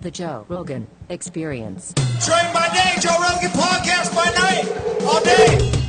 The Joe Rogan Experience. Train by day, Joe Rogan podcast by night, all day.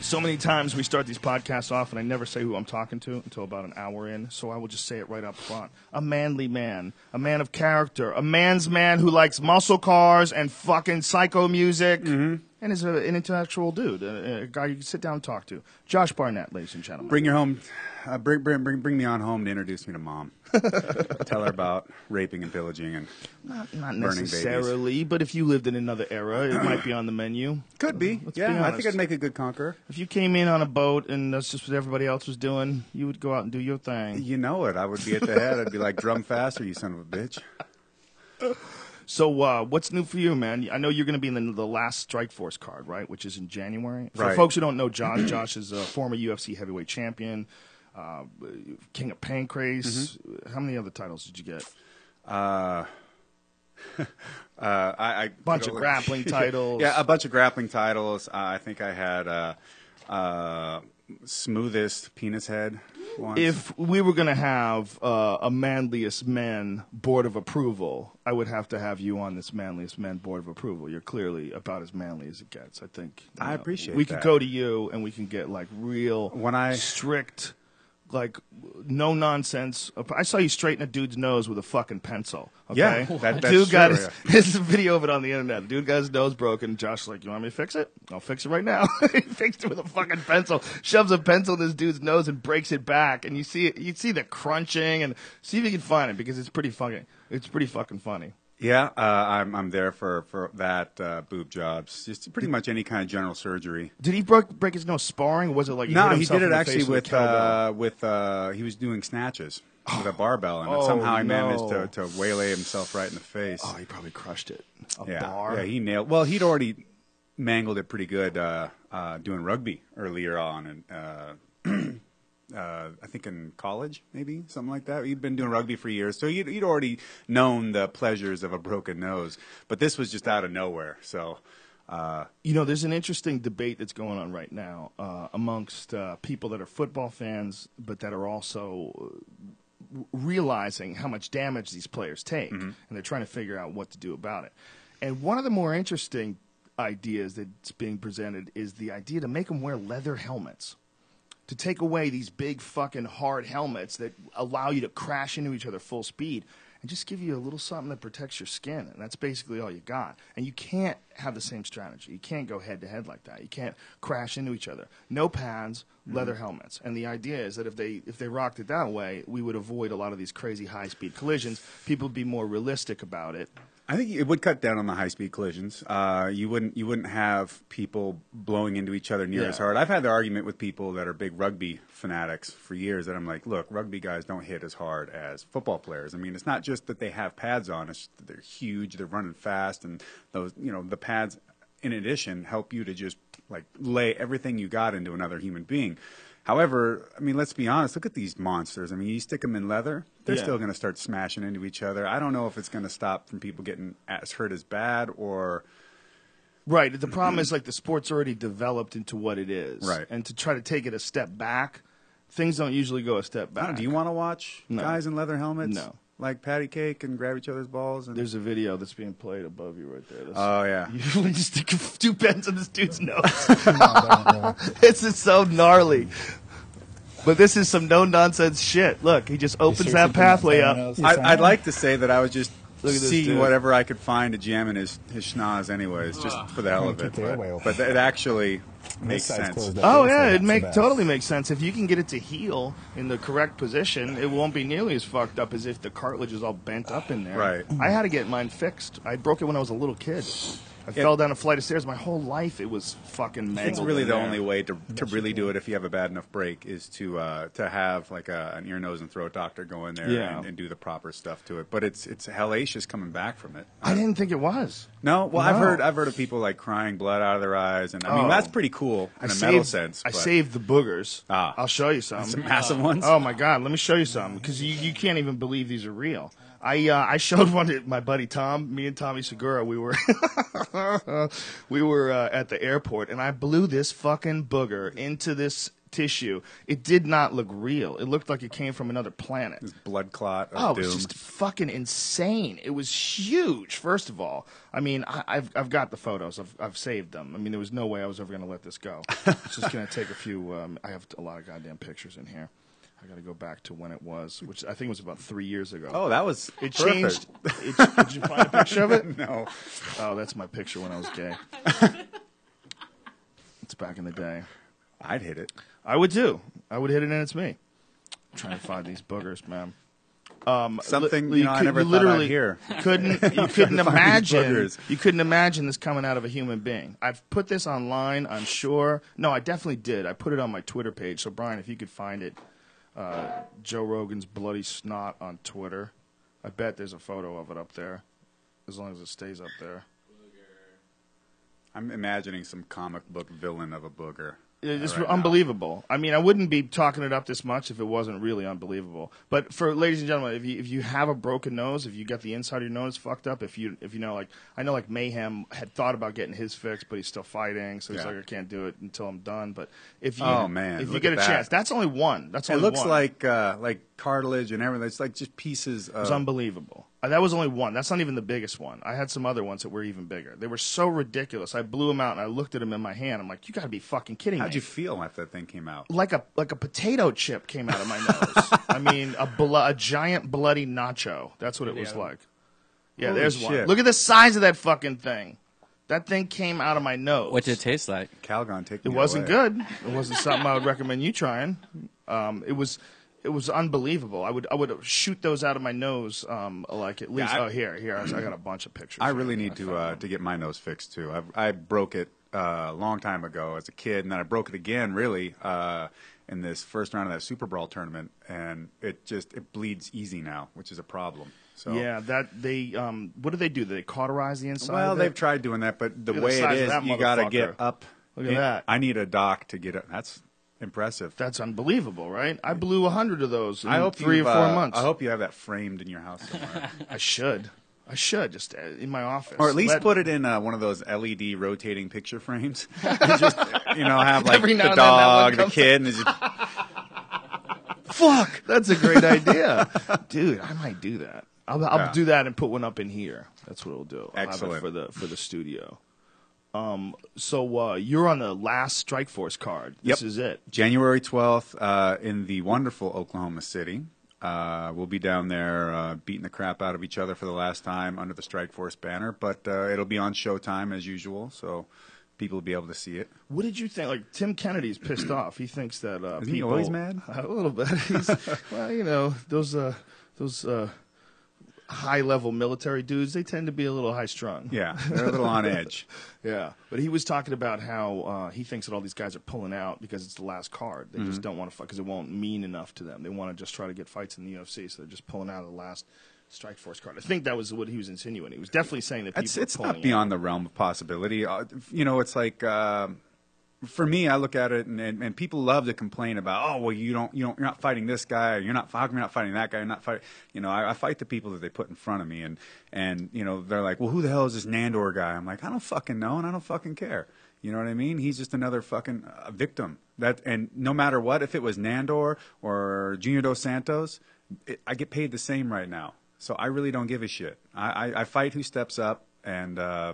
So many times we start these podcasts off, and I never say who I'm talking to until about an hour in. So I will just say it right up front: a manly man, a man of character, a man's man who likes muscle cars and fucking psycho music, mm-hmm. And is a, an intellectual dude, a, a guy you can sit down and talk to. Josh Barnett, ladies and gentlemen. Bring your home, uh, bring, bring bring bring me on home to introduce me to mom. Tell her about raping and pillaging and not not necessarily, but if you lived in another era, it might be on the menu. could be. Yeah, be I think I'd make a good conqueror. If you came in on a boat and that's just what everybody else was doing, you would go out and do your thing. You know it. I would be at the head. I'd be like, drum faster, you son of a bitch. So, uh, what's new for you, man? I know you're going to be in the, the last Strike Force card, right? Which is in January. For Right. folks who don't know Josh, Josh is a former UFC heavyweight champion, uh, King of Pancrase. Mm-hmm. How many other titles did you get? Uh, uh, I, I Bunch of grappling titles. Yeah, a bunch of grappling titles. Uh, I think I had uh, uh, smoothest penis head. Once. If we were going to have uh, a manliest men board of approval, I would have to have you on this manliest men board of approval. You're clearly about as manly as it gets. I think. I appreciate We could go to you and we can get like real, When I- strict, like no nonsense. I saw you straighten a dude's nose with a fucking pencil. Okay? Yeah, that- that's dude got true, his. There's a video of it on the internet. Dude got his nose broken. Josh's like, "You want me to fix it? I'll fix it right now." he fixed it with a fucking pencil. Shoves a pencil in this dude's nose and breaks it back. And you see it. You see the crunching and see if you can find it because it's pretty fucking. It's pretty fucking funny. Yeah, uh, I'm I'm there for for that uh, boob jobs. Just pretty much any kind of general surgery. Did he break break his nose sparring? Was it like he no, he did it actually face with uh, with uh, he was doing snatches with a barbell, and Oh, somehow he managed to, to waylay himself right in the face. Oh, he probably crushed it. A yeah, bar. yeah, he nailed. Well, he'd already mangled it pretty good uh, uh, doing rugby earlier on, and. Uh, I think in college, maybe something like that. He'd been doing rugby for years, so he'd, he'd already known the pleasures of a broken nose. But this was just out of nowhere. So, uh, You know, there's an interesting debate that's going on right now uh, amongst uh, people that are football fans, but that are also uh, realizing how much damage these players take, Mm-hmm. and they're trying to figure out what to do about it. And one of the more interesting ideas that's being presented is the idea to make them wear leather helmets. To take away these big fucking hard helmets that allow you to crash into each other full speed and just give you a little something that protects your skin. And that's basically all you got. And you can't have the same strategy. You can't go head to head like that. You can't crash into each other. No pads, mm-hmm. leather helmets. And the idea is that if they if they rocked it that way, we would avoid a lot of these crazy high speed collisions. People would be more realistic about it. I think it would cut down on the high speed collisions. Uh, you wouldn't you wouldn't have people blowing into each other near Yeah. as hard. I've had the argument with people that are big rugby fanatics for years that I'm like, look, rugby guys don't hit as hard as football players. I mean, it's not just that they have pads on; it's that they're huge, they're running fast, and those you know the pads, in addition, help you to just like lay everything you got into another human being. However, I mean, let's be honest. Look at these monsters. I mean, you stick them in leather, they're Yeah. still going to start smashing into each other. I don't know if it's going to stop from people getting as hurt as bad or Right. The problem is like the sport's already developed into what it is. Right. And to try to take it a step back, things don't usually go a step back. do you want to watch No. guys in leather helmets? No. Like patty cake and grab each other's balls and There's a video that's being played above you right there. That's, Oh yeah. You really just stick two pens in this dude's nose. this is so gnarly. But this is some no nonsense shit. Look, he just opens that pathway up. I, I'd like to say that I was just Look at this seeing dude. whatever I could find to jam in his his schnoz, anyways, just for the hell of it. But, but it actually makes sense. Oh yeah, it make totally makes sense. If you can get it to heal in the correct position, it won't be nearly as fucked up as if the cartilage is all bent up in there. Right. I had to get mine fixed. I broke it when I was a little kid. I Yeah. fell down a flight of stairs. My whole life it was fucking mangled. It's really the there. only way to, to really do it if you have a bad enough break is to uh, to have like a, an ear, nose, and throat doctor go in there Yeah. and, and do the proper stuff to it. But it's it's hellacious coming back from it. I didn't think it was. No, well, I've heard I've heard of people like crying blood out of their eyes, and I mean Oh. that's pretty cool in I a saved, metal sense. I saved the boogers. Ah. I'll show you some. Some massive ones? Oh my god, let me show you some because you, you can't even believe these are real. I uh, I showed one to my buddy Tom. Me and Tommy Segura. We were we were uh, at the airport, and I blew this fucking booger into this tissue. It did not look real. It looked like it came from another planet. This blood clot of Oh, it was just fucking insane. It was huge. First of all, I mean, I, I've I've got the photos. I've I've saved them. I mean, there was no way I was ever going to let this go. it's just going to take a few. Um, I have a lot of goddamn pictures in here. I got to go back to when it was, which I think was about three years ago. oh, that was it perfect. changed. It, did you find a picture of it? No, Oh, that's my picture when I was gay. it's back in the day. I'd hit it. I would too. I would hit it, and it's me. I'm trying to find these boogers, man. Um, Something, li- you know, I could- never you literally I'd couldn't you couldn't to find these imagine you couldn't imagine this coming out of a human being. I've put this online. I'm sure. No, I definitely did. I put it on my Twitter page. So Brian, if you could find it, uh, Joe Rogan's bloody snot on Twitter. I bet there's a photo of it up there, as long as it stays up there. I'm imagining some comic book villain of a booger. It's right now. unbelievable. I mean, I wouldn't be talking it up this much if it wasn't really unbelievable. But for ladies and gentlemen, if you if you have a broken nose, if you got the inside of your nose fucked up, if you if you know like I know like Mayhem had thought about getting his fixed, but he's still fighting, so he's Yeah. like I can't do it until I'm done. But if you Oh, man, if you get a that. chance, that's only one. That's It looks one. like uh, like cartilage and everything. It's like just pieces It was unbelievable. Uh, That was only one. That's not even the biggest one. I had some other ones that were even bigger. They were so ridiculous. I blew them out and I looked at them in my hand. I'm like, you got to be fucking kidding me. How'd you feel after that thing came out? like a like a potato chip came out of my nose. I mean, a blo- a giant bloody nacho. That's what it was like. Yeah, Holy there's one. Look at the size of that fucking thing. That thing came out of my nose. What did it taste like? Calgon, take It me wasn't away. good. It wasn't something I would recommend you trying. Um, it was. It was unbelievable. I would I would shoot those out of my nose, um, like at least. Yeah, I- oh, here, here. I got a bunch of pictures. I really need to uh, to get my nose fixed too. I, I broke it uh, a long time ago as a kid, and then I broke it again, really, uh, in this first round of that Super Brawl tournament, and it just it bleeds easy now, which is a problem. So Yeah, that they. Um, what do they do? They cauterize the inside. Well, they've it? tried doing that, but the Look at the way it is, you got to get up. Look at that. I need a doc to get up. That's impressive. That's unbelievable, right? I blew a hundred of those in I hope three or four uh, months. I hope you have that framed in your house somewhere, I should. I should just uh, in my office, or at least Let- put it in uh, one of those LED rotating picture frames. Just you know, have like the and then that one dog, the kid, and just, Fuck, that's a great idea, dude. I might do that. I'll, I'll Yeah. do that and put one up in here. That's what we'll do. I'll have it Excellent. for the for the studio. Um, so uh, you're on the last Strike Force card. This Yep. is it. January 12th uh, in the wonderful Oklahoma City. Uh, we'll be down there uh, beating the crap out of each other for the last time under the Strike Force banner, but uh, it'll be on Showtime as usual, so people will be able to see it. What did you think? Like Tim Kennedy's pissed off. He thinks that uh, Isn't he always mad? a little bit. He's, well, you know those uh, those uh, high level military dudes. They tend to be a little high strung. Yeah, they're a little on edge. Yeah, but he was talking about how uh, he thinks that all these guys are pulling out because it's the last card. They Mm-hmm. just don't want to fight because it won't mean enough to them. They want to just try to get fights in the UFC, so they're just pulling out of the last Strike Force card. I think that was what he was insinuating. He was definitely saying that people It's are it's not beyond the realm of possibility. Uh, you know, it's like um for me, I look at it and, and, and people love to complain about, oh well, you don't you don't you're not fighting this guy, or you're not how come you're not fighting that guy, you're not fighting. You know, I, I fight the people that they put in front of me, and and you know they're like, well, who the hell is this Nandor guy? I'm like, I don't fucking know, and I don't fucking care. You know what I mean? He's just another fucking uh, victim. That and no matter what, if it was Nandor or Junior Dos Santos, it, I get paid the same right now. So I really don't give a shit. I, I, I fight who steps up, and uh,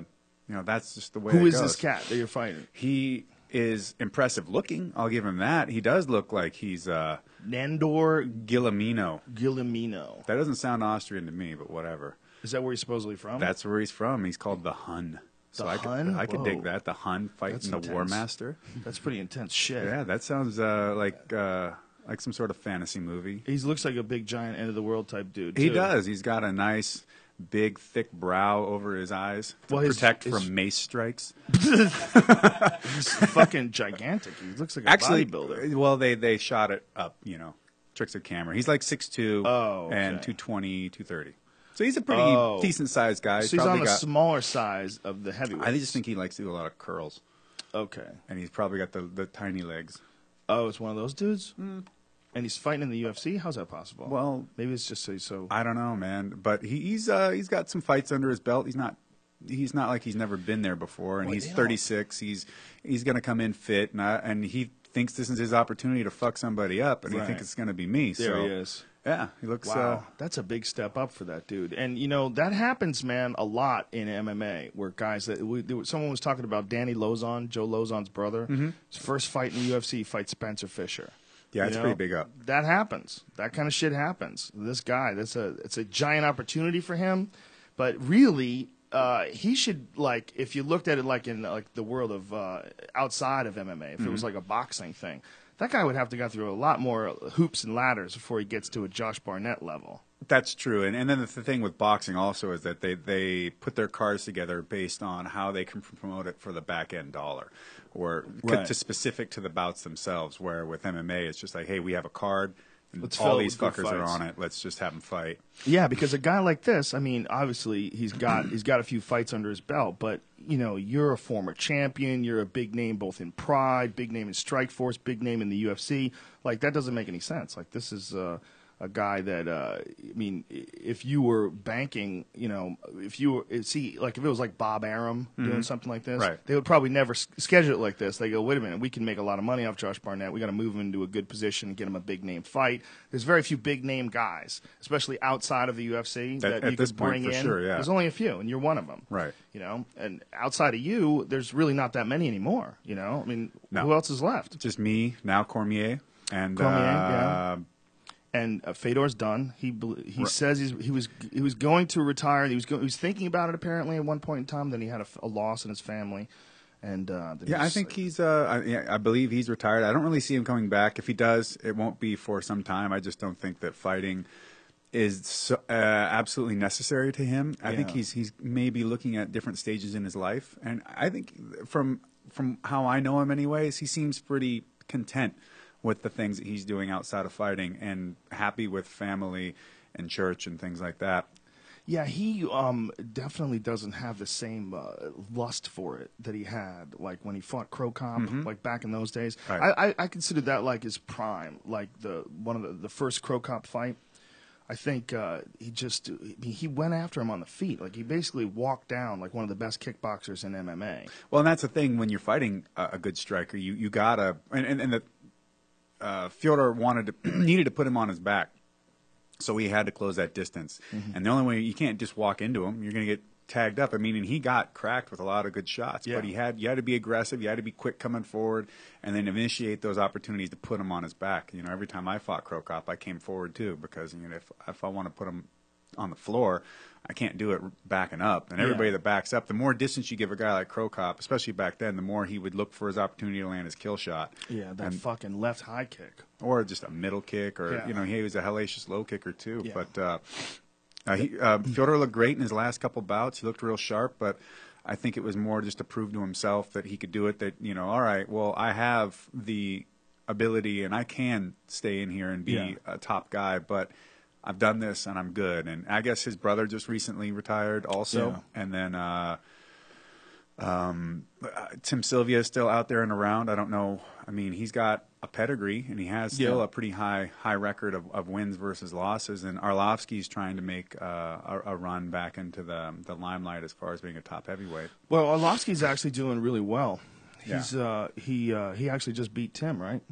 you know that's just the way. Who it is goes. this cat that you're fighting? He is impressive looking. I'll give him that. He does look like he's uh, Nandor Guelmino. Guelmino. That doesn't sound Austrian to me, but whatever. Is that where he's supposedly from? That's where he's from. He's called the Hun. So The I Hun? could, I could dig that. The Hun fighting That's the intense. War Master. That's pretty intense shit. Yeah, that sounds uh, like uh, like some sort of fantasy movie. He looks like a big giant end of the world type dude. He too. does. He's got a nice, big, thick brow over his eyes to Well, his- protect his- from mace strikes. He's fucking gigantic. He looks like a Actually, bodybuilder. well, they they shot it up. You know, tricks of camera. He's like 6'2", Oh, and okay. 220, 230. So he's a pretty Oh. decent sized guy. So he's on the got, smaller size of the heavyweights. I just think he likes to do a lot of curls, Okay. and he's probably got the, the tiny legs. Oh, it's one of those dudes. Mm. And he's fighting in the UFC. How's that possible? Well, maybe it's just so. so I don't know, man, but he, he's uh, he's got some fights under his belt. He's not he's not like he's never been there before, and he's 36. He's he's going to come in fit, and I, and he thinks this is his opportunity to fuck somebody up, and he thinks it's going to be me. There so, he is. Yeah, he looks. Wow, Uh, that's a big step up for that dude. And you know that happens, man, a lot in MMA where guys that we, someone was talking about Danny Lauzon, Joe Lauzon's brother. His first fight in the UFC, he fights Spencer Fisher. Yeah, You it's know? pretty big up. That happens. That kind of shit happens. This guy, that's a it's a giant opportunity for him, but really. Uh, he should like if you looked at it like in like the world of uh, outside of MMA, if it was like a boxing thing, that guy would have to go through a lot more hoops and ladders before he gets to a Josh Barnett level. That's true, and and then the thing with boxing also is that they they put their cards together based on how they can promote it for the back end dollar, or Right. to specific to the bouts themselves. Where with MMA, it's just like, hey, we have a card, and Let's all these fuckers are on it. Let's just have them fight. Yeah, because a guy like this, I mean, obviously he's got he's got a few fights under his belt, but you know, you're a former champion, you're a big name both in Pride, big name in Strike Force, big name in the UFC. Like that doesn't make any sense. Like this is uh, a guy that uh, I mean, if you were banking, you know, if you were see like if it was like Bob Arum doing something like this, Right. they would probably never schedule it like this. They go, wait a minute, we can make a lot of money off Josh Barnett. We got to move him into a good position and get him a big name fight. There's very few big name guys, especially outside of the UFC, that at you could point, bring in. sure, yeah. There's only a few, and you're one of them. Right. You know, and outside of you, there's really not that many anymore. You know, I mean, No. who else is left? Just me now, Cormier, and Cormier, uh, yeah. And uh, Fedor's done. He he says he's, he was he was going to retire. He was go, he was thinking about it apparently at one point in time. Then he had a loss in his family, and uh, Yeah, he I was- think he's. Uh, I, yeah, I believe he's retired. I don't really see him coming back. If he does, it won't be for some time. I just don't think that fighting is so, uh, absolutely necessary to him. I think he's he's maybe looking at different stages in his life, and I think from from how I know him, anyways, he seems pretty content with the things that he's doing outside of fighting, and happy with family and church and things like that. Yeah, he um, definitely doesn't have the same uh, lust for it that he had, like when he fought Cro Cop, like back in those days. Mm-hmm. Right. I, I, I consider that like his prime, like the one of the, the first Cro Cop fight. I think uh, he just he went after him on the feet, like he basically walked down like one of the best kickboxers in MMA. Well, and that's the thing when you're fighting a, a good striker, you you gotta and and, and the uh, Fyodor wanted to needed to put him on his back, so he had to close that distance. Mm-hmm. And the only way you can't just walk into him, you're gonna get tagged up. I mean, and he got cracked with a lot of good shots, Yeah. but he had you had to be aggressive, you had to be quick coming forward, and then initiate those opportunities to put him on his back. You know, every time I fought Cro Cop, I came forward too because you know if if I want to put him on the floor, I can't do it backing up. And everybody Yeah. that backs up, the more distance you give a guy like Cro Cop, especially back then, the more he would look for his opportunity to land his kill shot. Yeah, that And- fucking left high kick. or just a middle kick, or Yeah. you know, he was a hellacious low kicker too. Yeah. But uh, uh, he, uh, Fyodor looked great in his last couple bouts. He looked real sharp, but I think it was more just to prove to himself that he could do it. That you know, all right, well, I have the ability and I can stay in here and be Yeah. a top guy, but. I've done this and I'm good. And I guess his brother just recently retired also. Yeah. And then uh, um, uh, Tim Sylvia is still out there and around. I don't know. I mean, he's got a pedigree and he has still Yeah. a pretty high high record of, of wins versus losses. And Arlovsky's trying to make uh, a, a run back into the the limelight as far as being a top heavyweight. Well, Arlovsky's actually doing really well. Yeah. He's uh, he uh, he actually just beat Tim, right?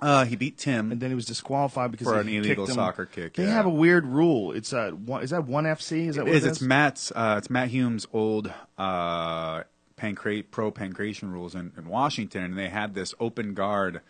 Uh, he beat Tim. and then he was disqualified because For he an kicked illegal soccer kick, They yeah. have a weird rule. It's uh, one, is that one FC? Is that what It is. it It's Matt's. Uh, it's Matt Hume's old uh, pro pankration rules in, in Washington, and they had this open guard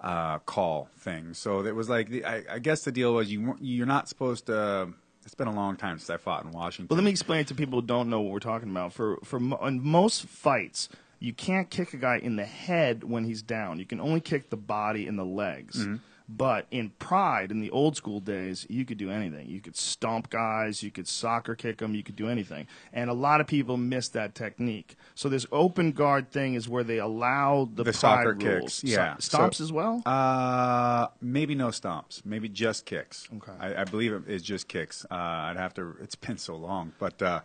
uh, call thing. So it was like the, I, I guess the deal was you you're not supposed to. It's been a long time since I fought in Washington. Well, let me explain it to people who don't know what we're talking about. For for mo- in most fights, you can't kick a guy in the head when he's down. You can only kick the body and the legs. Mm-hmm. But in Pride, in the old school days, you could do anything. You could stomp guys, you could soccer kick them, you could do anything. And a lot of people miss that technique. So this open guard thing is where they allow the, The Pride soccer rules. kicks, yeah. So- stomps So- as well. Uh, maybe no stomps. Maybe just kicks. Okay. I, I believe it is just kicks. Uh, I'd have to. It's been so long, but uh,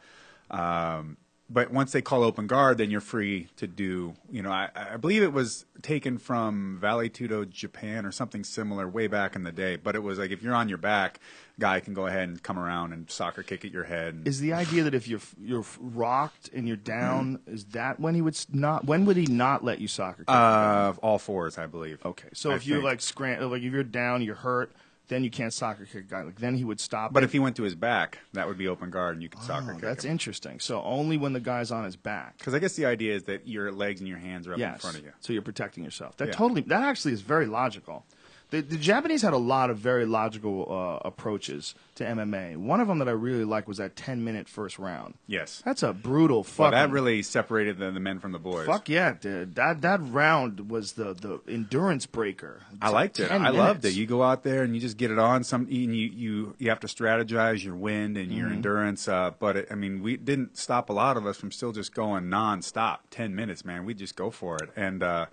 um, but once they call open guard, then you're free to do. You know, I, I believe it was taken from Vale Tudo, Japan, or something similar way back in the day. But it was like if you're on your back, guy can go ahead and come around and soccer kick at your head. And, Is the idea that if you're you're rocked and you're down, is that when he would not? When would he not let you soccer? kick? uh, all fours, I believe. okay, so I if you're like scram, like if you're down, you're hurt, then you can't soccer kick a guy. Like then he would stop. But it. if he went to his back, that would be open guard, and you could soccer Oh, kick that's him. interesting. So only when the guy's on his back. Because I guess the idea is that your legs and your hands are up in front of you. So you're protecting yourself. That Yeah. totally. That actually is very logical. The, the Japanese had a lot of very logical uh, approaches to MMA. One of them that I really liked was that 10 minute first round. Yes. That's a brutal Well, that really separated the, the men from the boys. Fuck yeah, dude. That that round was the the endurance breaker. I liked it. 10 I loved it. You go out there and you just get it on. Some and you you you have to strategize your wind and Mm-hmm. your endurance. Uh, but it, I mean, we didn't stop a lot of us from still just going nonstop. Ten minutes, man. We just go for it. And uh,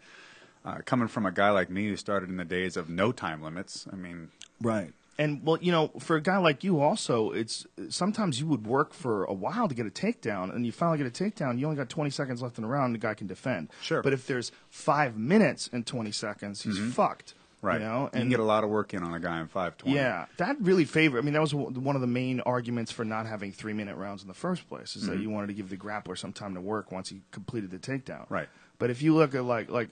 uh, coming from a guy like me who started in the days of no time limits, I mean, Right. And well, you know, for a guy like you, also, it's sometimes you would work for a while to get a takedown, and you finally get a takedown. You only got 20 seconds left in the round, and the guy can defend. Sure. But if there's five minutes and 20 seconds, he's fucked. Mm-hmm. right? You know, and you can get a lot of work in on a guy in five twenty. Yeah, that really favored. I mean, that was one of the main arguments for not having three minute rounds in the first place. Is that you wanted to give the grappler some time to work once he completed the takedown. Right. But if you look at like like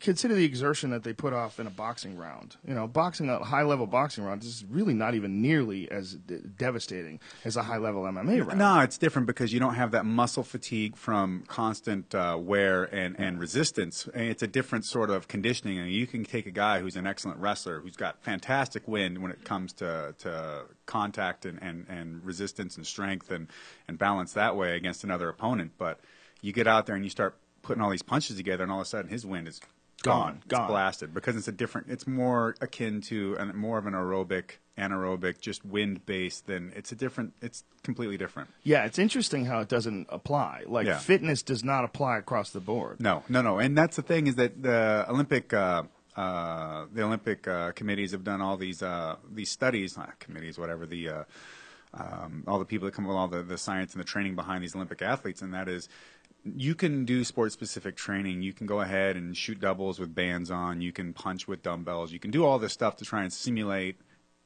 consider the exertion that they put off in a boxing round. You know, boxing a high level boxing round is really not even nearly as d- devastating as a high level MMA round. No, it's different because you don't have that muscle fatigue from constant uh, wear and, and resistance. And it's a different sort of conditioning. And you can take a guy who's an excellent wrestler, who's got fantastic wind when it comes to, to contact and, and, and resistance and strength and, and balance that way against another opponent. But you get out there and you start putting all these punches together, and all of a sudden his wind is Gone, gone. It's blasted because it's a different. It's more akin to and more of an aerobic, anaerobic, just wind based. Than it's a different. It's completely different. Yeah, it's interesting how it doesn't apply. Like Yeah. fitness does not apply across the board. No, no, no. And that's the thing is that the Olympic. Uh, uh, the Olympic uh, committees have done all these uh, these studies, not committees, whatever the uh, um, all the people that come with all the, the science and the training behind these Olympic athletes, and that is you can do sport specific training. You can go ahead and shoot doubles with bands on. You can punch with dumbbells. You can do all this stuff to try and simulate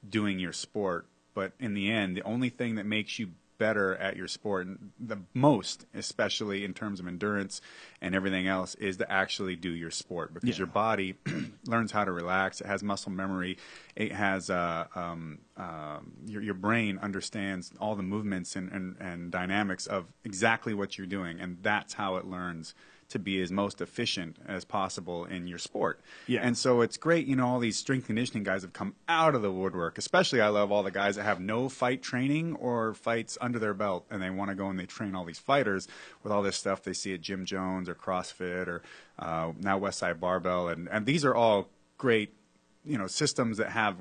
doing your sport. But in the end, the only thing that makes you better at your sport, and the most, especially in terms of endurance and everything else, is to actually do your sport because Yeah. your body learns how to relax. It has muscle memory. It has uh, um, um, your your brain understands all the movements and, and, and dynamics of exactly what you're doing, and that's how it learns to be as most efficient as possible in your sport. Yeah. And so it's great, you know, all these strength conditioning guys have come out of the woodwork. Especially, I love all the guys that have no fight training or fights under their belt, and they want to go and they train all these fighters with all this stuff they see at Gym Jones or CrossFit or uh, now Westside Barbell, and and these are all great, you know, systems that have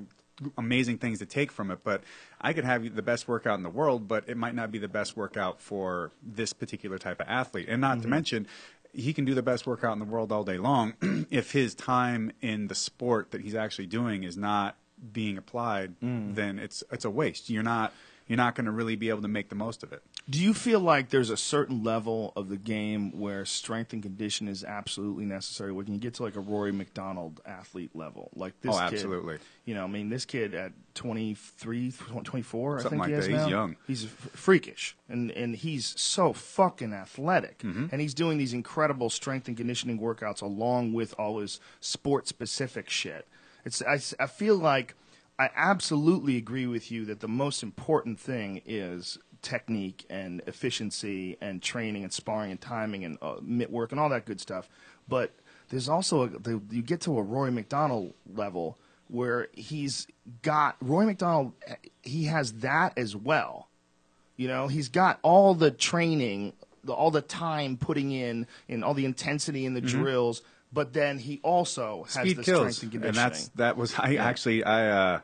amazing things to take from it. But I could have the best workout in the world, but it might not be the best workout for this particular type of athlete. And not to mention, he can do the best workout in the world all day long if his time in the sport that he's actually doing is not being applied mm. then it's it's a waste. You're not you're not going to really be able to make the most of it Do you feel like there's a certain level of the game where strength and condition is absolutely necessary? When you get to like a Rory MacDonald athlete level, like this Oh, kid, absolutely. You know, I mean, this kid at 23, 24, I Something think like he that. He's young. He's freakish, and and he's so fucking athletic, Mm-hmm. and he's doing these incredible strength and conditioning workouts along with all his sport specific shit. It's I, I feel like I absolutely agree with you that the most important thing is technique and efficiency and training and sparring and timing and uh, mitt work and all that good stuff. But there's also a, the, you get to a Rory MacDonald level where he's got Rory MacDonald. He has that as well. You know, he's got all the training, the, all the time putting in, and all the intensity in the drills. But then he also has speed the kills strength and and conditioning. that's that was i actually i uh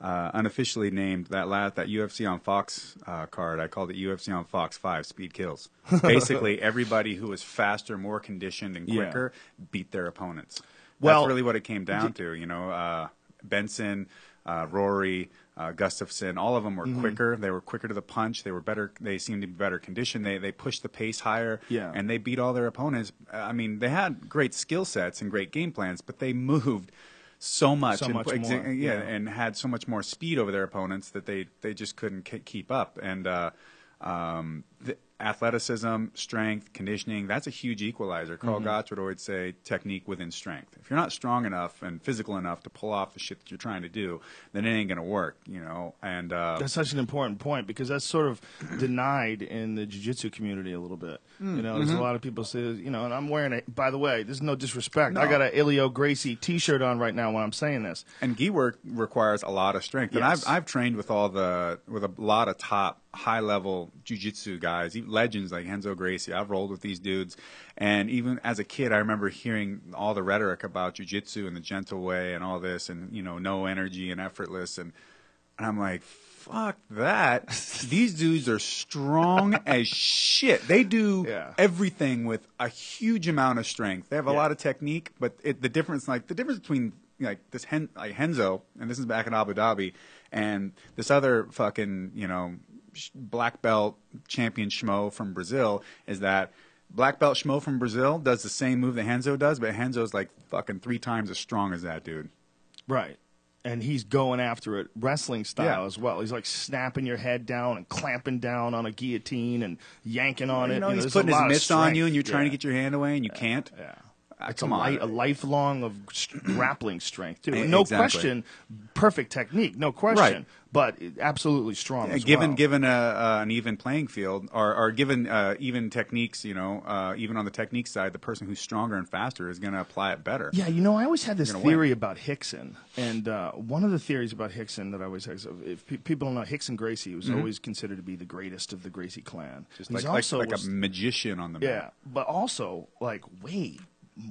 uh, unofficially named that last that UFC on Fox uh, card. I called it UFC on Fox Five Speed Kills. Basically, everybody who was faster, more conditioned, and Yeah. quicker beat their opponents. Well, That's really what it came down to. You know, uh, Benson, uh, Rory, uh, Gustafsson. All of them were Mm-hmm. quicker. They were quicker to the punch. They were better. They seemed to be better conditioned. They they pushed the pace higher. Yeah. and they beat all their opponents. I mean, they had great skill sets and great game plans, but they moved so much, So and, much exa- more, yeah, yeah. and had so much more speed over their opponents that they they just couldn't k- keep up. And uh, um, the athleticism, strength, conditioning, that's a huge equalizer. Karl Mm-hmm. Gotch would always say technique within strength. If you're not strong enough and physical enough to pull off the shit that you're trying to do, then it ain't going to work, you know? And uh, That's such an important point because that's sort of denied in the jiu-jitsu community a little bit. Mm, You know, there's mm-hmm. a lot of people say, you know, and I'm wearing it. By the way, this is no disrespect. No. I got an Helio Gracie T-shirt on right now when I'm saying this. and gi work requires a lot of strength. And I've I've trained with all the with a lot of top high level jujitsu guys, even legends like Renzo Gracie. I've rolled with these dudes, and even as a kid, I remember hearing all the rhetoric about jujitsu and the gentle way and all this, and you know, no energy and effortless, and and I'm like. Fuck that. These dudes are strong as shit. They do Yeah. everything with a huge amount of strength. They have a Yeah. lot of technique, but it, the difference, like the difference between like this Hen, like Renzo, and this is back in Abu Dhabi, and this other fucking you know black belt champion schmo from Brazil is that black belt schmo from Brazil does the same move that Renzo does, but Renzo's like fucking three times as strong as that dude. Right. And he's going after it wrestling style Yeah. as well. He's like snapping your head down and clamping down on a guillotine and yanking on it. you know, he's putting his mitts on you, and you're trying to get your hand away, and you can't. Yeah. It's come a, on. a lifelong of grappling strength too. No exactly. question, perfect technique, no question, Right. but absolutely strong. Yeah, given well. given a, uh, an even playing field, or, or given uh, even techniques, you know, uh, even on the technique side, the person who's stronger and faster is going to apply it better. Yeah, you know, I always had this theory win. about Rickson, and uh, one of the theories about Rickson that I always had, is if pe- people don't know, Rickson Gracie was always considered to be the greatest of the Gracie clan. Mm-hmm. Just He's like, like, also like a magician on the yeah, mat. but also like way,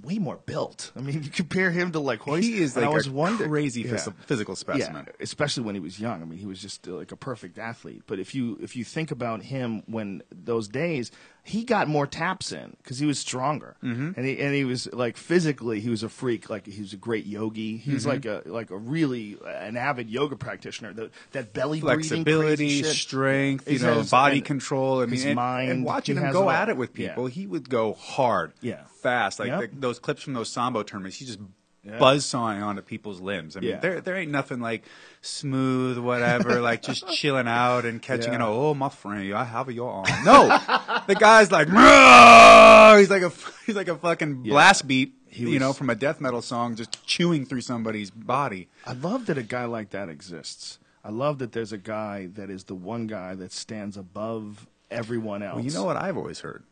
way more built. I mean, you compare him to like Royce. He is like I was a wondering- crazy yeah. physical specimen. Yeah, especially when he was young. I mean, he was just like a perfect athlete. But if you if you think about him when those days, he got more taps in because he was stronger, mm-hmm. and he and he was like physically he was a freak. Like he was a great yogi. He was Mm-hmm. like a like a really uh, an avid yoga practitioner. The, that belly breathing Flexibility, strength, you He's know, his- body and control. I mean, his and, mind, and watching him go at it with Yeah. people, he would go hard, Yeah. fast. Like Yep. the, those clips from those sambo tournaments, he just Yeah. buzz sawing onto people's limbs. I mean, Yeah. there there ain't nothing like smooth, whatever, like just chilling out and catching Yeah. it. Oh, my friend, I have your arm. No, the guy's like, he's like a he's like a fucking blast beat. You know, from a death metal song, just chewing through somebody's body. I love that a guy like that exists. I love that there's a guy that is the one guy that stands above everyone else. Well, you know what I've always heard?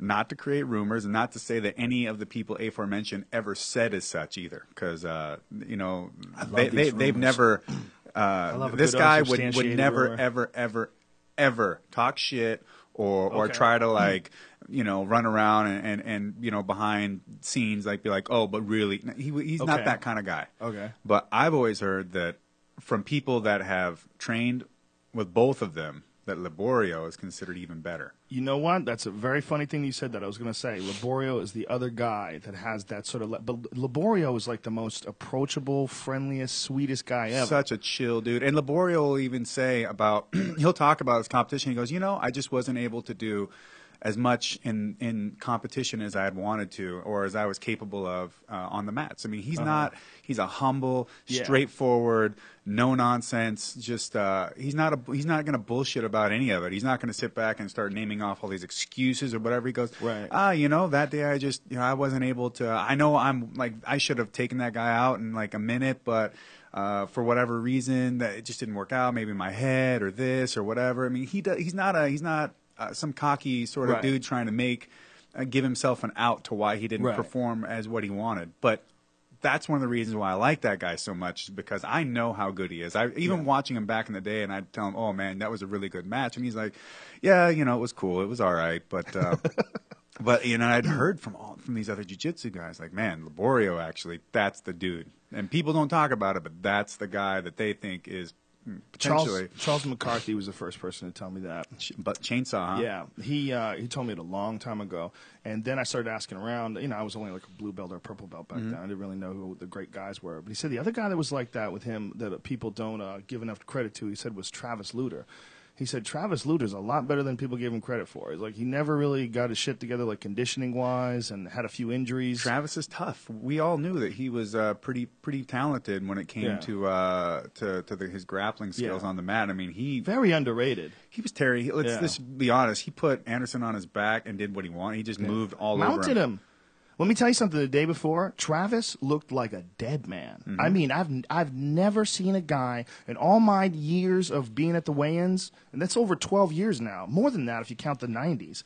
Not to create rumors and not to say that any of the people aforementioned ever said as such either, because uh, you know they, they they've never. Uh, this guy would, would never rumor. ever ever ever talk shit or or try to like you know run around and, and, and you know behind scenes like be like oh but really he he's not that kind of guy. Okay. But I've always heard that from people that have trained with both of them that Liborio is considered even better. You know what? That's a very funny thing you said that. I was going to say Liborio is the other guy that has that sort of. Le- but Liborio is like the most approachable, friendliest, sweetest guy ever. Such a chill dude. And Liborio will even say about he'll talk about his competition. He goes, you know, I just wasn't able to do as much in in competition as I had wanted to, or as I was capable of uh, on the mats. I mean, he's not. He's a humble, Yeah. straightforward, no nonsense. Just uh, he's not a he's not going to bullshit about any of it. He's not going to sit back and start naming off all these excuses or whatever. He goes, Right. Ah, you know, that day I just you know I wasn't able to. I know I'm like I should have taken that guy out in like a minute, but. Uh, for whatever reason, that it just didn't work out. Maybe my head or this or whatever. I mean, he does, he's not a he's not uh, some cocky sort of Right. dude trying to make uh, give himself an out to why he didn't Right. perform as what he wanted. But that's one of the reasons why I like that guy so much because I know how good he is. I even watching him back in the day, and I'd tell him, "Oh man, that was a really good match," and he's like, "Yeah, you know, it was cool. It was all right, but." Uh, But you know, I'd heard from all from these other jujitsu guys, like, man, Liborio actually, that's the dude. And people don't talk about it, but that's the guy that they think is potentially. Charles McCarthy was the first person to tell me that. But chainsaw, huh? Yeah, he uh, he told me it a long time ago, and then I started asking around. You know, I was only like a blue belt or a purple belt Mm-hmm. back then. I didn't really know who the great guys were. But he said the other guy that was like that with him that uh, people don't uh, give enough credit to. He said was Travis Lutter. He said Travis Lutter's a lot better than people gave him credit for. He's like he never really got his shit together, like conditioning wise, and had a few injuries. Travis is tough. We all knew that he was uh, pretty pretty talented when it came Yeah. to uh, to to the, his grappling skills Yeah. on the mat. I mean, he Very underrated. he was Terry. Let's, Yeah. let's be honest. He put Anderson on his back and did what he wanted. He just moved all over mounted him. him. Let me tell you something. The day before, Travis looked like a dead man. Mm-hmm. I mean, I've I've never seen a guy in all my years of being at the weigh-ins, and that's over twelve years now. More than that if you count the '90s.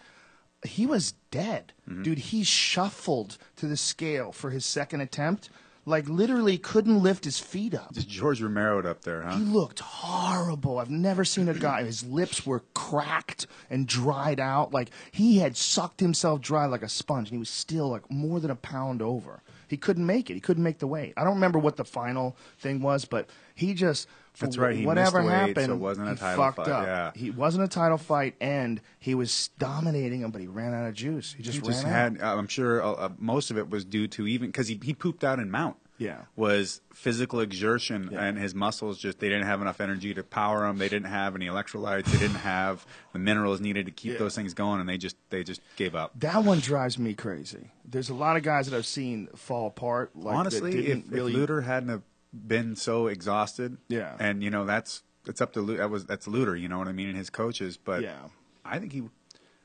He was dead, Mm-hmm. dude. He shuffled to the scale for his second attempt, like literally couldn't lift his feet up. Just George Romero up there, huh? He looked horrible. I've never seen a guy. His lips were cracked and dried out. Like he had sucked himself dry like a sponge, and he was still like more than a pound over. He couldn't make it. He couldn't make the weight. I don't remember what the final thing was, but he just That's right, he whatever weight, so happened, it wasn't a he title fucked fight, up. yeah. He wasn't a title fight, and he was dominating him, but he ran out of juice. He just He ran just out. had. Uh, I'm sure uh, uh, most of it was due to even because he he pooped out in mount. Yeah. was physical exertion Yeah. and his muscles just they didn't have enough energy to power them. They didn't have any electrolytes. They didn't have the minerals needed to keep Yeah. those things going, and they just they just gave up. That one drives me crazy. There's a lot of guys that I've seen fall apart. Like, Honestly, didn't if, really if Lutter hadn't been so exhausted, Yeah. and you know that's it's up to that was that's Lutter, you know what I mean, and his coaches. But Yeah. I think he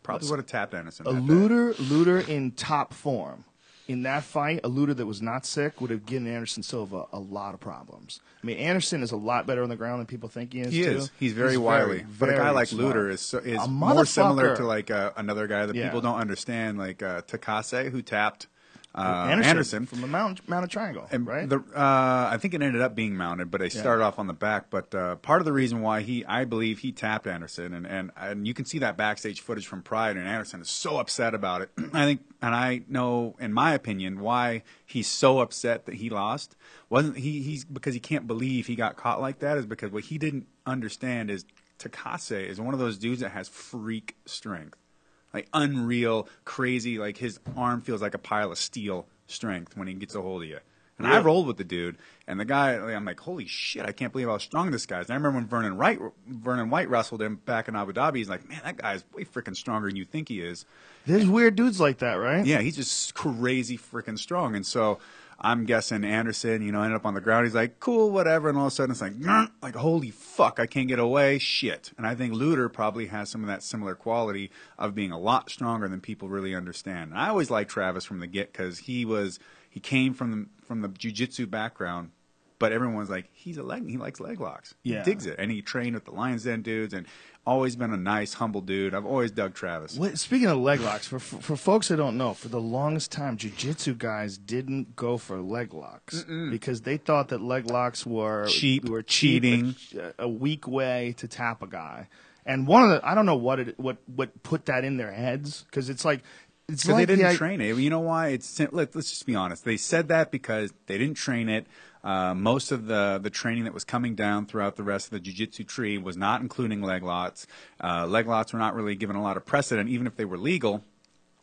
probably would have tapped Anderson. a Lutter, Lutter in top form. In that fight, a Lutter that was not sick would have given Anderson Silva a lot of problems. I mean, Anderson is a lot better on the ground than people think he is. He too. is. He's very wily. but a guy like smart. Lutter is so, is more similar to like uh, another guy that Yeah. people don't understand, like uh, Takase, who tapped uh, Anderson, Anderson. from the Mount Mounted Triangle, And right? The, uh, I think it ended up being mounted, but they started off on the back. But uh, part of the reason why he, I believe, he tapped Anderson, and, and and you can see that backstage footage from Pride, and Anderson is so upset about it. I think, and I know, in my opinion, why he's so upset that he lost wasn't he? He's because he can't believe he got caught like that. Is because what he didn't understand is Takase is one of those dudes that has freak strength like unreal, crazy. Like his arm feels like a pile of steel strength when he gets a hold of you. And I rolled with the dude, and the guy, like, I'm like, holy shit, I can't believe how strong this guy is. And I remember when Vernon Wright, Vernon White wrestled him back in Abu Dhabi. He's like, man, that guy's way freaking stronger than you think he is. There's weird dudes like that, right? Yeah, he's just crazy freaking strong. And so I'm guessing Anderson, you know, ended up on the ground. He's like, cool, whatever. And all of a sudden it's like, "Nah," like, holy fuck, I can't get away. Shit. And I think Lutter probably has some of that similar quality of being a lot stronger than people really understand. And I always liked Travis from the get because he was, he came from the, from the jujitsu background. But everyone's like, he's a leg, he likes leg locks. Yeah. He digs it. And he trained with the Lions Den dudes and always been a nice, humble dude. I've always dug Travis. What, speaking of leg locks, for, for for folks that don't know, for the longest time, jujitsu guys didn't go for leg locks because they thought that leg locks were Cheap, were cheap, cheating. a, a weak way to tap a guy. And one of the I don't know what it what what put that in their heads because it's like it's Because like they didn't i- train it. You know why? It's let, let's just be honest. They said that because they didn't train it. Uh, most of the the training that was coming down throughout the rest of the jiu-jitsu tree was not including leg locks. Uh, leg locks were not really given a lot of precedent, even if they were legal.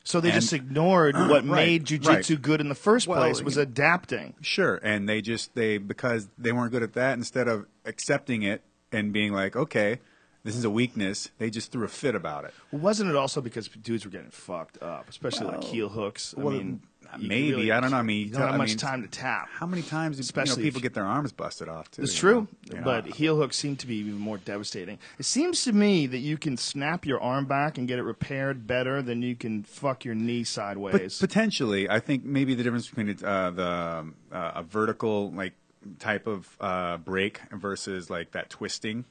So they and- just ignored what Right, made jujitsu right. good in the first Well, place was adapting. Sure, and they just they because they weren't good at that. Instead of accepting it and being like, okay, this is a weakness, they just threw a fit about it. Well, wasn't it also because dudes were getting fucked up, especially like Well, heel hooks? I well, mean, maybe really- I don't know. I mean, you don't have I much mean, time to tap. How many times do Especially you know, people if- get their arms busted off too? It's true, know? But heel hooks seem to be even more devastating. It seems to me that you can snap your arm back and get it repaired better than you can fuck your knee But sideways. potentially, I think maybe the difference between uh, the uh, a vertical like type of uh, break versus like that twisting.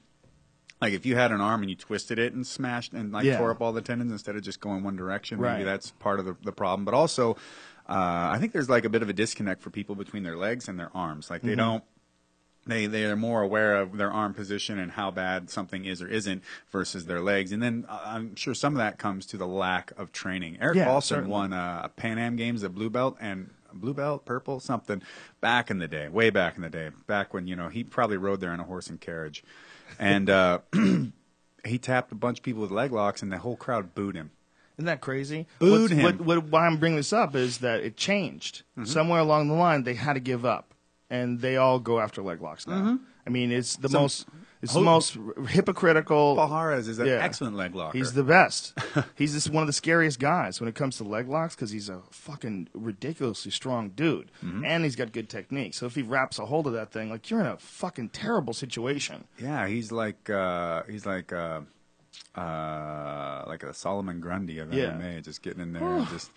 Like if you had an arm and you twisted it and smashed and like Yeah. tore up all the tendons instead of just going one direction, maybe Right. that's part of the, the problem. But also, uh, I think there's like a bit of a disconnect for people between their legs and their arms. Like they Mm-hmm. don't they they are more aware of their arm position and how bad something is or isn't versus their legs. And then uh, I'm sure some of that comes to the lack of training. Erik Yeah, Paulson certainly. won uh, Pan Am Games, a blue belt, and blue belt, purple, something. Back in the day, way back in the day, back when you know he probably rode there in a horse and carriage, and uh, he tapped a bunch of people with leg locks, and the whole crowd booed him. Isn't that crazy? Booed him. What, what, why I'm bringing this up is that it changed. Mm-hmm. Somewhere along the line, they had to give up, and they all go after leg locks now. I mean, it's the Mm-hmm. Some- most it's Ho- the most hypocritical. Palhares is an Yeah. excellent leg locker. He's the best. he's just one of the scariest guys when it comes to leg locks because he's a fucking ridiculously strong dude, Mm-hmm. and he's got good technique. So if he wraps a hold of that thing, like you're in a fucking terrible situation. yeah, he's like uh, he's like uh, uh, like a Solomon Grundy of Yeah. MMA, just getting in there and just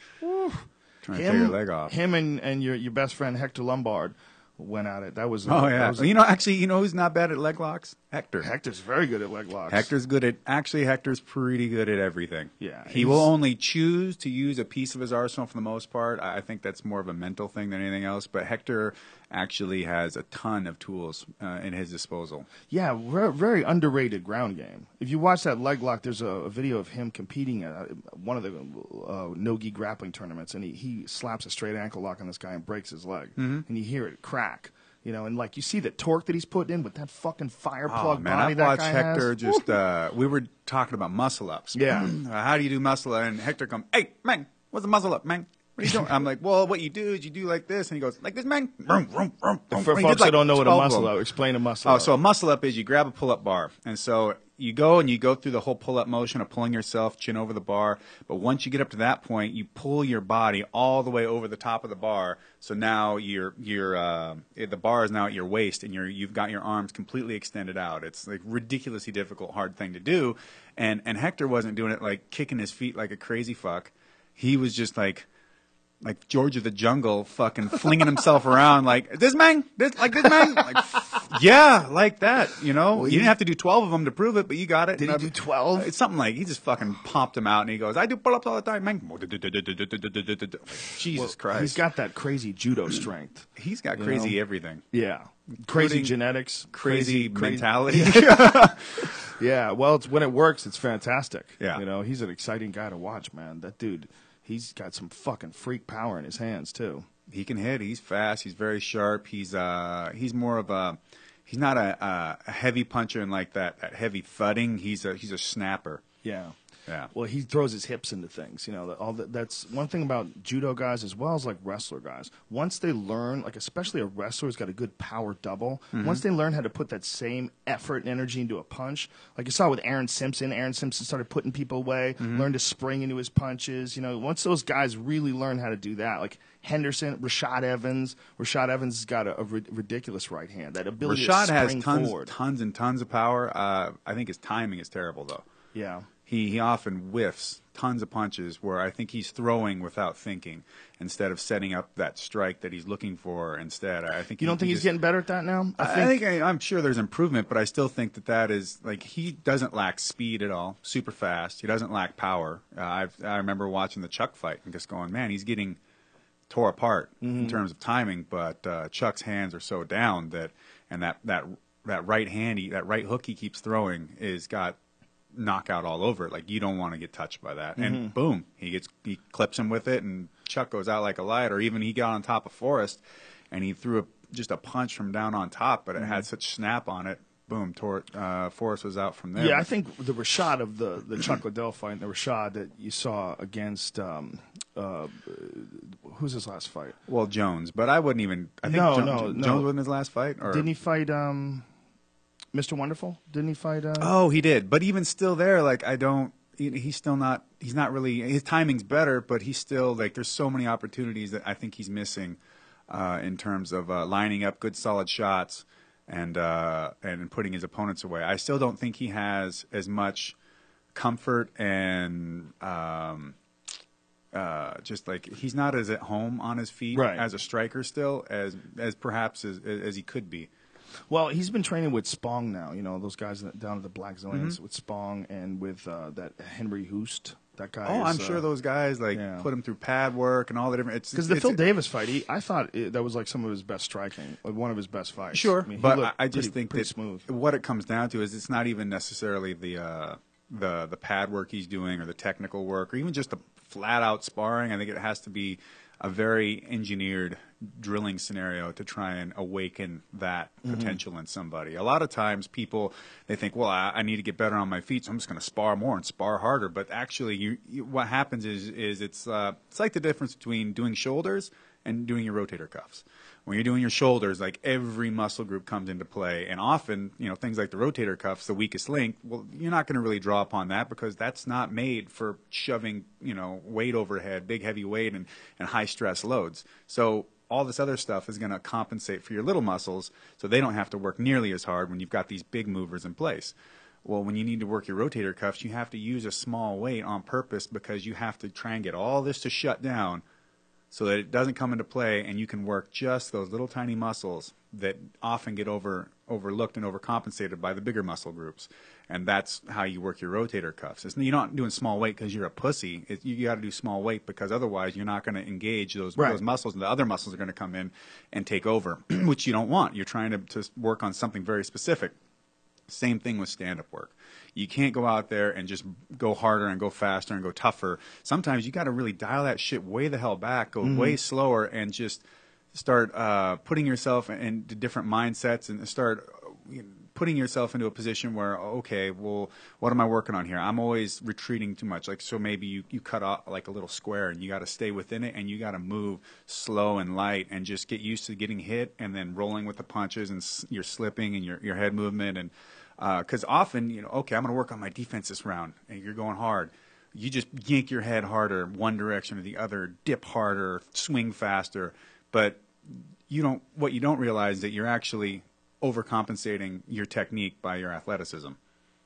trying to Him, tear your leg off. him and, and your your best friend Hector Lombard went at it. That was Oh yeah, was- you know actually, you know who's not bad at leg locks? Hector. Hector's very good at leg locks. Hector's good at actually Hector's pretty good at everything. Yeah, He will only choose to use a piece of his arsenal for the most part. I think that's more of a mental thing than anything else. But Hector actually has a ton of tools uh, in his disposal. Yeah, very, very underrated ground game. If you watch that leg lock, there's a, a video of him competing at uh, one of the uh, no-gi grappling tournaments, and he, he slaps a straight ankle lock on this guy and breaks his leg, Mm-hmm. and you hear it crack. You know, and like you see the torque that he's putting in with that fucking fire plug Oh man, body that watched Hector has. just. Uh, we were talking about muscle ups. Yeah. How do you do muscle up? And Hector come, hey man, what's a muscle up, man? What are you doing? I'm like, well, what you do is you do like this, and he goes like this, man. Vroom, vroom, vroom, vroom. For did folks like that don't know what a muscle up, explain a muscle Oh, up. so a muscle up is you grab a pull up bar. And so you go and you go through the whole pull up motion of pulling yourself chin over the bar. But once you get up to that point, you pull your body all the way over the top of the bar. So now you're, you're, uh, the bar is now at your waist and you're, you've got your arms completely extended out. It's like ridiculously difficult, hard thing to do. And, and Hector wasn't doing it like kicking his feet like a crazy fuck. He was just like, like George of the Jungle, fucking flinging himself around like this man, this like this man, like yeah, like that. You know, you didn't have to do twelve of them to prove it, but you got it. Did he do 12? It's something like he just fucking popped him out, and he goes, "I do pull-ups all the time, man." Jesus Christ, He's got that crazy judo strength. he's got you crazy know? everything, Yeah, crazy genetics, crazy, cra- mentality. Yeah, well, it's when it works, it's fantastic. Yeah. you know, he's an exciting guy to watch, man. That dude, he's got some fucking freak power in his hands too. he can hit. He's fast. He's very sharp. He's uh he's more of a he's not a, a, a heavy puncher and like that that heavy thudding. He's a he's a snapper. Yeah. Yeah. Well, he throws his hips into things. You know, all that, that's one thing about judo guys as well as like wrestler guys. Once they learn, like especially a wrestler who's got a good power double, Mm-hmm. once they learn how to put that same effort and energy into a punch, like you saw with Aaron Simpson. Aaron Simpson started putting people away, Mm-hmm. learned to spring into his punches. You know, once those guys really learn how to do that, like Henderson, Rashad Evans, Rashad Evans has got a, a ri- ridiculous right hand. That ability Rashad to has tons forward. tons and tons of power. Uh, I think his timing is terrible though. Yeah. He he often whiffs tons of punches where I think he's throwing without thinking instead of setting up that strike that he's looking for. Instead, I think You he- don't think he he's just- getting better at that now? I think, I am sure there's improvement, but I still think that that is like he doesn't lack speed at all. Super fast. He doesn't lack power. Uh, I've, I remember watching the Chuck fight and just going, man, he's getting tore apart in terms of timing. But uh, Chuck's hands are so down that, and that that that right hand, he, that right hook he keeps throwing is got knockout all over it. Like you don't want to get touched by that. And boom, he gets he clips him with it, and Chuck goes out like a light. Or even he got on top of Forrest, and he threw a, just a punch from down on top, but it had such snap on it. Boom, tore, uh, Forrest was out from there. Yeah, I think the Rashad of the the Chuck Liddell fight, and the Rashad that you saw against um, uh, who's his last fight? Well, Jones, but I wouldn't even. I think No, Jo- no, no. Jones wasn't his last fight, or Didn't he fight um, Mr. Wonderful? Didn't he fight? Uh, Oh, he did. But even still, there, like I don't. He's still not. He's not really. His timing's better, but he's still like. There's so many opportunities that I think he's missing, uh, in terms of uh, lining up good, solid shots, and uh, and putting his opponents away. I still don't think he has as much comfort and. Um, uh, just like he's not as at home on his feet Right. as a striker still as as perhaps as, as he could be. Well, he's been training with Spong now. You know those guys down at the Blackzilians Mm-hmm. with Spong and with uh, that Henri Hooft. That guy. Oh, is, I'm sure uh, those guys like yeah. put him through pad work and all the different. It's Because the it's- Phil Davis fight, he, I thought it, that was like some of his best striking, like one of his best fights. Sure, I mean, but I, I just pretty- think pretty that smooth. what it comes down to is it's not even necessarily the uh, the the pad work he's doing or the technical work or even just the flat out sparring. I think it has to be a very engineered drilling scenario to try and awaken that potential in somebody. A lot of times people they think, well, I, I need to get better on my feet, so I'm just going to spar more and spar harder. But actually, you, you, what happens is is it's uh, it's like the difference between doing shoulders and doing your rotator cuffs. When you're doing your shoulders, like every muscle group comes into play, and often, you know, things like the rotator cuffs, the weakest link. Well, you're not going to really draw upon that because that's not made for shoving, you know, weight overhead, big heavy weight, and and high stress loads. So all this other stuff is going to compensate for your little muscles, so they don't have to work nearly as hard when you've got these big movers in place. Well, when you need to work your rotator cuffs, you have to use a small weight on purpose because you have to try and get all this to shut down so that it doesn't come into play and you can work just those little tiny muscles that often get over overlooked and overcompensated by the bigger muscle groups. And that's how you work your rotator cuffs. It's, you're not doing small weight because you're a pussy. It, you got to do small weight because otherwise you're not going to engage those, Right. those muscles and the other muscles are going to come in and take over which you don't want. You're trying to, to work on something very specific. Same thing with stand up work. You can't go out there and just go harder and go faster and go tougher. Sometimes you got to really dial that shit way the hell back, go way slower, and just start uh, putting yourself into different mindsets and start you know, putting yourself into a position where, okay, well, what am I working on here? I'm always retreating too much. Like, so maybe you, you cut off like a little square and you got to stay within it and you got to move slow and light and just get used to getting hit and then rolling with the punches and s- your slipping and your, your head movement. And because often, you know, okay, I'm going to work on my defense this round and you're going hard. You just yank your head harder, one direction or the other, dip harder, swing faster. But you don't what you don't realize is that you're actually overcompensating your technique by your athleticism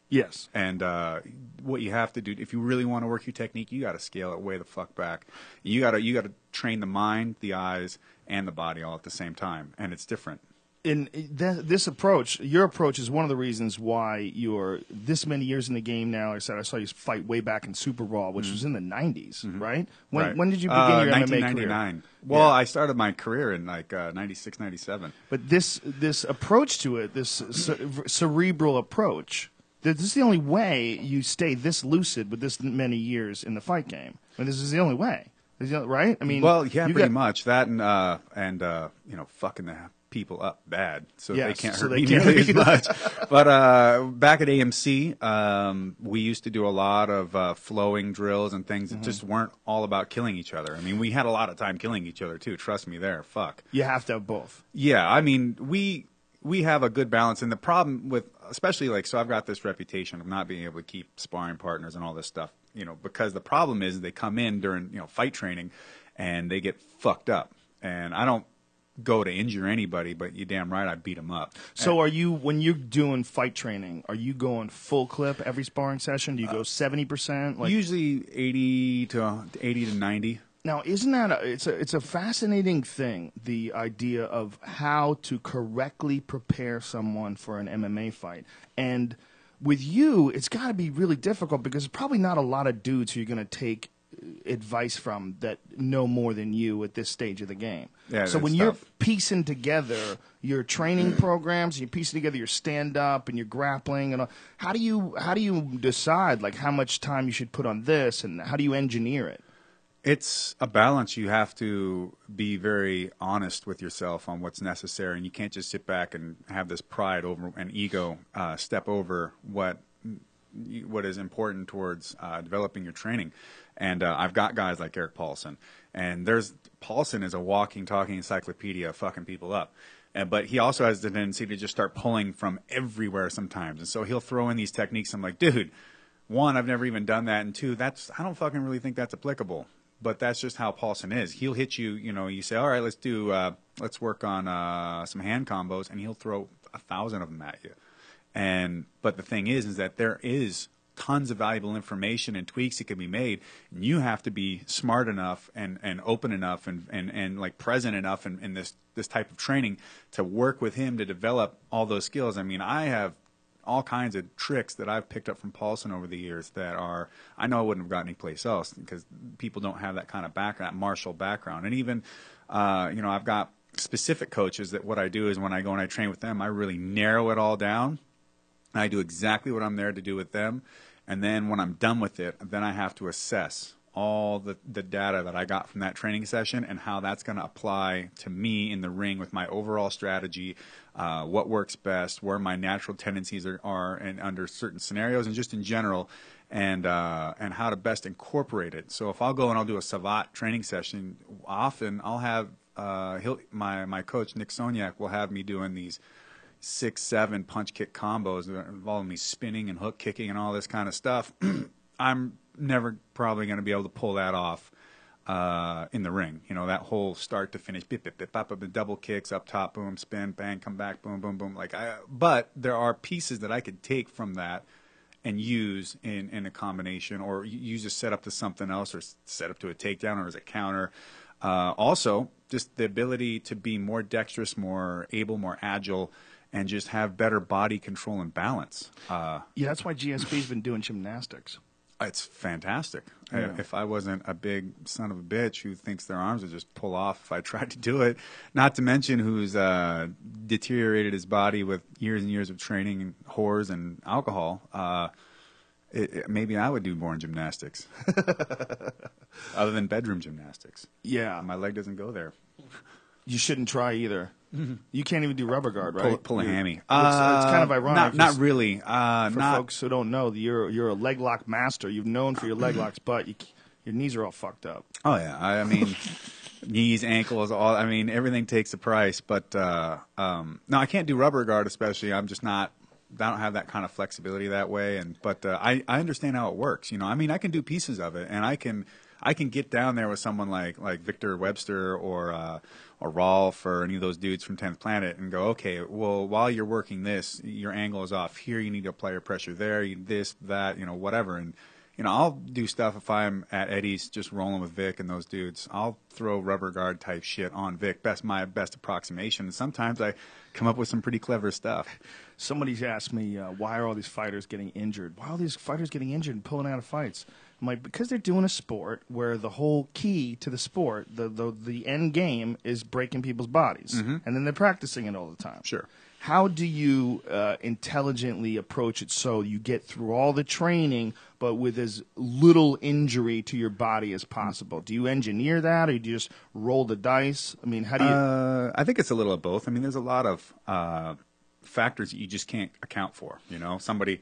Yes. and uh, what you have to do if you really want to work your technique you got to scale it way the fuck back you got to you got to train the mind the eyes and the body all at the same time and it's different in th- this approach, your approach is one of the reasons why you're this many years in the game now. Like I said I saw you fight way back in Super Brawl, which was in the 90s, right? When, Right. when did you begin Uh, your MMA career? 1999 well Yeah. i started my career in like uh, 96 97 But this this approach to it, this ce- cerebral approach, this is the only way you stay this lucid with this many years in the fight game. And this is the only way, right? I mean, Well, yeah, pretty got- much that, and uh, and uh, you know, fucking the people up bad, so they can't so hurt they me can't nearly as much. but uh, back at AMC, um, we used to do a lot of uh, flowing drills and things Mm-hmm. that just weren't all about killing each other. I mean, we had a lot of time killing each other too. Trust me, there. Fuck. You have to have both. Yeah, I mean, we we have a good balance, and the problem with, especially like, so I've got this reputation of not being able to keep sparring partners and all this stuff, you know, because the problem is they come in during you know fight training, and they get fucked up, and I don't go to injure anybody, but you damn right I beat them up. So, are you when you're doing fight training? Are you going full clip every sparring session? Do you go seventy percent? Like Usually eighty to eighty to ninety. now, isn't that a, it's a it's a fascinating thing? The idea of how to correctly prepare someone for an MMA fight, and with you, it's got to be really difficult because there's probably not a lot of dudes who you're going to take advice from that know more than you at this stage of the game. Yeah, so when you're piecing together your training programs, you're piecing together your stand up and your grappling and all, how do you how do you decide like how much time you should put on this and how do you engineer it? It's a balance. You have to be very honest with yourself on what's necessary, and you can't just sit back and have this pride over and ego uh, step over what what is important towards uh, developing your training. And uh, I've got guys like Erik Paulson, and there's Paulson is a walking, talking encyclopedia, of fucking people up. And, but he also has the tendency to just start pulling from everywhere sometimes, and so he'll throw in these techniques. I'm like, dude, one, I've never even done that, and two, that's I don't fucking really think that's applicable. But that's just how Paulson is. He'll hit you, you know. You say, all right, let's do, uh, let's work on uh, some hand combos, and he'll throw a thousand of them at you. And but the thing is, is that there is tons of valuable information and tweaks that can be made. And you have to be smart enough and, and open enough and, and, and like present enough in, in this this type of training to work with him to develop all those skills. I mean, I have all kinds of tricks that I've picked up from Paulson over the years that are I know I wouldn't have gotten anyplace else because people don't have that kind of background, that martial background, and even uh, you know I've got specific coaches that what I do is when I go and I train with them, I really narrow it all down. I do exactly what I'm there to do with them, and then when I'm done with it, then I have to assess all the, the data that I got from that training session and how that's going to apply to me in the ring with my overall strategy, uh, what works best, where my natural tendencies are, are and under certain scenarios, and just in general, and uh, and how to best incorporate it. So if I'll go and I'll do a Savate training session, often I'll have uh, my my coach Nick Saignac will have me doing these six, seven punch kick combos involving me spinning and hook kicking and all this kind of stuff. I'm never probably going to be able to pull that off uh, in the ring. You know, that whole start to finish, bip, bip, bip, bop, bop, double kicks up top, boom, spin, bang, come back, boom, boom, boom. Like, I, but there are pieces that I could take from that and use in, in a combination or use a setup to something else or set up to a takedown or as a counter. Uh, also, just the ability to be more dexterous, more able, more agile, and just have better body control and balance. Uh, Yeah, that's why GSP's been doing gymnastics. it's fantastic. Yeah. If I wasn't a big son of a bitch who thinks their arms would just pull off if I tried to do it, not to mention who's uh, deteriorated his body with years and years of training and whores and alcohol, uh, it, it- maybe I would do more in gymnastics other than bedroom gymnastics. Yeah, My leg doesn't go there. you shouldn't try either. You can't even do rubber guard, right? Pull, pull a You're- hammy. It's, it's kind of Uh, ironic. Not, not really. Uh, For not, folks who don't know, you're you're a leg lock master. You've known for your leg locks, but you, your knees are all fucked up. Oh yeah, I, I mean, knees, ankles, all. I mean, everything takes a price. But uh, um, no, I can't do rubber guard, especially. I'm just not. I don't have that kind of flexibility that way. And but uh, I I understand how it works. You know, I mean, I can do pieces of it, and I can I can get down there with someone like like Victor Webster or. Uh, or Rolf or any of those dudes from 10th Planet and go, okay, well, while you're working this, your angle is off here. You need to apply your pressure there, you, this, that, you know, whatever. And you know, I'll do stuff if I'm at Eddie's just rolling with Vic and those dudes. I'll throw rubber guard type shit on Vic. Best my best approximation. And sometimes I come up with some pretty clever stuff. Somebody's asked me uh, why are all these fighters getting injured? Why are all these fighters getting injured and pulling out of fights? I'm like because they're doing a sport where the whole key to the sport, the the, the end game, is breaking people's bodies, and then they're practicing it all the time. Sure. How do you uh, intelligently approach it so you get through all the training, but with as little injury to your body as possible? Do you engineer that, or do you just roll the dice? I mean, how do you? Uh, I think it's a little of both. I mean, there's a lot of uh, factors that you just can't account for. You know, somebody.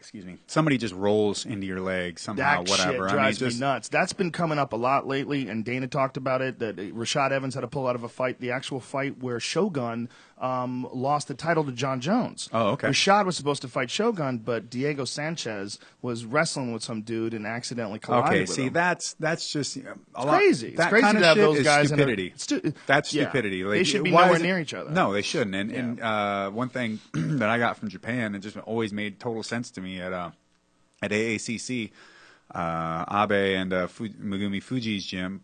Excuse me. Somebody just rolls into your leg somehow, That whatever. shit I mean, drives just, me nuts. That's been coming up a lot lately, and Dana talked about it. That Rashad Evans had to pull out of a fight, the actual fight where Shogun um, lost the title to John Jones. Oh, okay. Rashad was supposed to fight Shogun, but Diego Sanchez was wrestling with some dude and accidentally collided Okay, with see him. that's that's just a lot, crazy. It's That crazy kind of to have shit those guys in a- stupidity. stu- that's yeah. stupidity. They should be nowhere near each other. No, they shouldn't. And, and uh, one thing that I got from Japan and just always made total sense to me at uh, at AACC, uh, Abe and uh, Fu- Megumi Fuji's gym.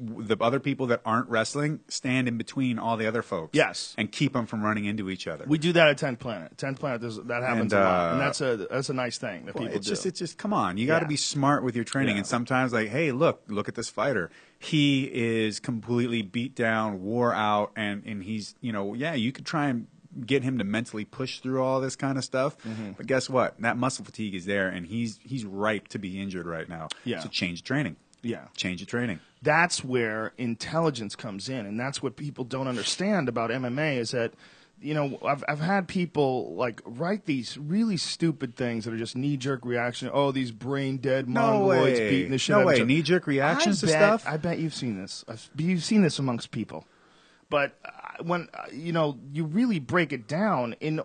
The other people that aren't wrestling stand in between all the other folks. Yes. and keep them from running into each other. We do that at Tenth Planet. Tenth Planet, there's, that happens And, a lot, and uh, that's a that's a nice thing that Well, people it's do. just it's just come on you got to Yeah. be smart with your training Yeah. and sometimes like hey look look at this fighter he is completely beat down wore out and and he's you know yeah you could try and get him to mentally push through all this kind of stuff Mm-hmm. but guess what that muscle fatigue is there and he's he's ripe to be injured right now Yeah. so change training yeah. change of training that's where intelligence comes in and that's what people don't understand about MMA is that you know I've I've had people like write these really stupid things that are just knee jerk reaction oh these brain dead mongoloids way. beating the shit No out of way. each. Knee-jerk reactions I to bet- stuff? I bet you've seen this I've- you've seen this amongst people but when uh, you know you really break it down in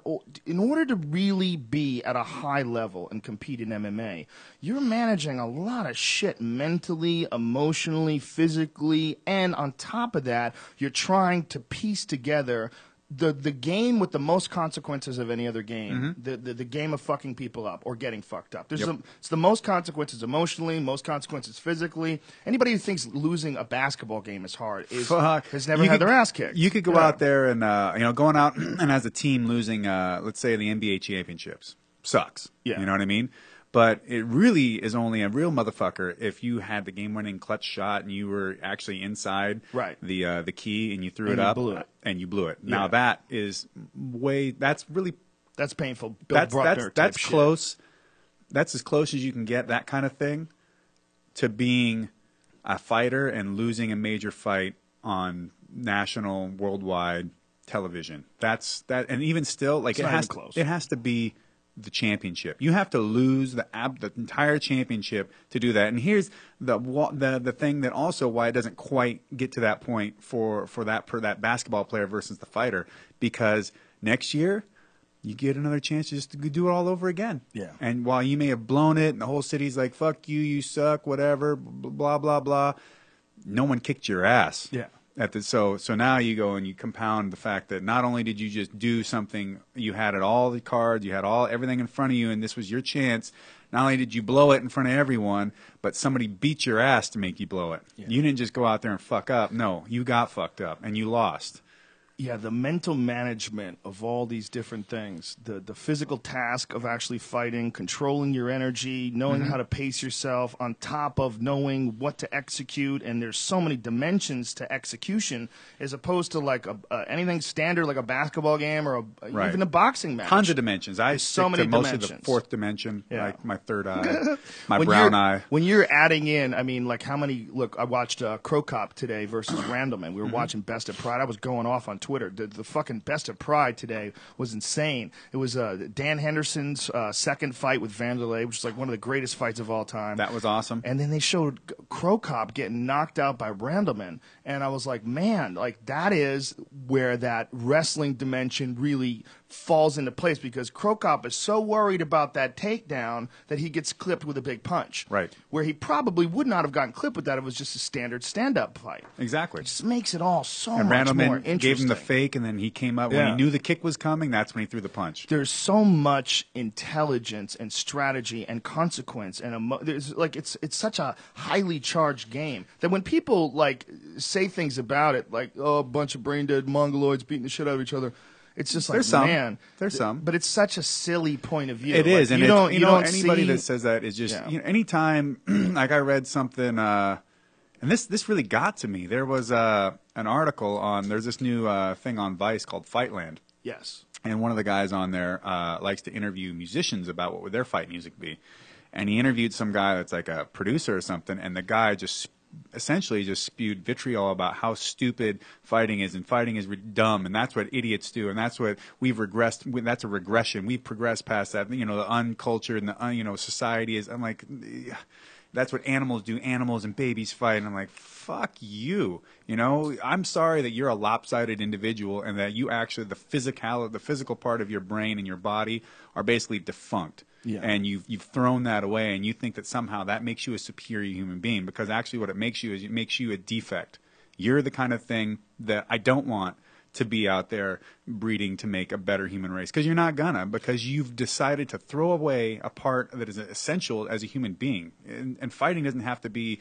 in order to really be at a high level and compete in MMA, you're managing a lot of shit mentally, emotionally, physically, and on top of that, you're trying to piece together the the game with the most consequences of any other game, the, the the game of fucking people up or getting fucked up. There's Yep. it's the most consequences emotionally, most consequences physically. Anybody who thinks losing a basketball game is hard is Fuck. has never You had could- their ass kicked. You could go Yeah. out there and uh, you know going out and as a team losing, uh, let's say the NBA championships sucks. Yeah. you know what I mean. But it really is only a real motherfucker if you had the game-winning clutch shot and you were actually inside Right. the uh, the key and you threw And it you up blew it. and you blew it. Yeah. Now that is way that's really That's painful. Bill that's Buckner that's that's shit. close. That's as close as you can get that kind of thing. to being a fighter and losing a major fight on national, worldwide television. That's that, and even still, like It's it has close. it has to be the championship. You have to lose the ab- the entire championship to do that. And here's the the the thing that also why it doesn't quite get to that point for for that for that basketball player versus the fighter because next year you get another chance to just do it all over again. Yeah. And while you may have blown it and the whole city's like fuck you, you suck, whatever, blah blah blah, no one kicked your ass. Yeah. At the, so so now you go and you compound the fact that not only did you just do something, you had it all the cards, you had all everything in front of you, and this was your chance. Not only did you blow it in front of everyone, but somebody beat your ass to make you blow it. You didn't just go out there and fuck up. No, you got fucked up and you lost. Yeah, the mental management of all these different things, the the physical task of actually fighting, controlling your energy, knowing Mm-hmm. how to pace yourself, on top of knowing what to execute, and there's so many dimensions to execution, as opposed to like a, uh, anything standard like a basketball game or a, Right. even a boxing match. Tons of dimensions. I There's so many to most of dimensions. the fourth dimension, Yeah. like my third eye, my when brown eye. When you're adding in, I mean, like how many? Look, I watched uh, Cro Cop today versus Randleman. We were Mm-hmm. watching Best of Pride. I was going off on Twitter. The, the fucking Best of Pride today was insane. It was uh, Dan Henderson's uh, second fight with Vanderlei, which is like one of the greatest fights of all time. That was awesome. And then they showed Cro Cop getting knocked out by Randleman, and I was like, man, like that is where that wrestling dimension really falls into place because Cro Cop is so worried about that takedown that he gets clipped with a big punch. Right. Where he probably would not have gotten clipped with that. It was just a standard stand-up fight. exactly. It just makes it all so And much more interesting. gave him the fake, and then he came up when he knew the kick was coming. That's when he threw the punch. there's so much intelligence and strategy and consequence and emo- there's like it's it's such a highly charged game that when people like say things about it like oh a bunch of brain dead mongoloids beating the shit out of each other it's just like There's some. man There's some. but it's such a silly point of view It is, Like, and you don't you, you, know don't anybody see, that says that is just Yeah. you know anytime like I read something uh, and this this really got to me. There was uh, an article on there's this new uh, thing on Vice called Fightland, yes and one of the guys on there uh, likes to interview musicians about what would their fight music be, and he interviewed some guy that's like a producer or something, and the guy just essentially just spewed vitriol about how stupid fighting is and fighting is dumb and that's what idiots do and that's what we've regressed that's a regression. We've progressed past that you know the uncultured and the you know society is i'm like that's what animals do animals and babies fight and i'm like fuck you you know? I'm sorry that you're a lopsided individual and that you actually the physical the physical part of your brain and your body are basically defunct Yeah. and you've you've thrown that away and you think that somehow that makes you a superior human being because actually what it makes you is it makes you a defect you're the kind of thing that i don't want to be out there breeding to make a better human race because you're not gonna because you've decided to throw away a part that is essential as a human being and, and fighting doesn't have to be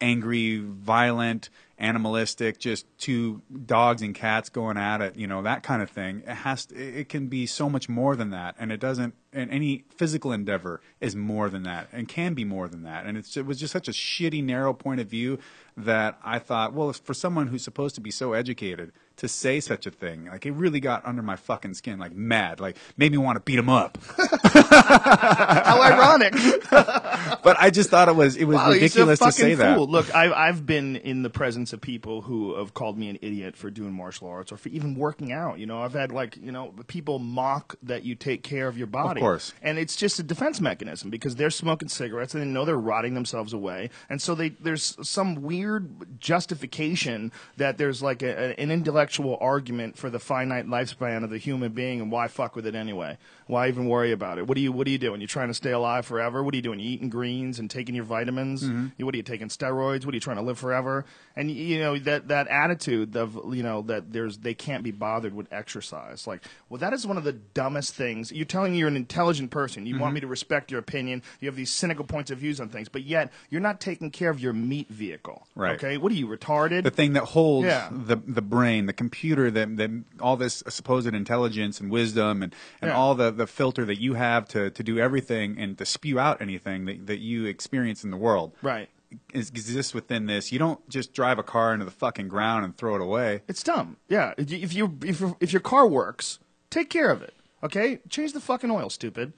angry, violent, animalistic, just two dogs and cats going at it, you know, that kind of thing. It has to, it can be so much more than that, and it doesn't. And any physical endeavor is more than that, and can be more than that. And it was just such a shitty, narrow point of view that I thought, well, for someone who's supposed to be so educated to say such a thing, like it really got under my fucking skin, like mad, like made me want to beat him up. how ironic But I just thought it was it was Wow, ridiculous to say that. Look, I've I've been in the presence of people who have called me an idiot for doing martial arts or for even working out. You know, I've had like you know people mock that you take care of your body. of course. and it's just a defense mechanism because they're smoking cigarettes and they know they're rotting themselves away, and so they there's some weird justification that there's like a, an intellectual argument for the finite lifespan of the human being and why fuck with it anyway? Why even worry about it? What are you What are you doing? You're trying to stay alive forever? What are you doing? You eating greens and taking your vitamins? Mm-hmm. You- What are you taking steroids? What are you trying to live forever? And you know that that attitude of you know that there's they can't be bothered with exercise. Like, well, that is one of the dumbest things. You're telling me you're an intelligent person. You want mm-hmm. me to respect your opinion. You have these cynical points of views on things, but yet you're not taking care of your meat vehicle. Right. Okay. What are you retarded? the thing that holds Yeah. the the brain, the computer, that that all this supposed intelligence and wisdom and, and Yeah. all the, the filter that you have to, to do everything and to spew out anything that, that you experience in the world. Right. Is, exists within this. You don't just drive a car into the fucking ground and throw it away. It's dumb. Yeah. If you if your if your car works, take care of it. Okay. Change the fucking oil, stupid.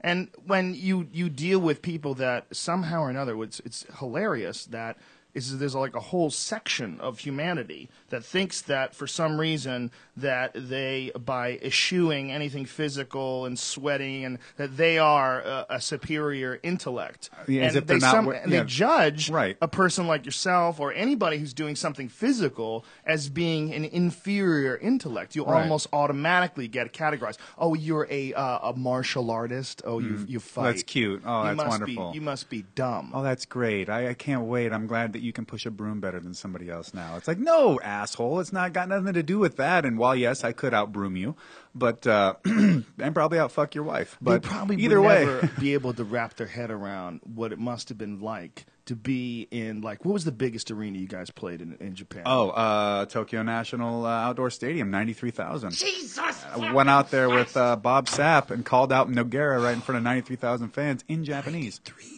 And when you you deal with people that somehow or another, it's it's hilarious that is there's like a whole section of humanity that thinks that for some reason that they by eschewing anything physical and sweating and that they are a, a superior intellect Yeah, as and if they're not some, and they judge Right. a person like yourself or anybody who's doing something physical as being an inferior intellect you Right. almost automatically get categorized oh you're a uh, a martial artist oh you you fight Mm. That's cute. Oh, you that's must wonderful. be you must be dumb Oh, that's great. I, I can't wait. I'm glad that you can push a broom better than somebody else now. It's like, no, asshole. It's not got nothing to do with that. And while, yes, I could outbroom you, but, uh, and probably outfuck your wife. But they probably either would way. never be able to wrap their head around what it must have been like to be in like what was the biggest arena you guys played in in Japan? Oh, uh, Tokyo National uh, Outdoor Stadium, 93,000. Jesus! I went out there with uh, Bob Sapp and called out Nogueira right in front of 93,000 fans in Japanese. three thousand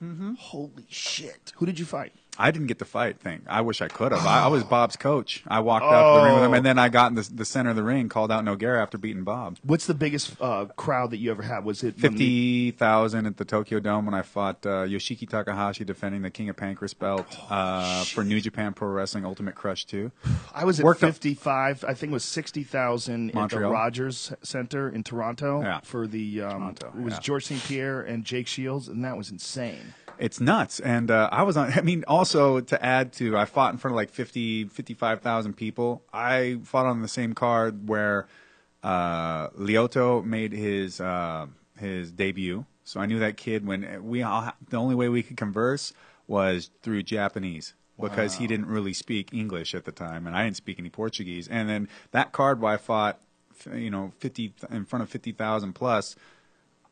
people. Holy shit! Who did you fight? I didn't get to fight thing. I wish I could have. I, I was Bob's coach. I walked out to the ring with him, Oh. and then I got in the, the center of the ring, called out Nogueira after beating Bob. What's the biggest uh, crowd that you ever had? Was it 50,000 at the Tokyo Dome when I fought uh, Yoshiki Takahashi defending the King of Pancrase belt uh, for New Japan Pro Wrestling Ultimate Crush 2. I was at Worked up- 55. I think it was 60,000 at the Rogers Center in Toronto Yeah. for the. Um, Toronto, it was yeah. George St. Pierre and Jake Shields, and that was insane. It's nuts. And uh, I was on, I mean, also to add to, I fought in front of like 50, 55,000 people. I fought on the same card where uh, Lyoto made his, uh, his debut. So I knew that kid when we all, the only way we could converse was through Japanese. Because he didn't really speak English at the time, and I didn't speak any Portuguese. And then that card where I fought, you know, fifty in front of fifty thousand plus,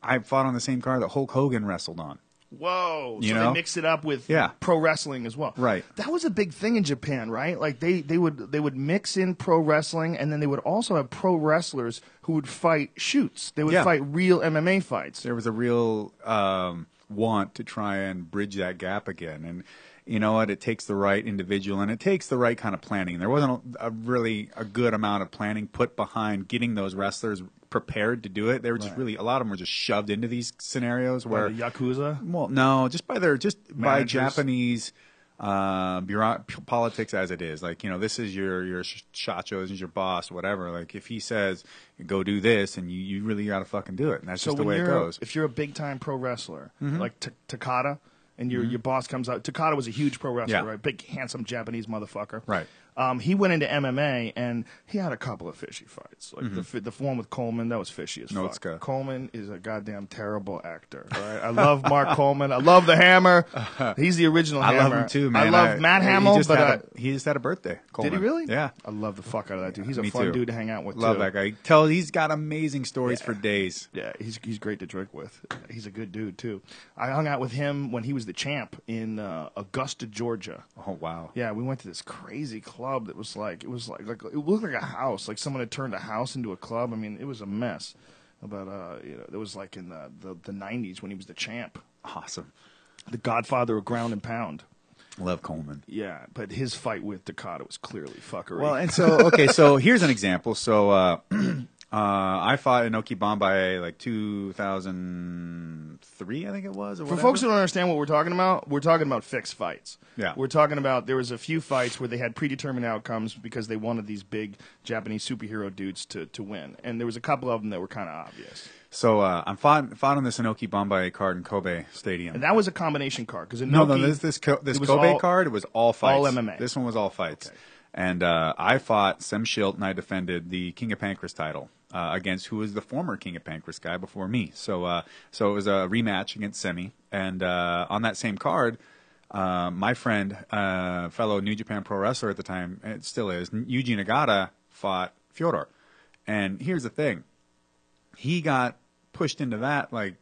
I fought on the same card that Hulk Hogan wrestled on. Whoa! You so know? they mix it up with Yeah. pro wrestling as well. Right. That was a big thing in Japan, right? Like they, they would they would mix in pro wrestling, and then they would also have pro wrestlers who would fight shoots. They would Yeah. fight real MMA fights. there was a real um, want to try and bridge that gap again. And you know what? It takes the right individual and it takes the right kind of planning. There wasn't a, a really a good amount of planning put behind getting those wrestlers prepared to do it. They were just really a lot of them were just shoved into these scenarios Where the yakuza. well, no, just by their just by Japanese uh, bureau- politics as it is. Like you know, this is your your sh- shachos, this is your boss, whatever. Like if he says go do this, and you you really got to fucking do it, and that's So just the way it goes. Mm-hmm. if you're a big time pro wrestler like T- Takada, and your your boss comes out, Takada was a huge pro wrestler, Yeah. right? Big handsome Japanese motherfucker, Right. Um, he went into MMA and he had a couple of fishy fights. Like Mm-hmm. the the one with Coleman, that was fishy as fuck. good. Coleman is a goddamn terrible actor. Right? I love Mark Coleman. I love the Hammer. He's the original. I Hammer. love him too, man. I love Matt he Hamill, just but he just had a birthday. did he really? Yeah. I love the fuck out of that dude. He's a Me fun too. dude to hang out with. Love too. that guy. Tell he's got amazing stories for days. Yeah, he's he's great to drink with. He's a good dude too. I hung out with him when he was the champ in uh, Augusta, Georgia. Oh wow. Yeah, we went to this crazy club that was like it was like like it looked like a house, like someone had turned a house into a club. I mean, it was a mess. But uh, you know, it was like in the, the the '90s when he was the champ, Awesome. the Godfather of ground and pound. Love Coleman. Yeah, but his fight with Takada was clearly fuckery. Well, and so okay, so here's an example. So uh, uh, I fought Inoki Bom-Ba-Ye like 2003, I think it was. For folks who don't understand what we're talking about, we're talking about fixed fights. Yeah. We're talking about there was a few fights where they had predetermined outcomes because they wanted these big Japanese superhero dudes to, to win. And there was a couple of them that were kind of obvious. So uh, I'm fought, fought on this Inoki Bom-Ba-Ye card in Kobe Stadium. And that was a combination card because no, no, this this Co- this Kobe all- card it was all fights. all MMA. This one was all fights. And uh, I fought Sem Schilt and I defended the King of Pancrase title uh, against who was the former King of Pancrase guy before me. So uh, so it was a rematch against Semmy. And uh, on that same card, uh, my friend, uh, fellow New Japan Pro wrestler at the time, it still is, Yuji Nagata fought Fyodor. And here's the thing he got pushed into that like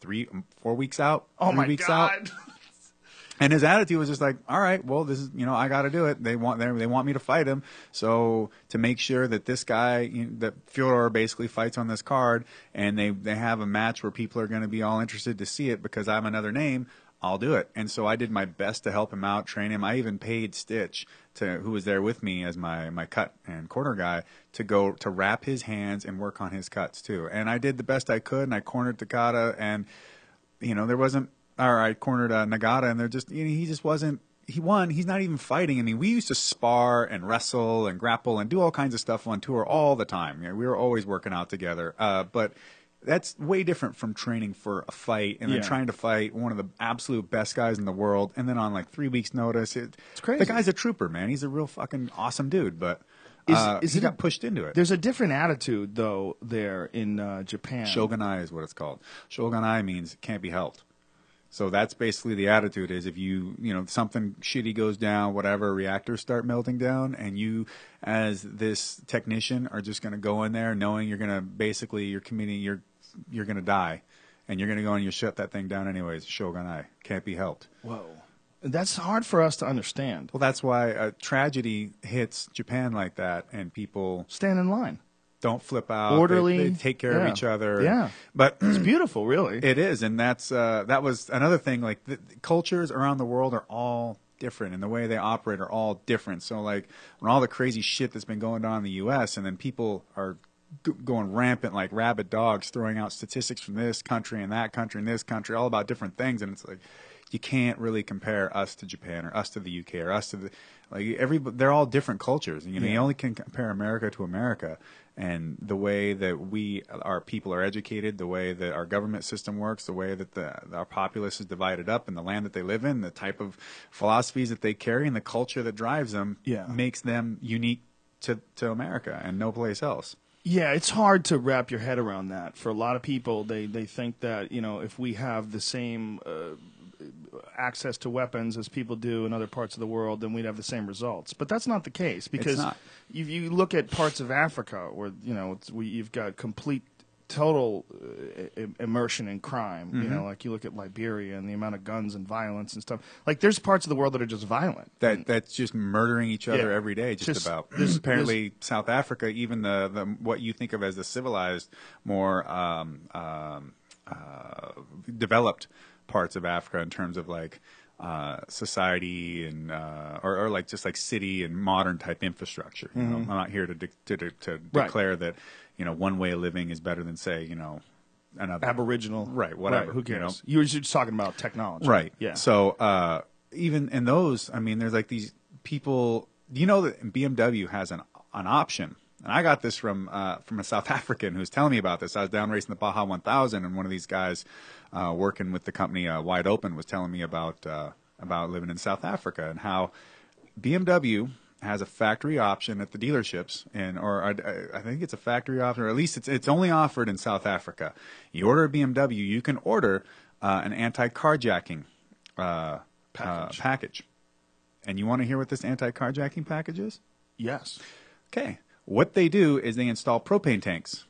three, four weeks out. Oh three my weeks out. And his attitude was just like, "All right, well, this is you know I got to do it. They want they want me to fight him. So to make sure that this guy you know, that Fyodor basically fights on this card, and they they have a match where people are going to be all interested to see it because I'm another name. I'll do it. And so I did my best to help him out, train him. I even paid Stitch to who was there with me as my my cut and corner guy to go to wrap his hands and work on his cuts too. And I did the best I could, and I cornered Takada, and you know there wasn't. Or I cornered uh, Nagata, and they're just you know, he just wasn't. He won. He's not even fighting. I mean, we used to spar and wrestle and grapple and do all kinds of stuff on tour all the time. You know, we were always working out together. Uh, but that's way different from training for a fight and then Yeah. trying to fight one of the absolute best guys in the world, and then on like three weeks' notice, it, It's crazy. The guy's a trooper, man. He's a real fucking awesome dude, but Is- uh, is he it got a- pushed into it. There's a different attitude though there in uh, Japan. Shoganai is what it's called. Shoganai means can't be helped. So that's basically the attitude is if you, you know, something shitty goes down, whatever, reactors start melting down, and you, as this technician, are just going to go in there knowing you're going to basically, you're committing, you're, you're going to die. And you're going to go and you shut that thing down anyways. Shoganai. Can't be helped. Whoa, that's hard for us to understand. Well, that's why a tragedy hits Japan like that, and people Stand in line. Don't flip out. They- Orderly. They, take care Yeah. of each other. Yeah. But It's beautiful, really. It is, and that's uh, that was another thing. Like the, the cultures around the world are all different, and the way they operate are all different. So, like when all the crazy shit that's been going on in the U.S., and then people are g- going rampant like rabid dogs, throwing out statistics from this country and that country and this country, all about different things, and it's like you can't really compare us to Japan or us to the UK or us to the like every they're all different cultures. You know, you only can compare America to America, and the way that we our people are educated, the way that our government system works, the way that the our populace is divided up, and the land that they live in, the type of philosophies that they carry, and the culture that drives them, Yeah. makes them unique to to America and no place else. Yeah, it's hard to wrap your head around that. For a lot of people, they, they think that you know if we have the same uh, access to weapons as people do in other parts of the world, then we'd have the same results. But that's not the case because if you look at parts of Africa where you know it's, we, you've got complete total uh, immersion in crime. You Mm-hmm. know, like you look at Liberia and the amount of guns and violence and stuff. Like there's parts of the world that are just violent. that that's just murdering each other Yeah. every day, just, Just- about. there's- Apparently, South Africa, even the, the what you think of as the civilized, more um, um, uh, developed parts of Africa in terms of like uh, society and uh, or, or like just like city and modern type infrastructure. You know, I'm not here to de- to, to, to Right. declare that you know one way of living is better than say you know another Aboriginal, Right, whatever, who you know. cares? You were just talking about technology, Right. Yeah. So uh, even in those, I mean, there's like these people. You know that BMW has an an option? And I got this from uh, from a South African who's telling me about this. I was down racing the Baja 1000, and one of these guys uh, working with the company uh, Wide Open was telling me about uh, about living in South Africa and how BMW has a factory option at the dealerships, and or I, I think it's a factory option, or at least it's it's only offered in South Africa. You order a BMW, you can order uh, an anti-carjacking uh, Package. Uh, package. And you want to hear what this anti-carjacking package is? yes. Okay. What they do is they install propane tanks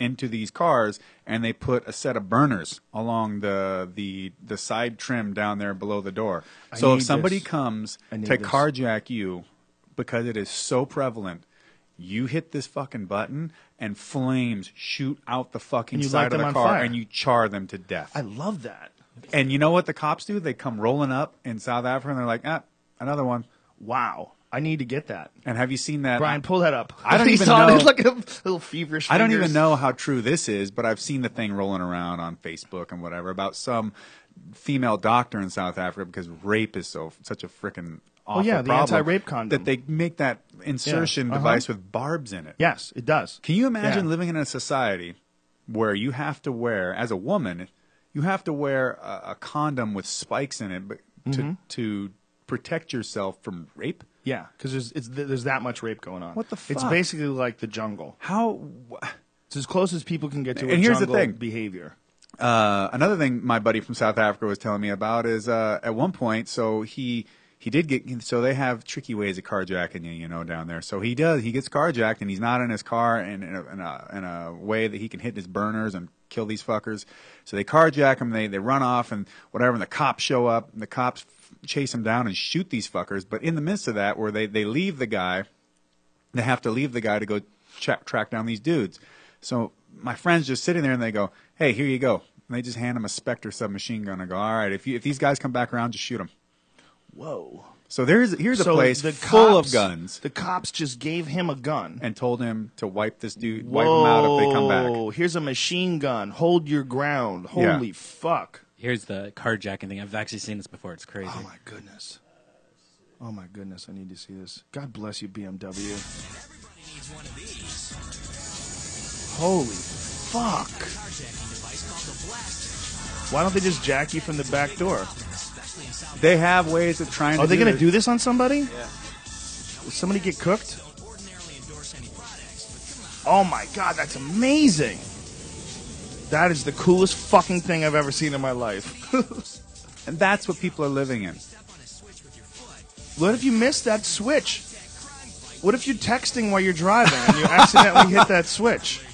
into these cars and they put a set of burners along the the the side trim down there below the door. I so if somebody this. comes to this. carjack you because it is so prevalent, you hit this fucking button and flames shoot out the fucking side of the car fire. and you char them to death. I love that. and you know what the cops do? They come rolling up in South Africa and they're like, "Ah, another one." Wow. I need to get that. And have you seen that? Brian, pull that up. I don't even know- it like a little feverish. I don't even know how true this is, but I've seen the thing rolling around on Facebook and whatever about some female doctor in South Africa because rape is so such a freaking awful Oh, yeah, the anti-rape condom. that they make that insertion Yeah, uh-huh. device with barbs in it. Yes, it does. Can you imagine Yeah. living in a society where you have to wear, as a woman, you have to wear a, a condom with spikes in it, but to Mm-hmm. to protect yourself from rape? Yeah, because there's it's, there's that much rape going on. What the fuck? It's basically like the jungle. How? It's as close as people can get to a And here's the jungle thing. behavior. Uh, another thing my buddy from South Africa was telling me about is uh, at one point, so he he did get so they have tricky ways of carjacking you, you know, down there. So he does he gets carjacked and he's not in his car and in, a, in, a, in a way that he can hit his burners and kill these fuckers. So they carjack him, they they run off and whatever, and the cops show up, and the cops chase him down and shoot these fuckers. But in the midst of that, where they they leave the guy they have to leave the guy to go check, track down these dudes. So my friend's just sitting there and they go, "Hey, here you go. And they just hand him a Spectre submachine gun and go, all right, if, you, if these guys come back around, just shoot them. Whoa. So there's here's a So place the full cops- of guns The cops just gave him a gun. and told him to wipe this dude, wipe him out if they come back. Here's a machine gun. Hold your ground. Yeah. Holy fuck. Here's the carjacking thing. I've actually seen this before. It's crazy. Oh my goodness. Oh my goodness, I need to see this. God bless you, BMW. Holy fuck. Why don't they just jack you from the back door? They have ways of trying. Oh, to. Are they going to do this on somebody? Will somebody get cooked? Oh my god, that's amazing. That is the coolest fucking thing I've ever seen in my life. And that's what people are living in. What if you missed that switch? What if you're texting while you're driving and you accidentally hit that switch?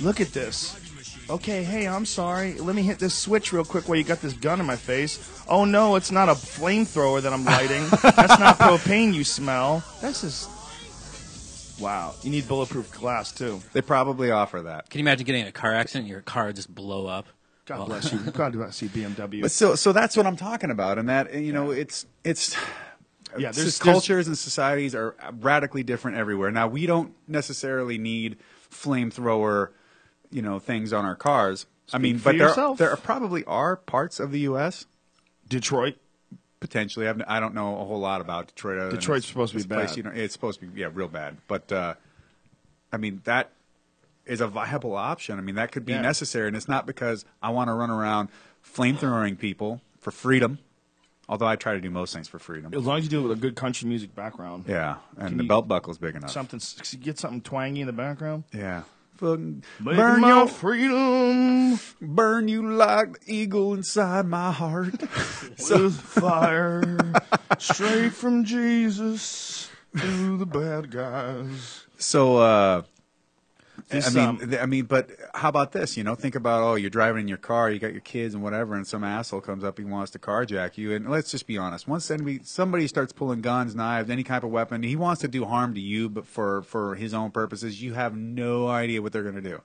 Look at this. Okay, hey, I'm sorry. Let me hit this switch real quick while you got this gun in my face. Oh no, it's not a flamethrower that I'm lighting. That's not propane you smell. This is. Wow. You need bulletproof glass too. They probably offer that. Can you imagine getting in a car accident and your car would just blow up? God Well- bless you. God bless you, BMW. But so so that's what I'm talking about, and that you know it's it's Yeah, s- there's- cultures and societies are radically different everywhere. Now we don't necessarily need flamethrower, you know, things on our cars. I mean, for but there yourself. there probably are parts of the U.S. Detroit. Potentially. I've, I don't know a whole lot about Detroit. Detroit's supposed to be a place bad. You know, it's supposed to be yeah, real bad. But uh, I mean that is a viable option. I mean that could be Yeah. necessary, and it's not because I want to run around flamethrowing people for freedom. Although I try to do most things for freedom. As long as you do it with a good country music background. Yeah, and Can the you- belt buckle's big enough. Something. Get something twangy in the background. Yeah. Fucking Making burn my your freedom burn you like the eagle inside my heart. with fire straight from Jesus to the bad guys. So, uh, This, I mean, um, I mean, but how about this? You know, think about oh, you're driving in your car, you got your kids and whatever, and some asshole comes up, he wants to carjack you. And let's just be honest: once somebody somebody starts pulling guns, knives, any type of weapon, he wants to do harm to you, but for for his own purposes, you have no idea what they're going to do.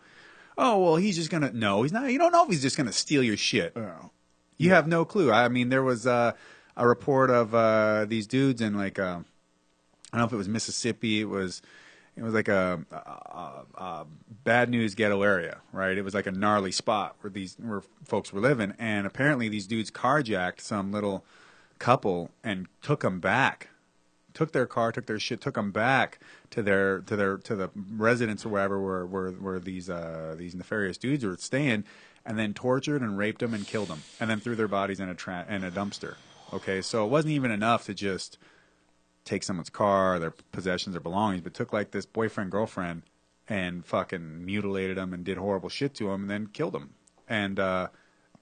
Oh well, he's just gonna no, he's not. You don't know if he's just gonna steal your shit. Oh. You have no clue. I mean, there was uh, a report of uh, these dudes in like uh, I don't know if it was Mississippi. It was it was like a, a, a, bad news ghetto area, right? It was like a gnarly spot where these where folks were living, and apparently these dudes carjacked some little couple and took them back. Took their car, took their shit, took them back to their to their to the residence or wherever where where, where these uh, these nefarious dudes were staying, and then tortured and raped them and killed them, and then threw their bodies in a tra- in a dumpster. Okay, so it wasn't even enough to just take someone's car, their possessions, or belongings, but took like this boyfriend girlfriend and fucking mutilated them and did horrible shit to them and then killed them. And uh,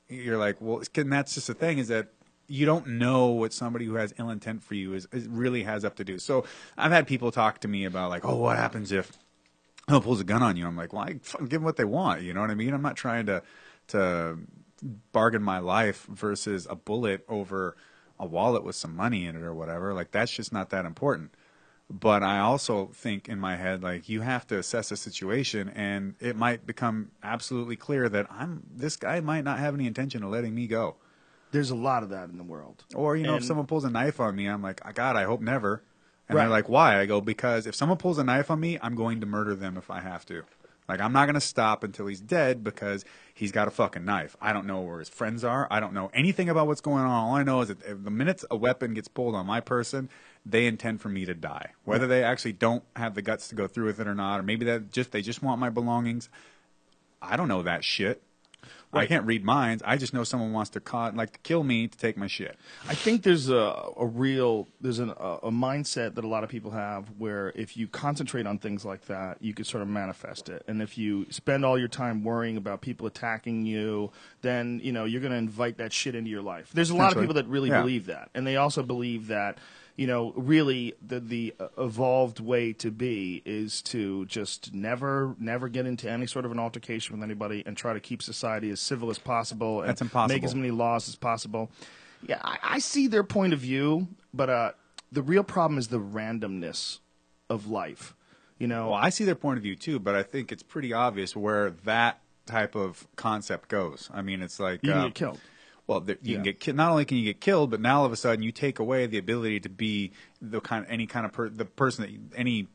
you're like, well, and that's just the thing is that you don't know what somebody who has ill intent for you is, is really has up to do. So I've had people talk to me about like, oh, what happens if someone pulls a gun on you? I'm like, well, I fucking give them what they want. You know what I mean? I'm not trying to to bargain my life versus a bullet over a wallet with some money in it or whatever. Like that's just not that important. But I also think in my head, like you have to assess a situation, and it might become absolutely clear that I'm this guy might not have any intention of letting me go. There's a lot of that in the world. Or you know, if someone pulls a knife on me, I'm like, God, I hope never. And Right. they're like, Why? I go because if someone pulls a knife on me, I'm going to murder them if I have to. Like I'm not going to stop until he's dead because he's got a fucking knife. I don't know where his friends are. I don't know anything about what's going on. All I know is that the minute a weapon gets pulled on my person, they intend for me to die. Whether they actually don't have the guts to go through with it or not, or maybe that just they just want my belongings. I don't know that shit. I can't read minds. I just know someone wants to like to kill me to take my shit. I think there's a, a real there's an, a, a mindset that a lot of people have where if you concentrate on things like that, you can sort of manifest it. And if you spend all your time worrying about people attacking you, then you know you're going to invite that shit into your life. There's a lot of people that really Yeah. believe that, and they also believe that you know really the the uh, evolved way to be is to just never never get into any sort of an altercation with anybody and try to keep society as civil as possible and That's impossible. make as many laws as possible. Yeah, I, I see their point of view, but uh, the real problem is the randomness of life. You know, Well, I see their point of view too, but I think it's pretty obvious where that type of concept goes. I mean, it's like You can uh, get killed. Well, you can get ki- not only can you get killed, but now all of a sudden you take away the ability to be the kind of, any kind of per, the person that you, any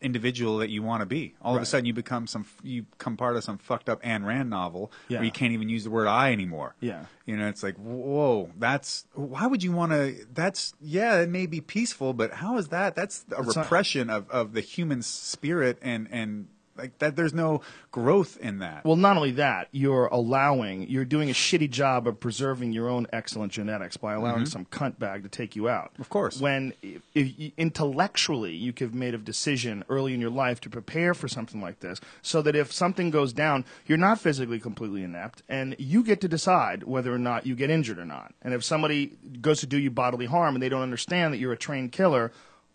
individual that you want to be. All of a sudden you become some you become part of some fucked up Ayn Rand novel Yeah. where you can't even use the word I anymore. Yeah. You know, it's like, whoa, that's why would you want to? That's yeah, it may be peaceful, but how is that? That's a It's not- repression of, of the human spirit, and and like that. There's no growth in that. Well, not only that, you're allowing, you're doing a shitty job of preserving your own excellent genetics by allowing some cunt bag to take you out. Mm-hmm. Of course. When if, if intellectually you could have made a decision early in your life to prepare for something like this, so that if something goes down, you're not physically completely inept, and you get to decide whether or not you get injured or not. And if somebody goes to do you bodily harm and they don't understand that you're a trained killer,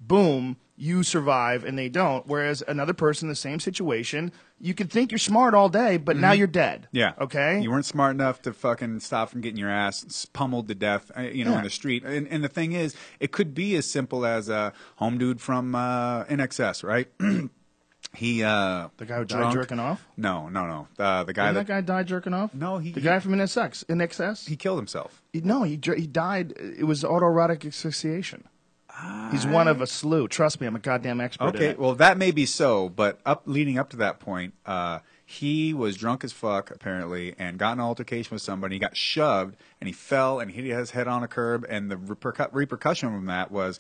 boom, you survive and they don't. Whereas another person in the same situation, you could think you're smart all day, but now you're dead. Mm-hmm. Yeah. Okay. You weren't smart enough to fucking stop from getting your ass pummeled to death, uh, you know, Yeah. in the street. And, and the thing is, it could be as simple as a home dude from uh, INXS, right? he uh, the guy who died jerking off. No, no, no. Uh, the guy that, that guy died jerking off? No, he- The he- guy from INXS. In excess. he killed himself. no, he he died. It was autoerotic asphyxiation. He's one of a slew. Trust me, I'm a goddamn expert. Okay, well that may be so, but up leading up to that point, uh, he was drunk as fuck apparently, and got in an altercation with somebody. He got shoved, and he fell and hit his head on a curb. And the repercu- repercussion from that was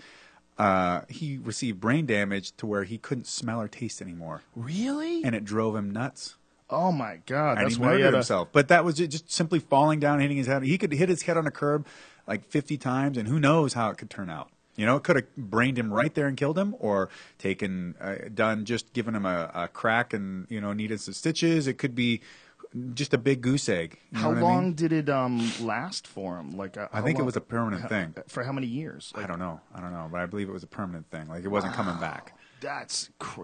uh, he received brain damage to where he couldn't smell or taste anymore, really? and it drove him nuts. oh my god, And that's he why he murdered himself. But that was just simply falling down, hitting his head. He could hit his head on a curb like 50 times, and who knows how it could turn out. You know, it could have brained him right there and killed him, or taken, uh, done, just given him a, a crack and you know needed some stitches. It could be just a big goose egg. You How know I long mean? did it um last for him? Like uh, I how think it was a permanent thing. For how many years? Like, I don't know. I don't know, but I believe it was a permanent thing. Like it wasn't coming back. That's cr-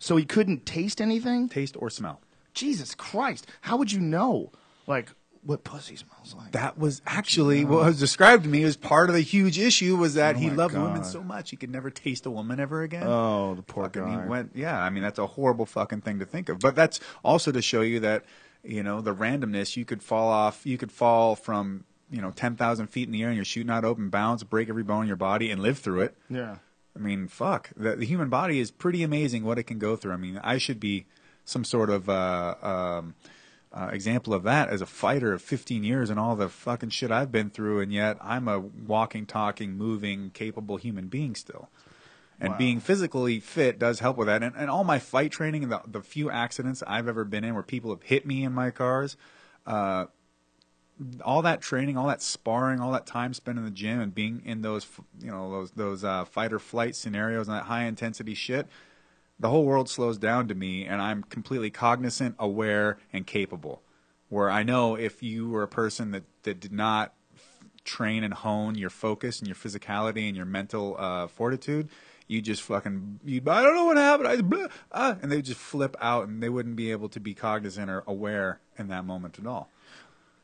so he couldn't taste anything. Taste or smell. Jesus Christ! How would you know? Like what pussy smells like? That was actually what was described to me as part of the huge issue was that Oh he loved women so much he could never taste a woman ever again. Oh, the poor Fucking, guy. He went, yeah. I mean, that's a horrible fucking thing to think of. But that's also to show you that you know the randomness. You could fall off. You could fall from you know ten thousand feet in the air and you're shooting out open bounds, break every bone in your body, and live through it. yeah. I mean, fuck. The, the human body is pretty amazing what it can go through. I mean, I should be some sort of uh, um, uh, example of that as a fighter of 15 years and all the fucking shit I've been through, and yet I'm a walking, talking, moving, capable human being still. And Wow. being physically fit does help with that. And, and all my fight training and the, the few accidents I've ever been in where people have hit me in my cars, uh, all that training, all that sparring, all that time spent in the gym, and being in those, you know, those those uh, fight or flight scenarios and that high intensity shit, the whole world slows down to me, and I'm completely cognizant, aware, and capable. Where I know if you were a person that that did not train and hone your focus and your physicality and your mental uh, fortitude, you just fucking you'd, I don't know what happened. I, blah, ah, and they would just flip out, and they wouldn't be able to be cognizant or aware in that moment at all.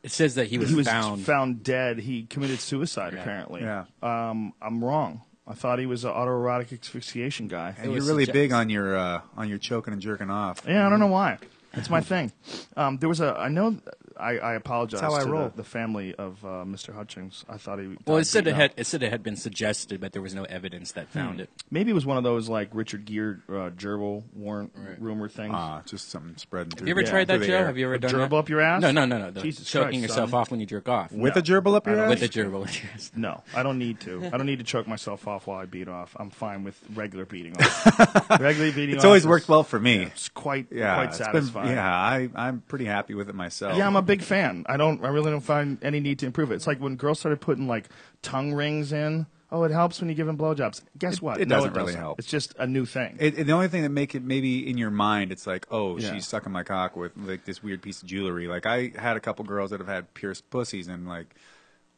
It says that he was, he was found. dead. He committed suicide. Yeah. Apparently. Yeah. Um, I'm wrong. I thought he was an autoerotic asphyxiation guy. And you're really big on your uh, on your choking and jerking off. Yeah, I don't know why. It's my thing. Um, there was a. I know. I, I apologize That's how I to roll. The, the family of uh, Mr. Hutchence. I thought he. Well, died it said it beaten had it said it had been suggested, but there was no evidence that found Hmm. it. Maybe it was one of those like Richard Gere uh, gerbil warrant Right. rumor things. Ah, just something spreading through. Have you ever Yeah, tried that, through the Joe? air. Have you ever A done gerbil that? up your ass? No, no, no, no. The Jesus choking Christ, yourself son. off when you jerk off. with No. a gerbil up your ass? With the gerbil. yes. No, I don't need to. I don't need to choke myself off while I beat off. I'm fine with regular beating off. regular beating It's off. always is- worked well for me. It's quite Yeah, quite it's been- satisfying. yeah, I I'm pretty happy with it myself. Yeah, I'm a big fan. I don't. I really don't find any need to improve it. It's like when girls started putting like tongue rings in. Oh, it helps when you give them blowjobs. Guess what? it doesn't it really help. It's just a new thing. It, it- the only thing that make it maybe in your mind, it's like, oh, Yeah. she's sucking my cock with like this weird piece of jewelry. Like I had a couple girls that have had pierced pussies, and like,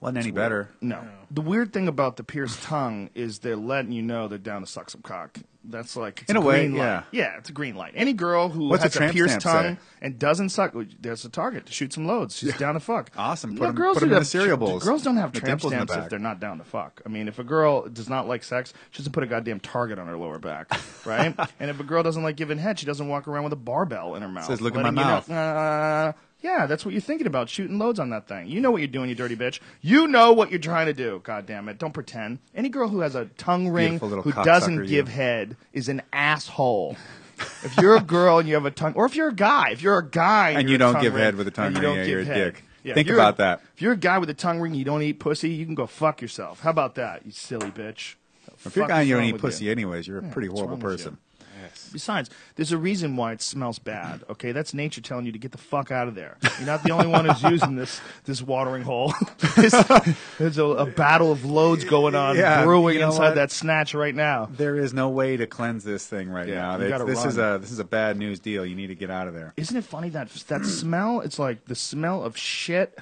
Wasn't any better. No. The weird thing about the pierced tongue is they're letting you know they're down to suck some cock. That's like it's In a way, green light. yeah. yeah, it's a green light. Any girl who What's has the a tramp pierced stamp tongue say? and doesn't suck, there's a target to shoot some loads. She's down to fuck. Awesome. No, Put 'em- girls put 'em do in have- the cereal bowls. Girls don't have The tramp dimples in the stamps if back. they're not down to fuck. I mean, if a girl does not like sex, she doesn't put a goddamn target on her lower back, right? and if a girl doesn't like giving head, she doesn't walk around with a barbell in her mouth. Says, "Look at letting my you know, mouth." uh, yeah, that's what you're thinking about, shooting loads on that thing. You know what you're doing, you dirty bitch. You know what you're trying to do. God damn it. Don't pretend. Any girl who has a tongue ring Beautiful little who doesn't you. give head is an asshole. if you're a girl and you have a tongue, or if you're a guy, if you're a guy And you're you a don't tongue give ring head with a tongue and you ring, don't yeah, give you're a head. dick. Think you're a- about that. If you're a guy with a tongue ring, and you don't eat pussy. You can go fuck yourself. How about that, you silly bitch? If you're a guy and you don't eat pussy you? anyways, you're a pretty horrible you? person. Besides, there's a reason why it smells bad. Okay, that's nature telling you to get the fuck out of there. You're not the only one who's using this this watering hole. There's- there's a, a battle of loads going on, Yeah, brewing you know inside what? that snatch right now. There is no way to cleanse this thing right Yeah, now. you It's- gotta this is a this is a bad news deal. You need to get out of there. Isn't it funny that that smell? It's like the smell of shit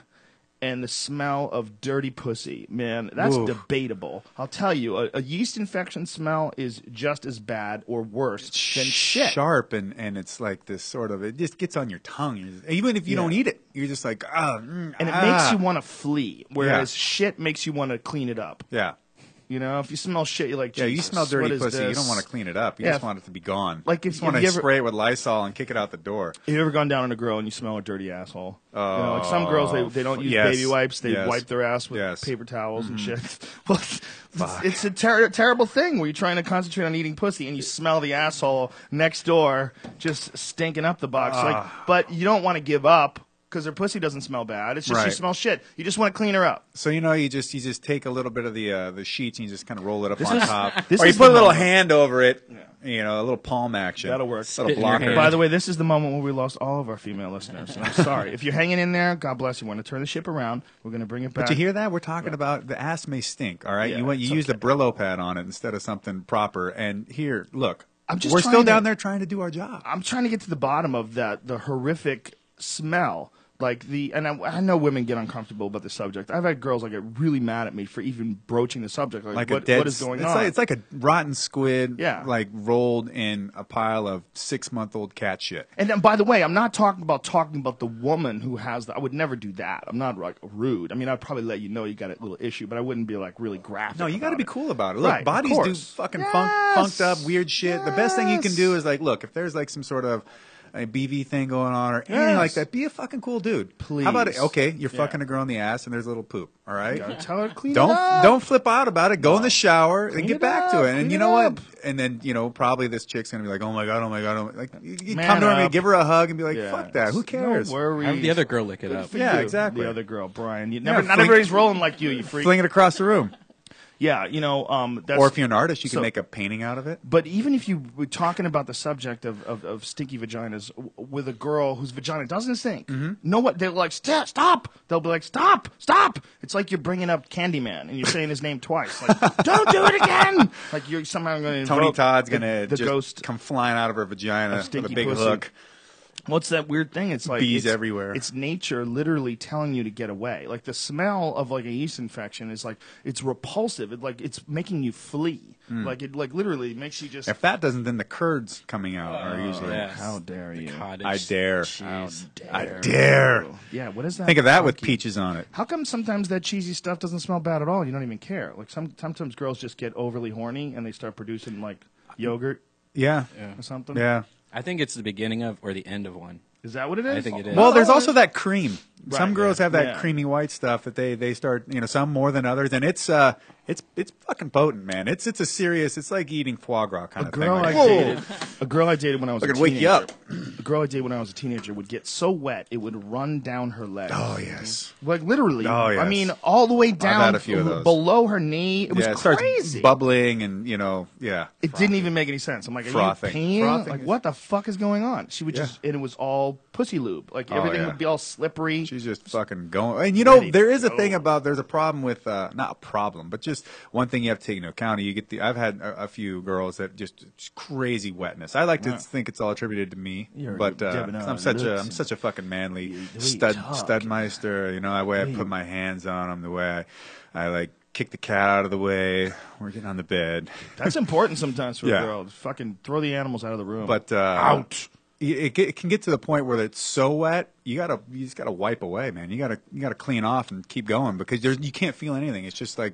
and the smell of dirty pussy. Man, that's Oof. debatable. I'll tell you, a, a yeast infection smell is just as bad or worse than shit. Sharp and and it's like this sort of it just gets on your tongue. Even if you Yeah. don't eat it, you're just like ah, mm, and it ah. makes you want to flee, whereas shit makes you want to clean it up. Yeah, You know, if you smell shit, you're like, yeah. You smell dirty pussy. You don't want to clean it up. You Yeah, just want it to be gone. like, you if- just want to you ever- spray it with Lysol and kick it out the door. Have you ever gone down on a girl and you smell a dirty asshole? Oh, you know, like some Oh, girls, they, they don't use yes, baby wipes. They yes, wipe their ass with yes. Mm-hmm. paper towels and shit. well, it's, it's a ter- terrible thing where you're trying to concentrate on eating pussy and you smell the asshole next door just stinking up the box. Like, Ah. but you don't want to give up because her pussy doesn't smell bad. It's just she Right. smells shit. You just want to clean her up. So you know, you just you just take a little bit of the uh, the sheets and you just kind of roll it up on is- top, this or you is put a little moment. hand over it. You know, a little palm action. That'll work. Little Spit in your blocker. By the way, this is the moment where we lost all of our female listeners. And I'm sorry. if you're hanging in there, God bless you. We're going to turn the ship around. We're going to bring it back. But you hear that? We're talking about the ass may stink. All right, Yeah, you want you it's used a. Brillo pad on it instead of something proper. And here, look, I'm just we're still to- down there trying to do our job. I'm trying to get to the bottom of that the horrific smell. Like the and I, I know women get uncomfortable about the subject. I've had girls like get really mad at me for even broaching the subject. Like, Like what, a dead. what is going it's on? Like, it's like a rotten squid. Yeah. Like rolled in a pile of six month old cat shit. and then, by the way, I'm not talking about talking about the woman who has the. I would never do that. I'm not like rude. I mean, I'd probably let you know you got a little issue, but I wouldn't be like really graphic. No, you got to be cool about it. Look, Right, bodies do fucking funk, Yes. funked up, weird shit. The best thing you can do is like, look, if there's like some sort of a BV thing going on or anything Yes. like that, be a fucking cool dude. Please. How about it? Okay, you're Yeah. fucking a girl in the ass and there's a little poop. All right. Gotta tell her clean don't it up. don't flip out about it. Go in the shower and get back up, to it. And clean you know what? And then you know probably this chick's gonna be like, oh my god, oh my god, oh my. like you, you come to her and give her a hug and be like, Yeah. fuck that. Who cares? No worries. Have the other girl lick it Good up. Yeah, you, exactly. The other girl, Brian. You never, not fling- everybody's rolling like you. You freak. Fling it across the room. Yeah, you know, um, that's, Or if you're an artist, you so- can make a painting out of it. But even if you were talking about the subject of, of, of stinky vaginas w- with a girl whose vagina doesn't stink, Mm-hmm. know what? They're like, "Sta- stop! They'll be like, stop, stop! It's like you're bringing up Candyman and you're saying his name twice. Like, don't do it again! Like you're somehow going to Tony Todd's gonna the, just ghost. come flying out of her vagina with a big pussy. hook. What's that weird thing? It's like Bees it's, everywhere. It's nature literally telling you to get away. Like the smell of like a yeast infection is like it's repulsive. It like it's making you flee. Hmm. Like it like literally makes you just. If that doesn't, then the curds coming out are oh, usually. yes. How dare you? Cottage I dare. cheese. I dare. Yeah, what is that? Think of that with peaches on it. How come sometimes that cheesy stuff doesn't smell bad at all? You don't even care. Like some sometimes girls just get overly horny and they start producing like yogurt Yeah. or something. Yeah. I think it's the beginning of or the end of one. Is that what it is? I think it is. Well, there's also that cream. Some girls yeah. have that Yeah. creamy white stuff that they, they start you know some more than others, and it's uh it's it's fucking potent, man. It's it's a serious. It's like eating foie gras kind A of girl thing. I dated, a girl I dated when I was I a could wake you up. A girl I dated when I was a teenager would get so wet it would run down her leg. Oh yes. Like literally. Oh, I mean, all the way had down a few of those. below her knee. It was yeah, it starts crazy. bubbling and you know yeah. it didn't even make any sense. I'm like, are Frothing. you peeing? Frothing Like, is- what the fuck is going on? She would Yeah. just, and it was all pussy lube. Like Oh, everything yeah. would be all slippery. She's just fucking going. And you know, Ready there to is a go. thing about there's a problem with uh, not a problem, but just one thing you have to take into account. You get the I've had a, a few girls that just, just crazy wetness. I like to think it's all attributed to me, You're but uh, giving 'cause out I'm such a looks I'm such a fucking manly the way you stud talk. studmeister. You know, the way I put my hands on them, the way I, I like kick the cat out of the way. We're getting on the bed. That's important sometimes for Yeah. a girl. Fucking throw the animals out of the room. But uh, out. It, it, get- it can get to the point where it's so wet, you gotta you just gotta wipe away, man. You gotta you gotta clean off and keep going because there's you can't feel anything. It's just like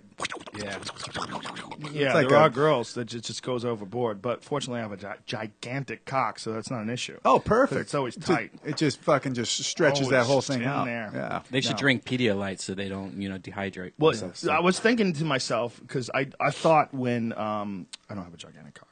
Yeah. Yeah, like there a- are girls that just, just goes overboard. But fortunately, I have a gi- gigantic cock, so that's not an issue. oh perfect. It's always tight. It just fucking just stretches Always that whole thing out. there. Yeah. They should No. drink Pedialyte so they don't, you know, dehydrate. Well, themselves. I was thinking to myself because I I thought when um I don't have a gigantic cock.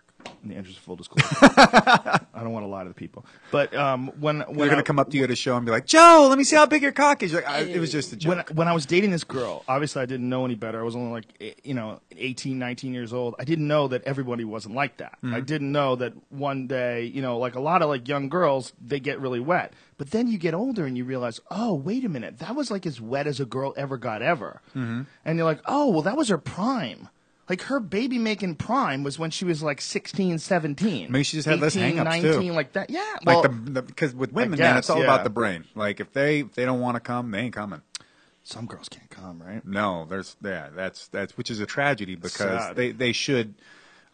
In the interest of full disclosure, I don't want to lie to the people. But um, when when They're I, gonna come up to you at a show and be like, "Joe, let me see how big your cock is." You're like, I, it was just a when joke. when I was dating this girl, obviously I didn't know any better. I was only like eh, you know 18, 19 years old. I didn't know that everybody wasn't like that. I didn't know that one day, you know, like a lot of like young girls, they get really wet. But then you get older and you realize, oh, wait a minute, that was like as wet as a girl ever got ever. Mm-hmm. And you're like, oh, well, that was her prime. Like her baby making prime was when she was like 16, 17. Maybe she just had less 18, hang-ups, too. 19, like that. Yeah. Well, like the because with women, man, it's all yeah. about the brain. Like if they if they don't want to come, they ain't coming. some girls can't come, right? No, there's yeah, that's that's which is a tragedy because Sad. they they should,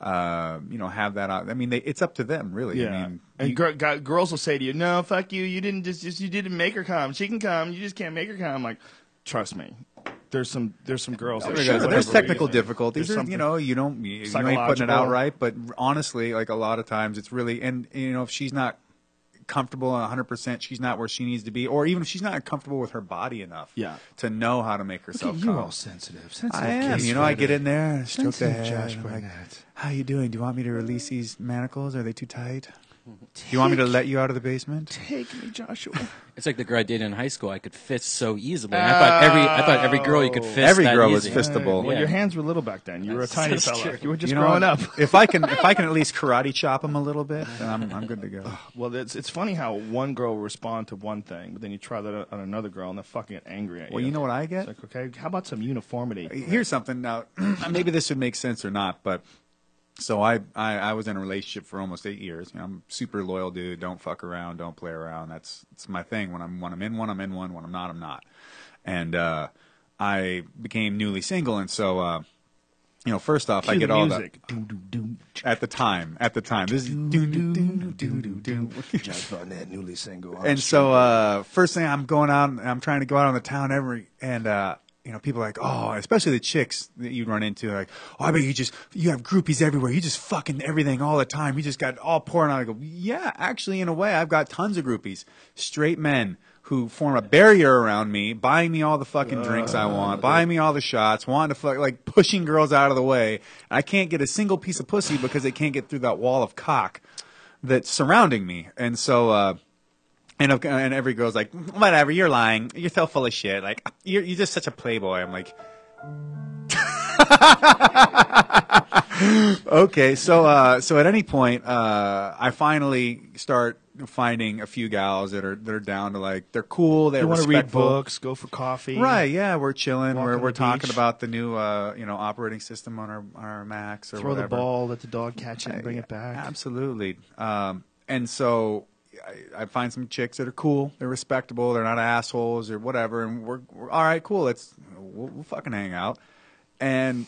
uh, you know, have that. I mean, they, it's up to them, really. Yeah, I mean, and you- gir- gu- girls will say to you, "No, fuck you. You didn't just, just you didn't make her come. She can come. You just can't make her come." I'm like, trust me. There's some there's some girls. that There's, there's technical reason. difficulties. There's There's, you know, you don't you, you ain't putting it out right. But honestly, like a lot of times, it's really and you know if she's not comfortable 100, percent she's not where she needs to be, or even if she's not comfortable with her body enough, Yeah. to know how to make Look herself at you, come. all sensitive. Sensitive. I am. You know, I get in. in there, stroke the head. Josh I'm like, Barnett. How you doing? Do you want me to release these manacles? Are they too tight? Do you want me to let you out of the basement? Take me, Joshua. It's like the girl I dated in high school. I could fist so easily. And I thought every I thought every girl you could oh. fist. Every that girl was easy. fistable. well, Yeah. your hands were little back then. You were a That's- tiny that's fella. true. You were just You know growing what? up. if I can, if I can at least karate chop him a little bit, then I'm, I'm good to go. Well, it's it's funny how one girl will respond to one thing, but then you try that on another girl, and they're fucking get angry at you. Well, you know what I It's get? like, okay, how about some uniformity? Here's something now. maybe this would make sense or not, but so I, I I was in a relationship for almost eight years. You know, I'm super loyal dude. Don't fuck around. Don't play around. That's it's my thing. When I'm when I'm in one, I'm in one. When I'm not, I'm not. And uh, I became newly single, and so uh, you know, first off, I get the all music. that at the time. At the time, this is doo, doo, doo, doo, doo, doo. Josh newly single. and so uh, first thing I'm going out, I'm trying to go out on the town every, and uh, you know, people are like, oh, especially the chicks that you run into, like, oh, I bet you just you have groupies everywhere. You just fucking everything all the time. You just got all pouring out. I go, yeah, actually, in a way, I've got tons of groupies, straight men who form a barrier around me, buying me all the fucking drinks I want, buying me all the shots, wanting to fuck, like pushing girls out of the way. I can't get a single piece of pussy because they can't get through that wall of cock that's surrounding me. And so, uh, and, and every girl's like, whatever, you're lying. You're so full of shit. Like, you're, you're just such a playboy. I'm like, okay. So, uh, so at any point, uh, I finally start finding a few gals that are, that are down to like, they're cool. They're want to read books, go for coffee. Right, yeah, we're chilling. We're we're talking beach. about the new uh, you know operating system on our our Macs or Throw whatever. the ball, let the dog catch it, and bring it back. Absolutely. Um, and so I, I find some chicks that are cool. They're respectable. They're not assholes or whatever. And we're, we're all right. Cool. Let's we'll, we'll fucking hang out. And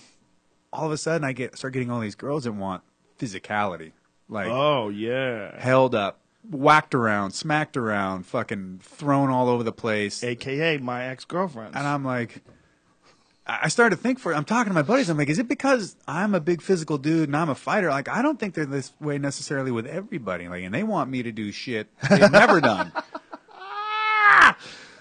all of a sudden, I get start getting all these girls that want physicality, like Oh yeah. held up, whacked around, smacked around, fucking thrown all over the place. AKA my ex girlfriend. And I'm like, I started to think for. I'm talking to my buddies. I'm like, is it because I'm a big physical dude and I'm a fighter? Like, I don't think they're this way necessarily with everybody. Like, and they want me to do shit they've never done.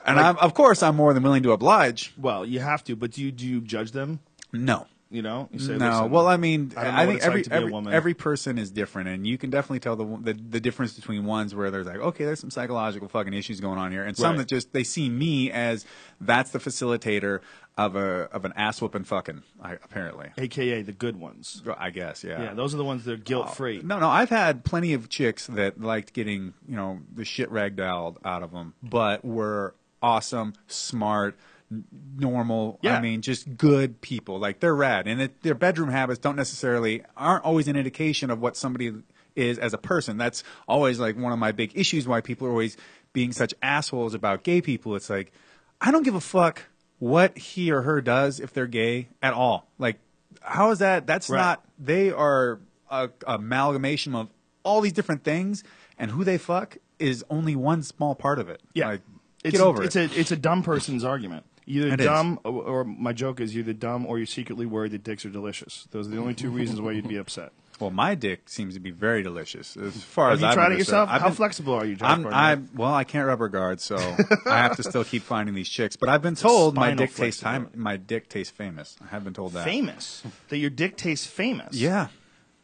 And I'm, of course, I'm more than willing to oblige. well, you have to, but do you do you judge them? No, You know, you say, no, well, I mean, I I, think it's like every to be a every, woman." every person is different, and you can definitely tell the, the the difference between ones where there's like, okay, there's some psychological fucking issues going on here, and some Right. that just they see me as that's the facilitator of a of an ass whooping fucking. I, apparently, AKA the good ones. I guess, yeah. Yeah, those are the ones that are guilt free. Uh, no, no, I've had plenty of chicks that liked getting, you know, the shit ragdolled out of them, but were awesome, smart, n- normal. Yeah. I mean, just good people. Like they're rad, and it, their bedroom habits don't necessarily aren't always an indication of what somebody is as a person. That's always like one of my big issues. Why people are always being such assholes about gay people. It's like I don't give a fuck what he or her does if they're gay at all. Like, how is that? That's Right. not. They are a amalgamation of all these different things, and who they fuck is only one small part of it. Yeah, like, it's get over a, it. It's a it's a dumb person's argument. Either It dumb, or, or my joke is you're either dumb or you're secretly worried that dicks are delicious. Those are the only two reasons why you'd be upset. Well, my dick seems to be very delicious as far Have as you I've tried it yourself? I've How been- flexible are you, John I'm? I well, I can't rubber guard, so I have to still keep finding these chicks. But I've been told my Spinal dick tastes time. flexibility. My dick tastes famous. I have been told that. famous. That your dick tastes famous. Yeah.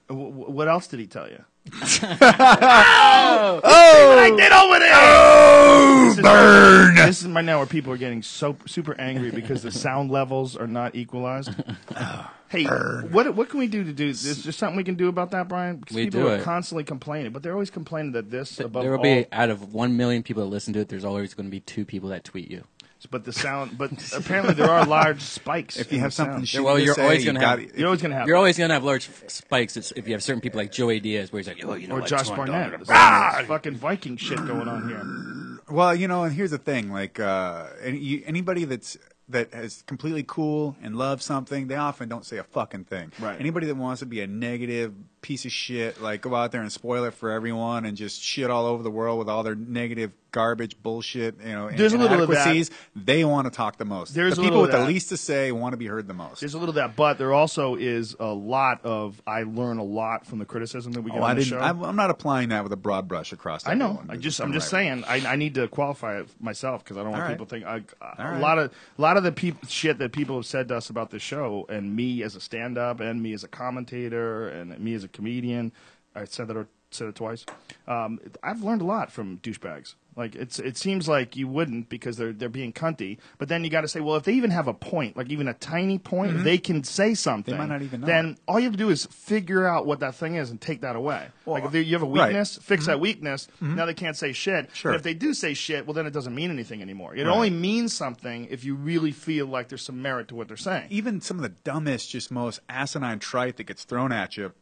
What else did he tell you? Oh! oh, what I did over there. Oh, burn! This is right now where people are getting so super angry because the sound levels are not equalized. hey, what what can we do to do? Is there something we can do about that, Brian? Because We people do are it. constantly complaining, but they're always complaining that this above There will all. be out of one million people that listen to it. There's always going to be two people that tweet you. But the sound. But apparently there are large spikes. If you have something sound. shitty well, to you're say, always gonna got have- you're always gonna have. You're always going to have large f- spikes it's- if you have certain people like Joey Diaz, where he's like, oh, you know, or like, Josh $200. Barnett. There's fucking Viking shit going on here. Well, you know, and here's the thing: like uh, any, you, anybody that's that is completely cool and loves something, they often don't say a fucking thing. Right. Anybody that wants to be a negative piece of shit, like go out there and spoil it for everyone and just shit all over the world with all their negative garbage bullshit, you know, There's a little of that. inadequacies, they want to talk the most. There's the people with the least to say want to be heard the most. There's a little of that, but there also is a lot of. I learn a lot from the criticism that we get Oh, on I the show. I'm, I'm not applying that with a broad brush across. I know. I just, I'm Right. just saying. I, I need to qualify it myself because I don't want right. people to think. I, a right. lot of, a lot of the peop, shit that people have said to us about the show, and me as a stand-up, and me as a commentator, and me as a comedian. I said that or said it twice. Um, I've learned a lot from douchebags. Like it's, it seems like you wouldn't because they're they're being cunty. But then you got to say, well, if they even have a point, like even a tiny point, if they can say something. Mm-hmm. might not even know Then all you have to do is figure out what that thing is and take that away. like if you have a right. Mm-hmm. weakness, fix that weakness. Now they can't say shit. Sure. But if they do say shit, well, then it doesn't mean anything anymore. It Right. only means something if you really feel like there's some merit to what they're saying. even some of the dumbest, just most asinine trite that gets thrown at you,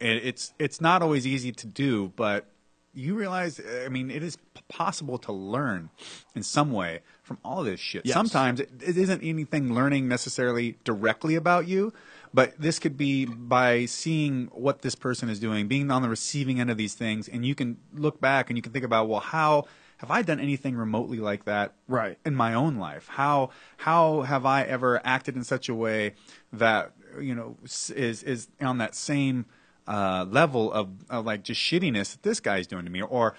it, it's it's not always easy to do, but you realize, I mean, it is possible to learn in some way from all this shit. Yes. Sometimes it, it isn't anything learning necessarily directly about you, but this could be by seeing what this person is doing, being on the receiving end of these things, and you can look back and you can think about, well, how have I done anything remotely like that Right. in my own life? How how have I ever acted in such a way that you know is is on that same uh, level of, of like just shittiness that this guy's doing to me, or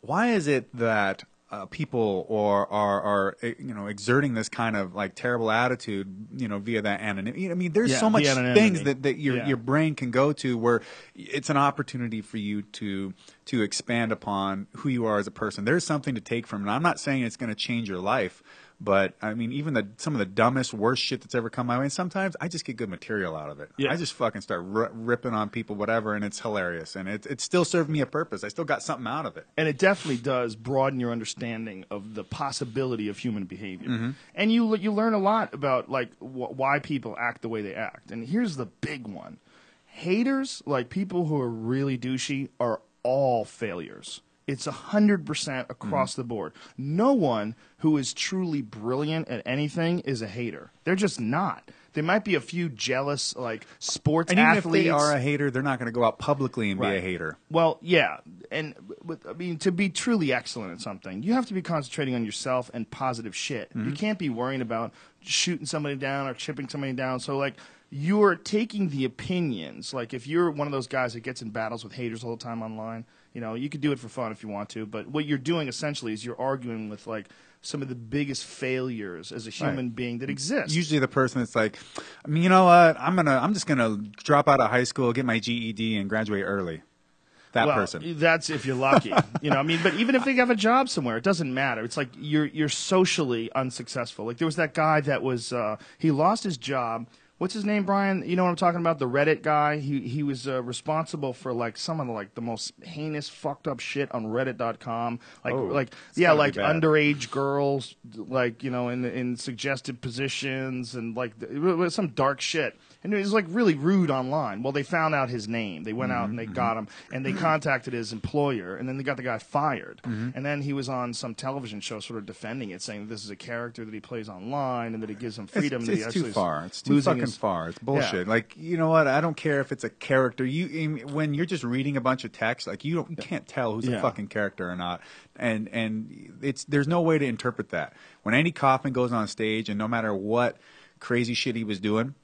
why is it that uh, people or are are eh, you know exerting this kind of like terrible attitude you know via that anonymity? I mean, there's Yeah, so much anonymity. things that, that your Yeah. your brain can go to where it's an opportunity for you to to expand upon who you are as a person. There's something to take from it. I'm not saying it's going to change your life, but I mean, even the some of the dumbest, worst shit that's ever come my way. And sometimes I just get good material out of it. Yeah. I just fucking start r- ripping on people, whatever, and it's hilarious. And it it still served me a purpose. I still got something out of it. and it definitely does broaden your understanding of the possibility of human behavior Mm-hmm. and you you learn a lot about like wh- why people act the way they act and here's the big one haters like people who are really douchey are all failures it's a hundred percent across Mm-hmm. the board. No one who is truly brilliant at anything is a hater. They're just not. There might be a few jealous, like sports And even athletes. if they are a hater, they're not going to go out publicly and be a hater. Well, yeah, and with, I mean to be truly excellent at something, you have to be concentrating on yourself and positive shit. Mm-hmm. You can't be worrying about shooting somebody down or chipping somebody down. So like you're taking the opinions. Like if you're one of those guys that gets in battles with haters all the time online, you know, you could do it for fun if you want to, but what you're doing essentially is you're arguing with like some of the biggest failures as a human Right. being that exists. Usually the person that's like, I mean, you know what? I'm gonna, I'm just gonna drop out of high school, get my GED, and graduate early. That well, person. That's if you're lucky. you know, I mean, but even if they have a job somewhere, it doesn't matter. It's like you're you're socially unsuccessful. Like there was that guy that was uh, he lost his job. What's his name, Brian? You know what I'm talking about? The Reddit guy. He he was uh, responsible for like some of the like the most heinous, fucked up shit on Reddit.com. Like Oh, like yeah, like underage girls, like you know, in in suggested positions and like some dark shit. And it was like really rude online. Well, they found out his name. They went out and they mm-hmm. got him, and they mm-hmm. contacted his employer, and then they got the guy fired. Mm-hmm. And then he was on some television show, sort of defending it, saying this is a character that he plays online, and that it gives him freedom. It's, that it's too far. It's too fucking his- far. It's bullshit. Like you know what? I don't care if it's a character. You when you're just reading a bunch of text, like you don't, you can't tell who's Yeah. a fucking character or not. And and it's there's no way to interpret that. When Andy Kaufman goes on stage, and no matter what crazy shit he was doing.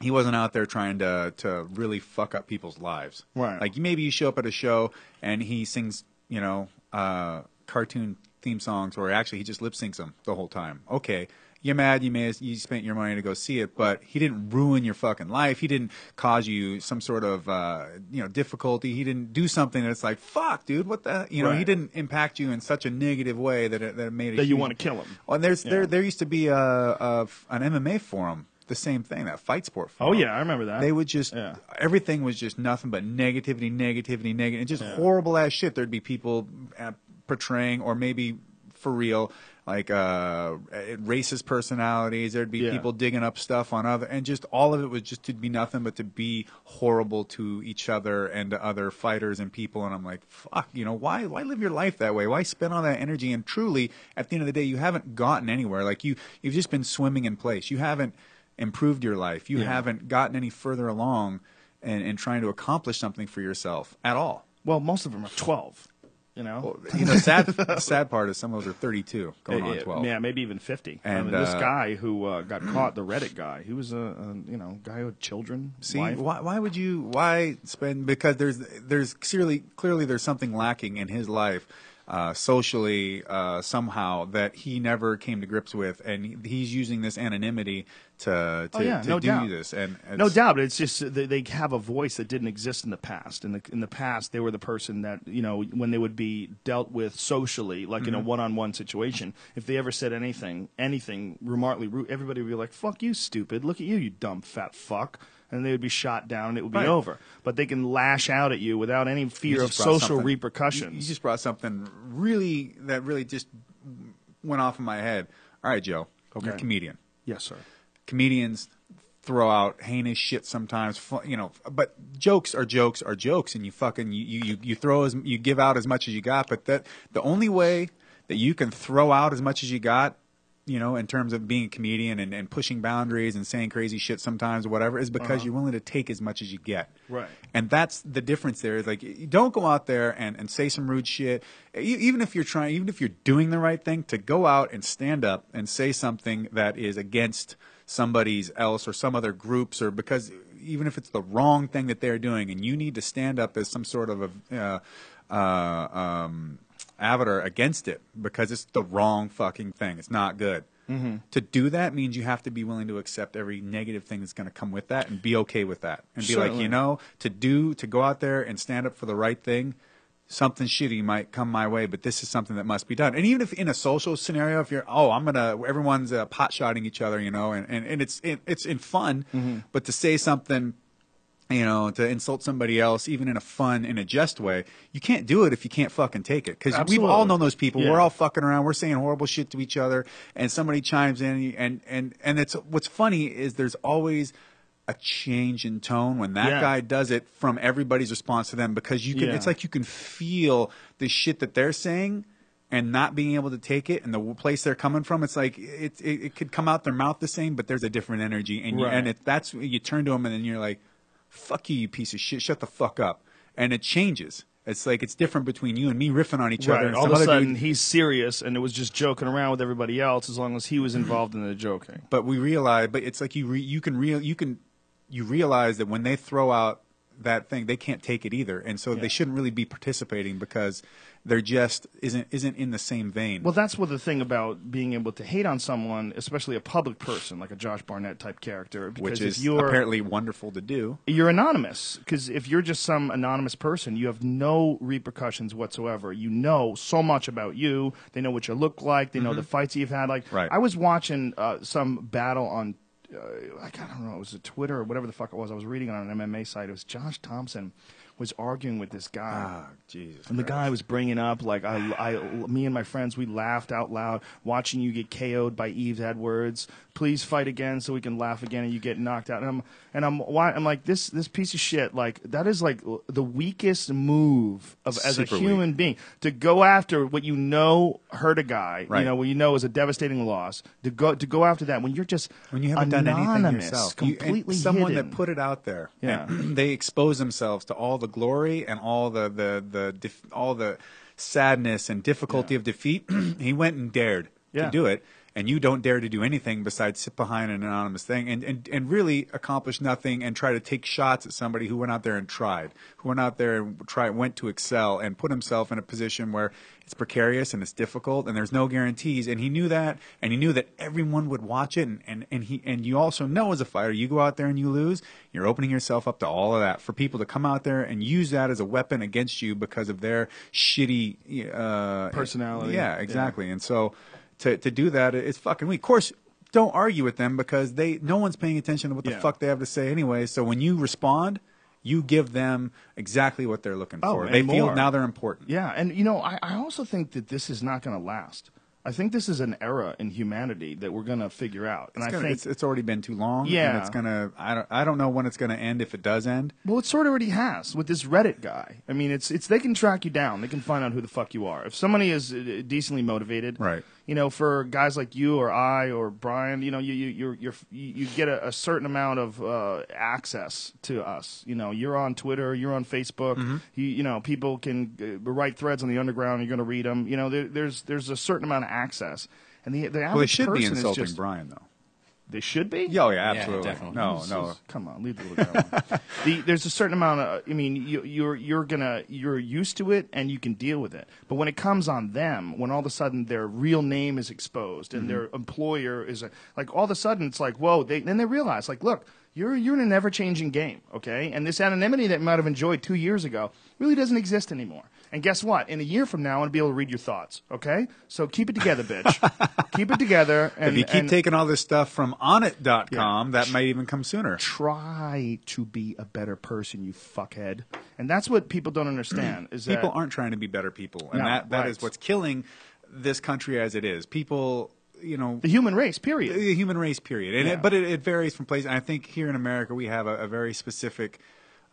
He wasn't out there trying to to really fuck up people's lives. Right. Like maybe you show up at a show and he sings, you know, uh, cartoon theme songs, or actually he just lip syncs them the whole time. Okay, you're mad. You may you spent your money to go see it, but he didn't ruin your fucking life. He didn't cause you some sort of uh, you know difficulty. He didn't do something that's like fuck, dude. What the you know? He didn't impact you in such a negative way that it, that it made a that you want to kill him. Oh, and there's Yeah. there there used to be a, a an MMA forum. The same thing, that fight sport Oh yeah, I remember that. They would just Yeah. everything was just nothing but negativity, negativity, negative, and just Yeah. horrible ass shit. There'd be people uh, portraying, or maybe for real, like uh, racist personalities. There'd be Yeah. people digging up stuff on other, and just all of it was just to be nothing but to be horrible to each other and to other fighters and people. And I'm like, fuck, you know, why why live your life that way? Why spend all that energy? And truly, at the end of the day, you haven't gotten anywhere. Like you, you've just been swimming in place. You haven't improved your life. You Yeah. haven't gotten any further along in, in trying to accomplish something for yourself at all. well, most of them are twelve. You know, You know, sad the sad part is some of those are 32 going on 12. Yeah, maybe even fifty. I And, mean, this uh, guy who uh, got caught, the Reddit guy, he was a, a you know guy with children. See, wife. why, why would you? Why spend? Because there's there's clearly clearly there's something lacking in his life, uh, socially uh, somehow that he never came to grips with, and he's using this anonymity to to, Oh, yeah, to no do doubt. this. And No doubt, it's just they have a voice that didn't exist in the past. In the in the past, they were the person that you know when they would be dealt with socially, like Mm-hmm. in a one-on-one situation. If they ever said anything, anything remarkably rude, everybody would be like, "Fuck you, stupid! Look at you, you dumb fat fuck!" And they would be shot down, and it would be over. But they can lash out at you without any fear of social repercussions. You, you just brought something really that really just went off in my head. All right, Joe, you're a Okay. comedian. yes, sir. comedians throw out heinous shit sometimes you know but jokes are jokes are jokes and you fucking you you, you throw as you give out as much as you got but that the only way that you can throw out as much as you got you know in terms of being a comedian and, and pushing boundaries and saying crazy shit sometimes or whatever is because you're willing to take as much as you get. Right. and that's the difference there is like you don't go out there and, and say some rude shit. Even if you're trying even if you're doing the right thing to go out and stand up and say something that is against somebody's else or some other groups or because even if it's the wrong thing that they're doing and you need to stand up as some sort of a uh, uh, um, avatar against it because it's the wrong fucking thing it's not good Mm-hmm. to do that means you have to be willing to accept every negative thing that's going to come with that and be okay with that and be like you know to do to go out there and stand up for the right thing something shitty might come my way but this is something that must be done and even if in a social scenario if you're oh i'm gonna everyone's uh, pot shotting each other you know and, and, and it's it, it's in fun Mm-hmm. but to say something you know, to insult somebody else, even in a fun, in a jest way, you can't do it if you can't fucking take it. Because we've all known those people. Yeah. We're all fucking around. We're saying horrible shit to each other, and somebody chimes in, and and and it's what's funny is there's always a change in tone when that Yeah. guy does it from everybody's response to them because you can. Yeah. It's like you can feel the shit that they're saying. And not being able to take it, and the place they're coming from, it's like it, it, it could come out their mouth the same, but there's a different energy, and you, Right. and it, that's you turn to them, and then you're like, fuck you, you piece of shit, shut the fuck up. And it changes. It's like it's different between you and me riffing on each other. Right. And All of a sudden, dude- he's serious, and it was just joking around with everybody else, as long as he was involved in the joking. but we realize, but it's like you re, you can real you can you realize that when they throw out that thing, they can't take it either, and so they shouldn't really be participating because they're just isn't isn't in the same vein. Well, that's what the thing about being able to hate on someone, especially a public person like a Josh Barnett type character, because which is apparently wonderful to do. you're anonymous because if you're just some anonymous person you have no repercussions whatsoever you know so much about you they know what you look like they know the fights you've had like Mm-hmm. Right. i was watching uh, some battle on uh, i don't know it was a twitter or whatever the fuck it was i was reading it on an mma site it was Josh Thomson was arguing with this guy Ah, Jesus. and the guy was bringing up like I, I, me and my friends, we laughed out loud watching you get KO'd by Yves Edwards. Please fight again so we can laugh again, and you get knocked out. And I'm and I'm why I'm like this this piece of shit. Like that is like the weakest move of as a Super human being to go after what you know hurt a guy. You know what you know is a devastating loss. To go to go after that when you're just when you haven't done anything yourself, You- completely someone hidden. that put it out there. Yeah. they expose themselves to all the glory and all the the the def- all the sadness and difficulty of defeat. he went and dared Yeah. to do it, and you don't dare to do anything besides sit behind an anonymous thing and, and and really accomplish nothing and try to take shots at somebody who went out there and tried, who went out there and try went to excel and put himself in a position where it's precarious and it's difficult and there's no guarantees. And he knew that and he knew that everyone would watch it. And, and, and he and you also know as a fighter you go out there and you lose you're opening yourself up to all of that for people to come out there and use that as a weapon against you because of their shitty uh, Personality. yeah exactly. And so to to do that it's fucking weak of course don't argue with them because they no one's paying attention to what the Yeah. fuck they have to say anyway so when you respond you give them exactly what they're looking Oh, for they feel now they're important Yeah, and you know, I, I also think that this is not going to last. I think this is an era in humanity that we're going to figure out, and It's, I gonna, think it's, it's already been too long. Yeah. and it's gonna. I don't. I don't know when it's gonna end. If it does end, well, it sort of already has with this Reddit guy. I mean, it's it's they can track you down. They can find out who the fuck you are. If somebody is uh, decently motivated, Right. You know, for guys like you or I or Brian, you know, you you you're, you're, you you get a, a certain amount of uh, access to us. You know, you're on Twitter, you're on Facebook. Mm-hmm. You you know, people can uh, write threads on the underground. You're going to read them. You know, there, there's there's a certain amount of access. And the the average well, they should be person is insulting just, Brian though. They should be. Oh, yeah, oh, yeah, absolutely. definitely. No, no. Come on, leave the little guy alone. the, There's a certain amount of. I mean, you, you're you're gonna you're used to it and you can deal with it. But when it comes on them, when all of a sudden their real name is exposed and mm-hmm. their employer is a, like, all of a sudden it's like, whoa. They, then they realize, like, look, you're you're in a never changing game, okay? And this anonymity that you might have enjoyed two years ago really doesn't exist anymore. And guess what? In a year from now, I'll be able to read your thoughts. Okay, so keep it together, bitch. keep it together. And if you keep and- taking all this stuff from onnit.com, that might even come sooner. try to be a better person, you fuckhead. And that's what people don't understand. Is that People aren't trying to be better people, and No, that that is right. what's killing this country as it is. People, you know, the human race. Period. the human race period and Yeah. it, but it, it varies from place and i think here in america we have a, a very specific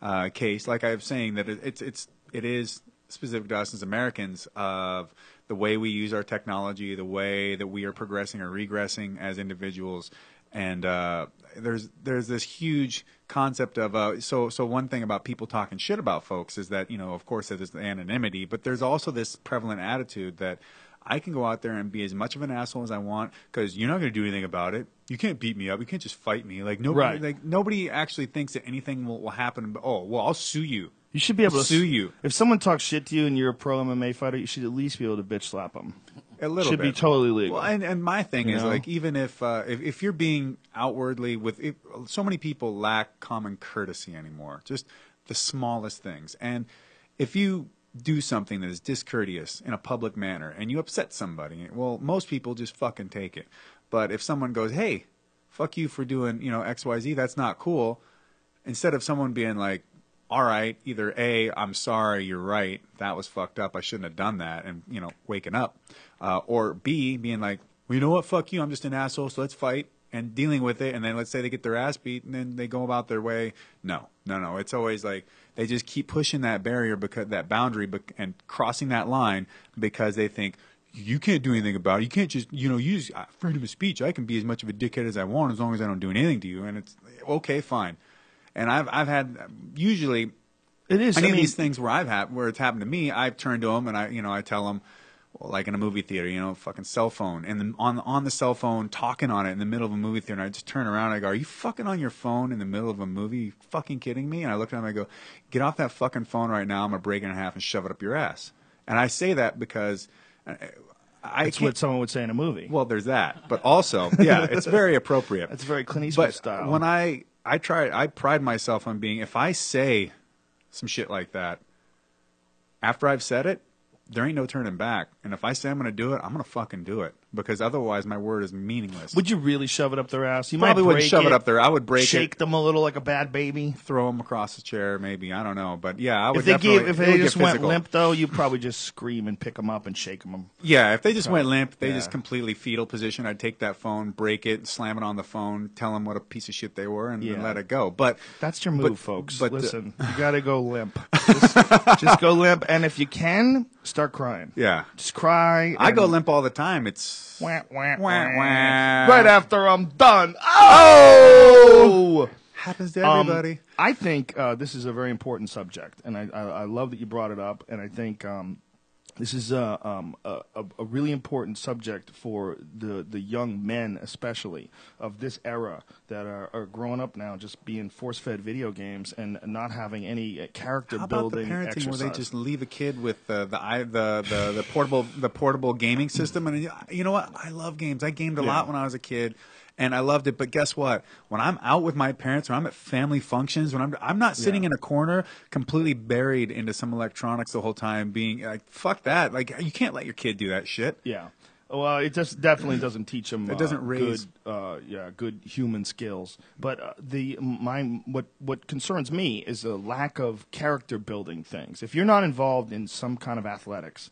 uh, case like i was saying that it, it's it's it is specific to us as americans of the way we use our technology the way that we are progressing or regressing as individuals and uh, there's there's this huge concept of uh, so so one thing about people talking shit about folks is that you know of course there's the anonymity but there's also this prevalent attitude that I can go out there and be as much of an asshole as I want because you're not going to do anything about it. You can't beat me up. You can't just fight me. Like nobody, Right. like nobody actually thinks that anything will, will happen. But, oh, well, I'll sue you. You should be able to sue you. If someone talks shit to you and you're a pro MMA fighter, you should at least be able to bitch slap them. A little Should bit. be totally legal. Well, and, and my thing You is know? like even if, uh, if if you're being outwardly with if, so many people lack common courtesy anymore, just the smallest things. And if you do something that is discourteous in a public manner and you upset somebody, well, most people just fucking take it. But if someone goes, "Hey, fuck you for doing you know X Y Z," that's not cool. Instead of someone being like, all right, either A, I'm sorry, you're right, that was fucked up, I shouldn't have done that, and, you know, waking up. Uh, or B, being like, well, you know what, fuck you, I'm just an asshole, so let's fight, and dealing with it, and then let's say they get their ass beat, and then they go about their way. No, no, no. It's always like they just keep pushing that barrier, because that boundary, and crossing that line because they think, you can't do anything about it. You can't just, you know, use uh, freedom of speech. I can be as much of a dickhead as I want as long as I don't do anything to you. And it's okay, fine. And I've I've had usually it is. any I of these things where I've had where it's happened to me, I've turned to them and I you know I tell them, like in a movie theater, you know, fucking cell phone, and then on on the cell phone talking on it in the middle of a movie theater. And I just turn around and I go, "Are you fucking on your phone in the middle of a movie? You fucking kidding me?" And I look at him and I go, "Get off that fucking phone right now! I'm gonna break it in half and shove it up your ass." And I say that because uh, I It's what someone would say in a movie. well, there's that, but also, yeah, it's very appropriate. That's very Clint Eastwood but style. when I I try, I pride myself on being. If I say some shit like that, after I've said it, there ain't no turning back. And if I say I'm going to do it, I'm going to fucking do it because otherwise my word is meaningless. would you really shove it up their ass? You Probably wouldn't shove it up there. I would break it. shake it, them a little like a bad baby. throw them across the chair, maybe. I don't know, but yeah, I would If they gave, if they just went limp though, you'd probably just scream and pick them up and shake them. Yeah, if they just went limp, they Yeah. just completely fetal position. I'd take that phone, break it, slam it on the phone, tell them what a piece of shit they were, and, and let it go. But That's your move, But- folks. but, uh, Listen, you got to go limp. Just, just go limp, and if you can, start crying. yeah, Just cry. I go limp all the time. It's Wah, wah, Wah. Right after I'm done. Oh! happens to Um, everybody. I think uh, this is a very important subject, and I, I, I love that you brought it up. And I think um, this is uh, um, a, a, a really important subject for the, the young men, especially of this era, that are, are growing up now, just being force fed video games and not having any uh, character How about the parenting exercise. where they just leave a kid with the the the, the, the portable the portable gaming system? And you know what? I love games. I gamed a Yeah. lot when I was a kid, and I loved it. But guess what? When I'm out with my parents, when I'm at family functions, when I'm I'm not sitting Yeah. in a corner completely buried into some electronics the whole time, being like fuck that. Like you can't let your kid do that shit. Yeah. Well, it just definitely doesn't teach them. It doesn't uh, raise- good, uh, yeah, good human skills. But uh, the my what what concerns me is the lack of character building things. If you're not involved in some kind of athletics,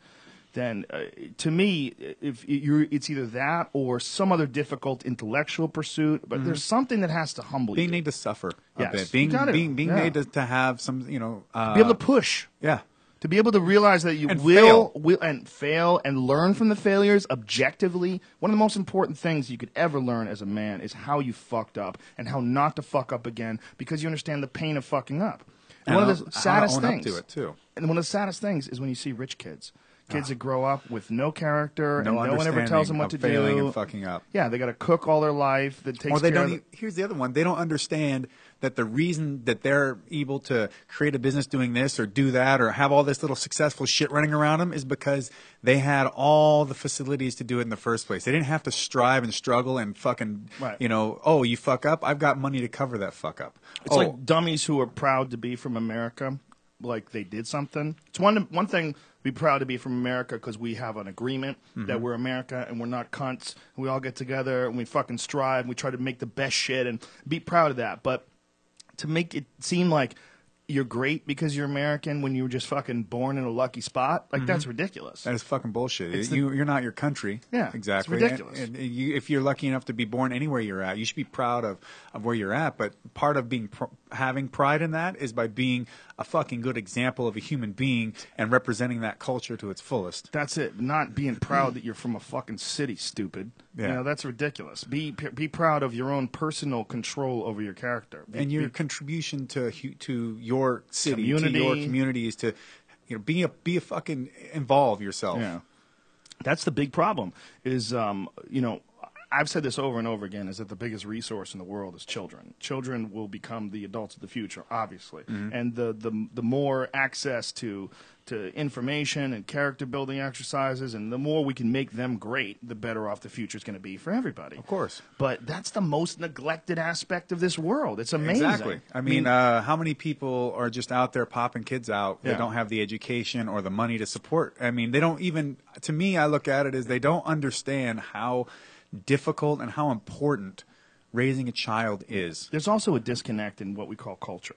then uh, to me, if you're, it's either that or some other difficult intellectual pursuit. But there's something that has to humble Being you. Being made to suffer a Yes, bit. Being being being yeah. made to, to have some you know uh, be able to push. yeah. To be able to realize that you And will, fail. will and fail and learn from the failures objectively. One of the most important things you could ever learn as a man is how you fucked up and how not to fuck up again because you understand the pain of fucking up. And, And one of the saddest things to it, too. And one of the saddest things is when you see rich kids, kids ah. that grow up with no character and no one ever tells them what to failing do. and fucking up. Yeah, they got to cook all their life. That takes or they care don't. of e- here's the other one. They don't understand that the reason that they're able to create a business doing this or do that or have all this little successful shit running around them is because they had all the facilities to do it in the first place. They didn't have to strive and struggle and fucking, Right. you know, oh, you fuck up. I've got money to cover that fuck up. It's oh, like dummies who are proud to be from America, like they did something. It's one one thing be proud to be from America because we have an agreement Mm-hmm. that we're America and we're not cunts. And we all get together and we fucking strive. And we try to make the best shit and be proud of that. But to make it seem like you're great because you're American when you were just fucking born in a lucky spot, like that's ridiculous. That is fucking bullshit. It's you, you're not your country. Yeah, exactly. it's ridiculous. And, and you, if you're lucky enough to be born anywhere you're at, you should be proud of, of where you're at. But part of being pr- having pride in that is by being a fucking good example of a human being and representing that culture to its fullest. That's it. Not being proud that you're from a fucking city, stupid. Yeah. You know, that's ridiculous. Be be proud of your own personal control over your character. Be- and your be- contribution to to your city, Community. to your community is to you know be a be a fucking involve yourself. Yeah, that's the big problem. Is um, you know, I've said this over and over again. Is that the biggest resource in the world is children. Children will become the adults of the future, obviously, and the the the more access to to information and character building exercises, and the more we can make them great, the better off the future is going to be for everybody. Of course. But that's the most neglected aspect of this world. It's amazing. Exactly. I mean, uh, how many people are just out there popping kids out Yeah. that don't have the education or the money to support? I mean, they don't even. To me, I look at it as they don't understand how difficult and how important raising a child is. there's also a disconnect in what we call culture.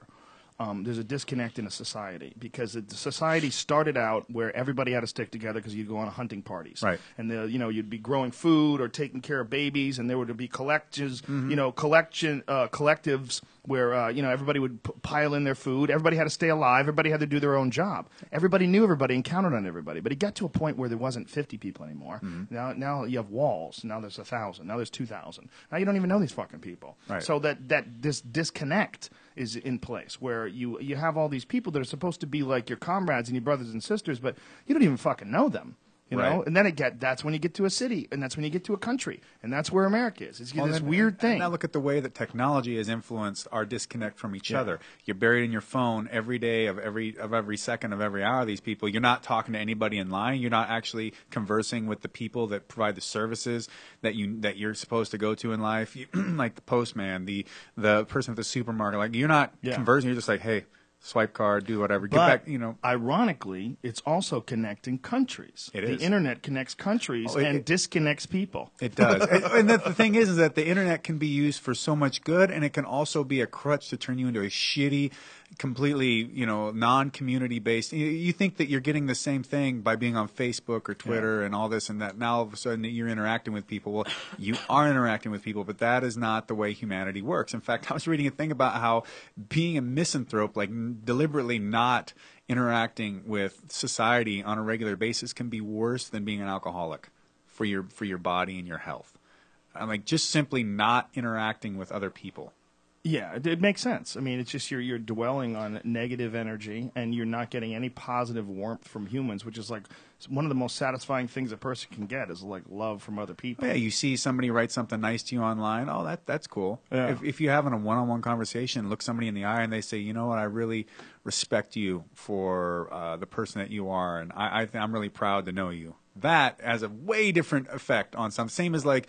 Um, there's a disconnect in a society because the society started out where everybody had to stick together because you'd go on hunting parties, Right. And the, you know you'd be growing food or taking care of babies, and there would be collections, Mm-hmm. you know, collection uh, collectives where uh, you know everybody would p- pile in their food. Everybody had to stay alive. Everybody had to do their own job. Everybody knew everybody and counted on everybody. But it got to a point where there wasn't 50 people anymore. Mm-hmm. Now, now you have walls. Now there's a thousand. Now there's 2,000. Now you don't even know these fucking people. Right. So that that this disconnect is in place where you you have all these people that are supposed to be like your comrades and your brothers and sisters, but you don't even fucking know them. You know, Right. and then it get that's when you get to a city, and that's when you get to a country, and that's where America is. It's Well, this then- weird thing. Now look at the way that technology has influenced our disconnect from each other. You're buried in your phone every day of every of every second of every hour. These people, you're not talking to anybody in line. You're not actually conversing with the people that provide the services that you that you're supposed to go to in life. You, like the postman, the the person at the supermarket. Like you're not Yeah. conversing. You're just like, hey, swipe card, do whatever. Get but back. You know, ironically, it's also connecting countries. It the is. internet connects countries Oh, it- and it- disconnects people. It does. and and the, the thing is, is that the internet can be used for so much good, and it can also be a crutch to turn you into a shitty, completely, you know, non-community based. You, you think that you're getting the same thing by being on Facebook or Twitter and all this and that. Now all of a sudden you're interacting with people. Well, you are interacting with people, but that is not the way humanity works. In fact, I was reading a thing about how being a misanthrope, like deliberately not interacting with society on a regular basis, can be worse than being an alcoholic for your for your body and your health. I'm like just simply not interacting with other people. Yeah, it, it makes sense. I mean, it's just you're you're dwelling on negative energy, and you're not getting any positive warmth from humans, which is like one of the most satisfying things a person can get is like love from other people. Yeah, you see somebody write something nice to you online. Oh, that that's cool. Yeah. If, if you're having a one-on-one conversation, look somebody in the eye and they say, you know what, I really respect you for uh, the person that you are, and I, I th- I'm really proud to know you. That has a way different effect on some. Same as like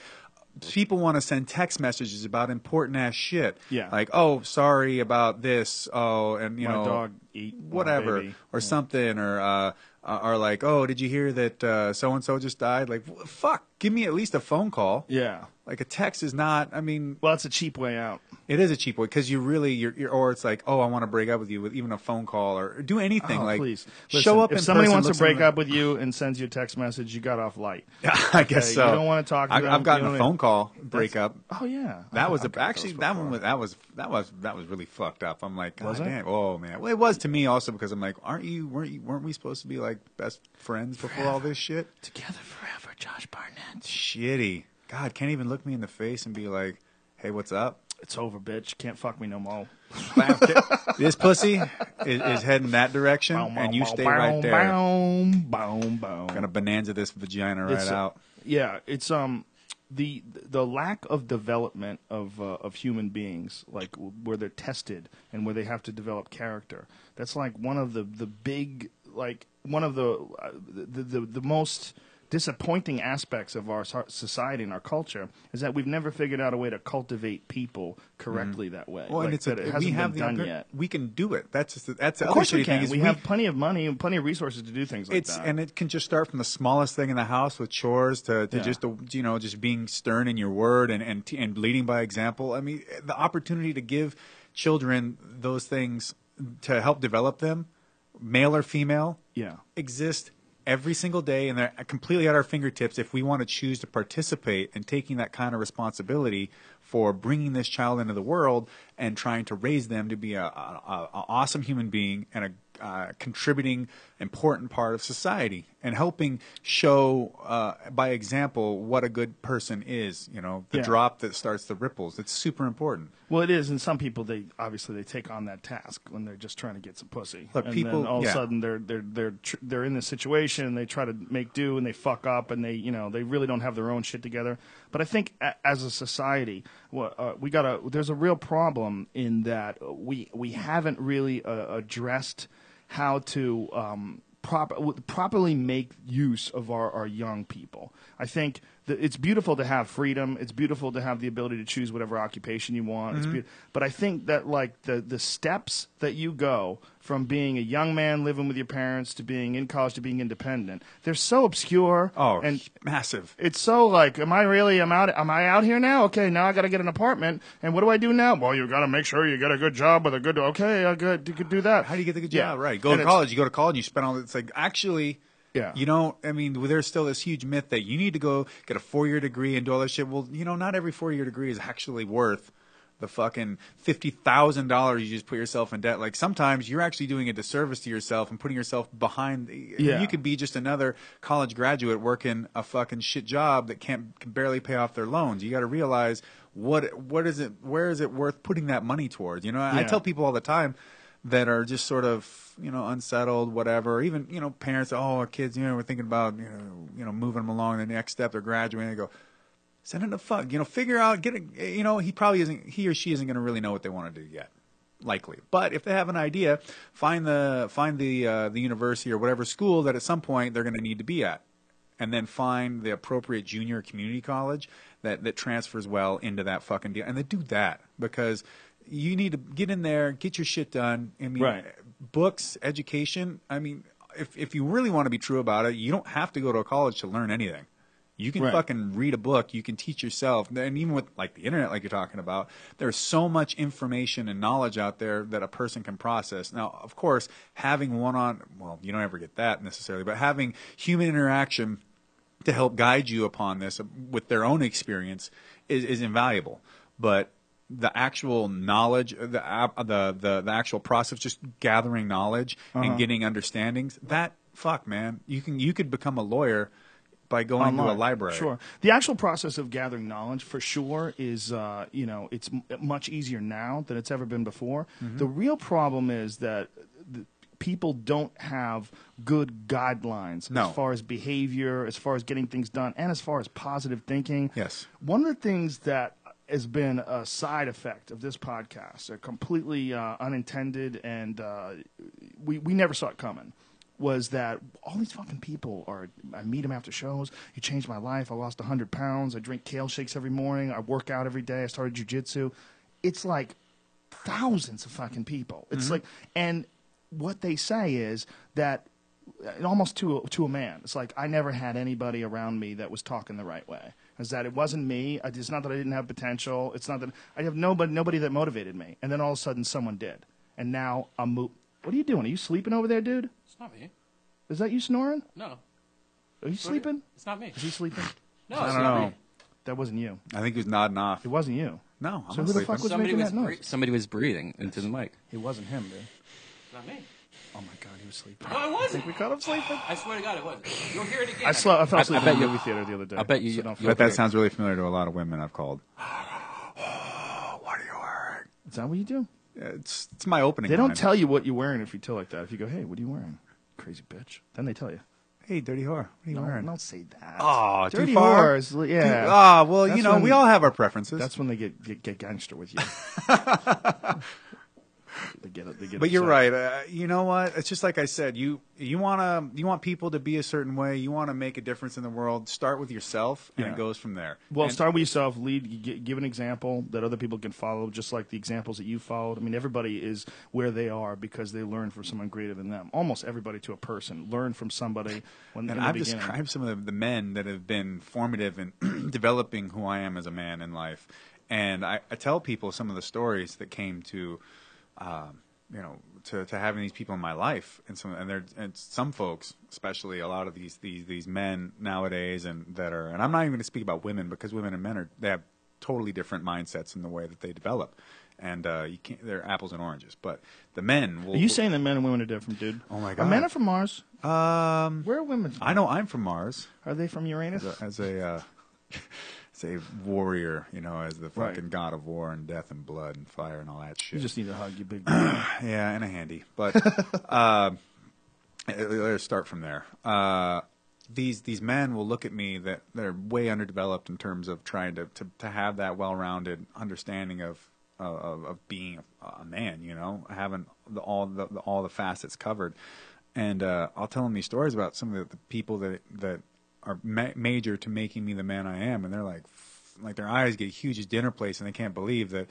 people want to send text messages about important ass shit. Yeah. Like, oh, sorry about this. Oh, and you My know, dog ate my whatever or something or uh or like oh did you hear that so and so just died like fuck give me at least a phone call Yeah. Like a text is not i mean Well, it's a cheap way out. it is a cheap way because you really you're, you're or it's like oh i want to break up with you with even a phone call or do anything Oh, like please show up If somebody person, wants to break up with you and sends you a text message, you got off light. i guess Okay, so you don't talk to I, them, i've gotten a phone call breakup Oh yeah, that I- was I a, actually that one was that was that was that was really fucked up. I'm like, Was damn, oh man. Well, it was to me also because I'm like, aren't you weren't you weren't we supposed to be like best friends before all this shit? together forever, Josh Barnett. Shitty. God, can't even look me in the face and be like, hey, what's up? It's over, bitch. Can't fuck me no more. this pussy is, is heading that direction, and you stay right there. Boom, boom, boom. Gonna bonanza this vagina right It's, uh, out. Yeah, it's um the the lack of development of uh, of human beings, like where they're tested and where they have to develop character. That's like one of the the big like one of the uh, the, the the most disappointing aspects of our society and our culture is that we've never figured out a way to cultivate people correctly mm-hmm. that way. Well, like, and it's a, that it we hasn't been done yet. we can do it. That's just, that's the Of course we can. is We, have plenty of money and plenty of resources to do things like it's that. and it can just start from the smallest thing in the house with chores to, to Yeah. just you know just being stern in your word and and and leading by example. I mean, the opportunity to give children those things to help develop them, male or female, yeah. exist every single day and they're completely at our fingertips if we want to choose to participate in taking that kind of responsibility for bringing this child into the world and trying to raise them to be a, a, a awesome human being and a uh, contributing important part of society and helping show uh, by example what a good person is you know the Yeah. drop that starts the ripples it's super important Well, it is, and some people they obviously they take on that task when they're just trying to get some pussy. Look, and people- then all of a sudden they're they're they're tr- they're in this situation and they try to make do and they fuck up and they you know they really don't have their own shit together. But I think a- as a society, what uh, we got to there's a real problem in that we we haven't really uh, addressed how to um, proper, properly make use of our, our young people. I think it's beautiful to have freedom. It's beautiful to have the ability to choose whatever occupation you want. It's mm-hmm. beau- but I think that like the the steps that you go from being a young man living with your parents to being in college to being independent, they're so obscure. oh and massive it's so like, am I really? Am out? Am I out here now? Okay, now I got to get an apartment. And what do I do now? Well, you got to make sure you get a good job with a good. Okay, I good. You could do that. How do you get the good job? Yeah. job? Right. Go And to college. You go to college. You spend all. It's like actually. Yeah. You don't. I mean, there's still this huge myth that you need to go get a four year degree and do all that shit. Well, you know, not every four year degree is actually worth the fucking fifty thousand dollars you just put yourself in debt. Like sometimes you're actually doing a disservice to yourself and putting yourself behind. Yeah. You could be just another college graduate working a fucking shit job that can't can barely pay off their loans. You got to realize what what is it? Where is it worth putting that money towards? You know, I tell people all the time that are just sort of you know unsettled, whatever. Even you know parents, oh, our kids, you know, we're thinking about you know you know moving them along the next step. They're graduating. They go, send him the fuck. You know, figure out, get it. You know, he probably isn't. He or she isn't going to really know what they want to do yet. Likely, but if they have an idea, find the find the uh, the university or whatever school that at some point they're going to need to be at, and then find the appropriate junior community college that that transfers well into that fucking deal, and they do that because you need to get in there, get your shit done. I mean, Right. books, education. I mean, if if you really want to be true about it, you don't have to go to a college to learn anything. You can Right. fucking read a book. You can teach yourself. And even with like the internet, like you're talking about, there's so much information and knowledge out there that a person can process. Now, of course, having one on, well, you don't ever get that necessarily, but having human interaction to help guide you upon this with their own experience is, is invaluable. But the actual knowledge, the, the the the actual process, just gathering knowledge Uh-huh. and getting understandings, that fuck man, you can you could become a lawyer by going to a library. Sure. The actual process of gathering knowledge, for sure, is uh, you know it's m- much easier now than it's ever been before. Mm-hmm. The real problem is that the people don't have good guidelines No. as far as behavior, as far as getting things done, and as far as positive thinking. Yes. One of the things that has been a side effect of this podcast, a completely uh, unintended, and uh, we we never saw it coming, was that all these fucking people are. I meet them after shows. He changed my life. I lost hundred pounds. I drink kale shakes every morning. I work out every day. I started jujitsu. It's like thousands of fucking people. It's Mm-hmm. like, and what they say is that uh, almost to a, to a man. It's like I never had anybody around me that was talking the right way. Is that it wasn't me? It's not that I didn't have potential. It's not that I have nobody nobody that motivated me. And then all of a sudden someone did. And now I'm. Mo- what are you doing? Are you sleeping over there, dude? It's not me. Is that you snoring? No. Are you sleeping? It's not me. Is he sleeping? No, I it's don't not know. me. That wasn't you. I think he was nodding off. It wasn't you. No, I'm So not who the sleeping. fuck was Somebody making was that bre- noise? somebody was breathing into the mic. It wasn't him, dude. It's not me. Oh my god, he was sleeping. No, it wasn't. We caught him sleeping. I swear to God, it wasn't. You'll hear it again. I, slept, I fell I- asleep I bet in the you- movie theater the other day. I bet you- So don't you- feel But that bad. sounds really familiar to a lot of women I've called. what are you wearing? Is that what you do? It's it's my opening. They don't line. tell you what you're wearing if you tell like that. If you go, hey, what are you wearing? Crazy bitch. Then they tell you. Hey, dirty whore. What are you No, wearing? don't say that. Oh, too dirty far? whores. Yeah. Ah, well, you know, when- we all have our preferences. That's when they get get, get gangster with you. they get it. They get. But you're upset. right. Uh, you know what? It's just like I said. You you want to you want people to be a certain way. You want to make a difference in the world. Start with yourself, and Yeah. it goes from there. Well, And- start with yourself. Lead. you Give an example that other people can follow, just like the examples that you followed. I mean, everybody is where they are because they learn from someone greater than them. Almost everybody to a person learn from somebody when And I've described some of the, the men that have been formative in developing who I am as a man in life. And I, I tell people some of the stories that came to, um, you know, to, to having these people in my life. And some, and they're, and some folks, especially a lot of these, these, these men nowadays and that are, and I'm not even going to speak about women because women and men are, they have totally different mindsets in the way that they develop. And uh, you can't, they're apples and oranges. But the men will. Are you saying that men and women are different, dude? Oh, my god, Are men are from Mars? Um, Where are women? From? I know I'm from Mars. Are they from Uranus? as a uh, as a warrior, you know, as the Right. fucking god of war and death and blood and fire and all that shit. You just need a hug, you big. yeah, and a handy. But uh, let's start from there. Uh, these these men will look at me that they're way underdeveloped in terms of trying to to, to have that well-rounded understanding of of, of being a, a man. You know, having the, all the, the all the facets covered. And uh, I'll tell them these stories about some of the, the people that that are ma- major to making me the man I am, and they're like, f- like their eyes get huge as dinner plates, and they can't believe that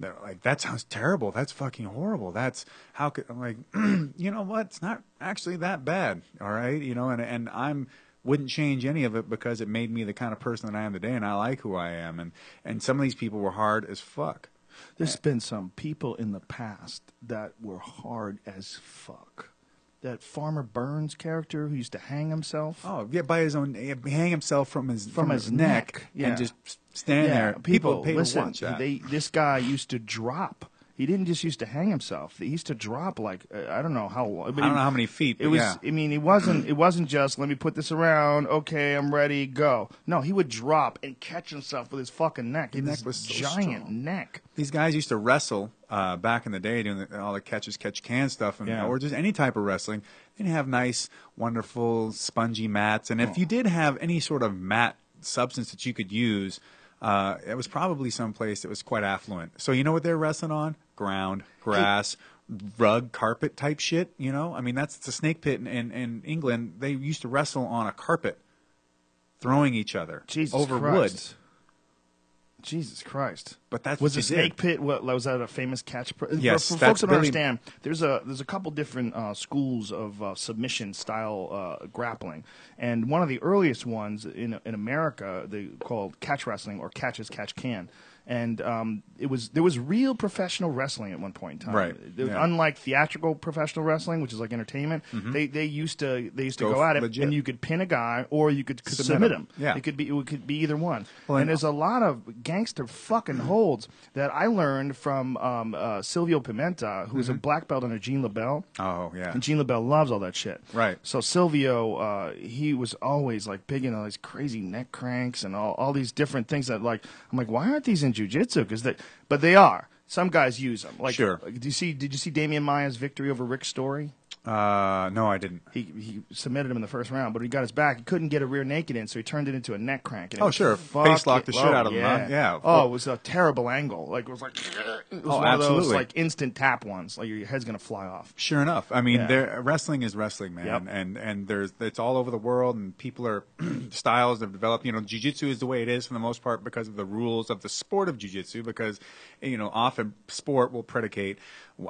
they're like, that sounds terrible. That's fucking horrible. That's how could I'm like, you know what? It's not actually that bad. All right, you know, and and I'm wouldn't change any of it because it made me the kind of person that I am today, and I like who I am. And and some of these people were hard as fuck. There's been some people in the past that were hard as fuck. That Farmer Burns character who used to hang himself. Oh yeah, by his own, hang himself from his From his neck, yeah. and just stand there. People, pay listen, to watch that. They, this guy used to drop He didn't just used to hang himself. He used to drop like uh, I don't know how. I, mean, I don't know how many feet. It was. yeah. I mean, it wasn't. It wasn't just let me put this around. Okay, I'm ready. Go. No, he would drop and catch himself with his fucking neck. His neck neck was so giant strong. neck. These guys used to wrestle uh, back in the day, doing the, all the catches, catch can stuff, and, Yeah. or just any type of wrestling. They'd have nice, wonderful, spongy mats, and if Oh. you did have any sort of mat substance that you could use, uh, it was probably someplace that was quite affluent. So you know what they're wrestling on? Ground, grass. Rug, carpet type shit, you know. I mean, that's the snake pit in, in, in England. They used to wrestle on a carpet, throwing each other Jesus over wood. Jesus Christ! But that's was the you did. snake pit. What was that? A famous catch? Pr- Yes, for, for folks that don't understand, there's a there's a couple different uh, schools of uh, submission style uh, grappling, and one of the earliest ones in in America they called catch wrestling or catch as catch can. And um, it was there was real professional wrestling at one point in time. Right, yeah. Unlike theatrical professional wrestling, which is like entertainment, they they used to they used to Mm-hmm. Go go at it, legit. and you could pin a guy or you could Submit submit, him. him. Yeah. it could be it could be either one. Well, and and- there's a lot of gangster fucking holds that I learned from um, uh, Silvio Pimenta, who is a black belt under Gene LeBell. Oh yeah, And Gene LeBell loves all that shit. Right. So Silvio, uh, he was always like big into all these crazy neck cranks and all, all these different things that like I'm like, why aren't these in jujitsu? Because they, but they are. Some guys use them. Like, Sure. Did you see? Did you see Demian Maia's victory over Rick Story? Uh, no, I didn't. He he submitted him in the first round, but he got his back. He couldn't get a rear naked in, so he turned it into a neck crank. And Oh, sure. Face locked the shit out of him, yeah. huh? Yeah. Oh, it was a terrible angle. Like it was like it was Oh, one of those absolutely. like instant tap ones. Like your head's gonna fly off. Sure enough. I mean, Yeah. there wrestling is wrestling, man, Yep. and and there's it's all over the world, and people are styles have developed. You know, jujitsu is the way it is for the most part because of the rules of the sport of jujitsu. Because you know, often sport will predicate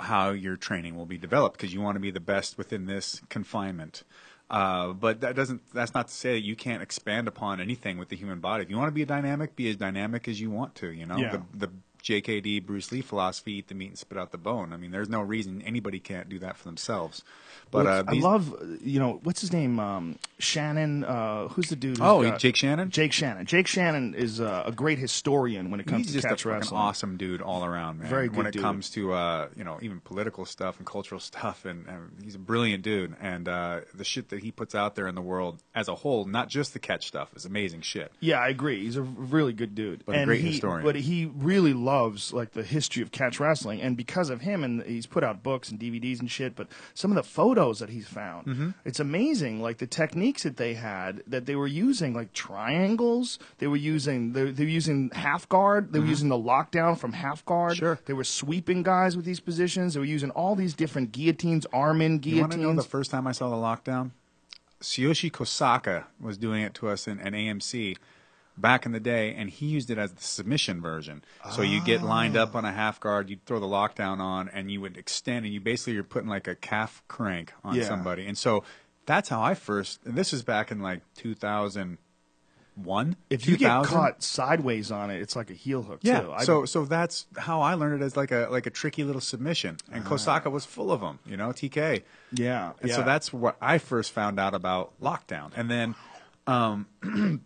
how your training will be developed because you want to be the best within this confinement. Uh, but that doesn't. That's not to say that you can't expand upon anything with the human body. If you want to be a dynamic, be as dynamic as you want to. You know, Yeah. the, the JKD Bruce Lee philosophy: eat the meat and spit out the bone. I mean, there's no reason anybody can't do that for themselves. But uh, these- I love you know what's his name um, Shannon. Uh, who's the dude? who's Oh, got- Jake Shannon? Jake Shannon. Jake Shannon is uh, a great historian when it comes he's to catch wrestling. awesome dude all around, man. Very good when it dude. comes to uh, you know even political stuff and cultural stuff, and, and he's a brilliant dude. And uh, the shit that he puts out there in the world as a whole, not just the catch stuff, is amazing shit. Yeah, I agree. He's a really good dude, But a great he, historian. But he really loves like the history of catch wrestling, and because of him, and he's put out books and DVDs and shit. But some of the photos that he's found, Mm-hmm. it's amazing. Like the techniques that they had, that they were using, like triangles. They were using they, they were using half guard. They were using the lockdown from half guard. Mm-hmm. Sure. They were sweeping guys with these positions. They were using all these different guillotines, arm in You want to know the first time I saw the lockdown? Tsuyoshi Kosaka was doing it to us in an AMC back in the day, and he used it as the submission version. So you get lined up on a half guard, you throw the lockdown on, and you would extend, and you basically you're putting like a calf crank on Yeah. somebody. And so that's how I first. And this is back in like 2001. if you get 2000. caught sideways on it, it's like a heel hook Yeah, too. I- so so that's how I learned it as like a like a tricky little submission, and Kosaka was full of them, you know, TK. yeah, And yeah. so that's what I first found out about lockdown. And then, um,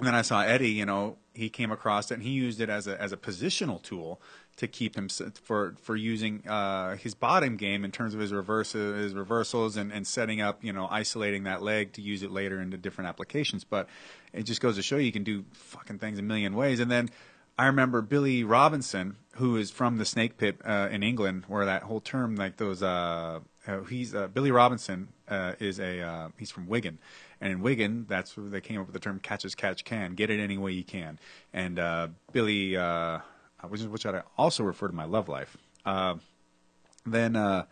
and then I saw Eddie. You know, he came across it and he used it as a as a positional tool to keep him for for using uh, his bottom game in terms of his reverse his reversals and, and setting up. You know, isolating that leg to use it later into different applications. But it just goes to show you, you can do fucking things a million ways. And then. I remember Billy Robinson, who is from the Snake Pit uh, in England, where that whole term, like those, uh, uh, he's uh, Billy Robinson uh, is a he's from Wigan, and in Wigan, that's where they came up with the term "catch as catch can," get it any way you can. And uh, Billy, uh, which is which I also refer to my love life. Uh, then uh,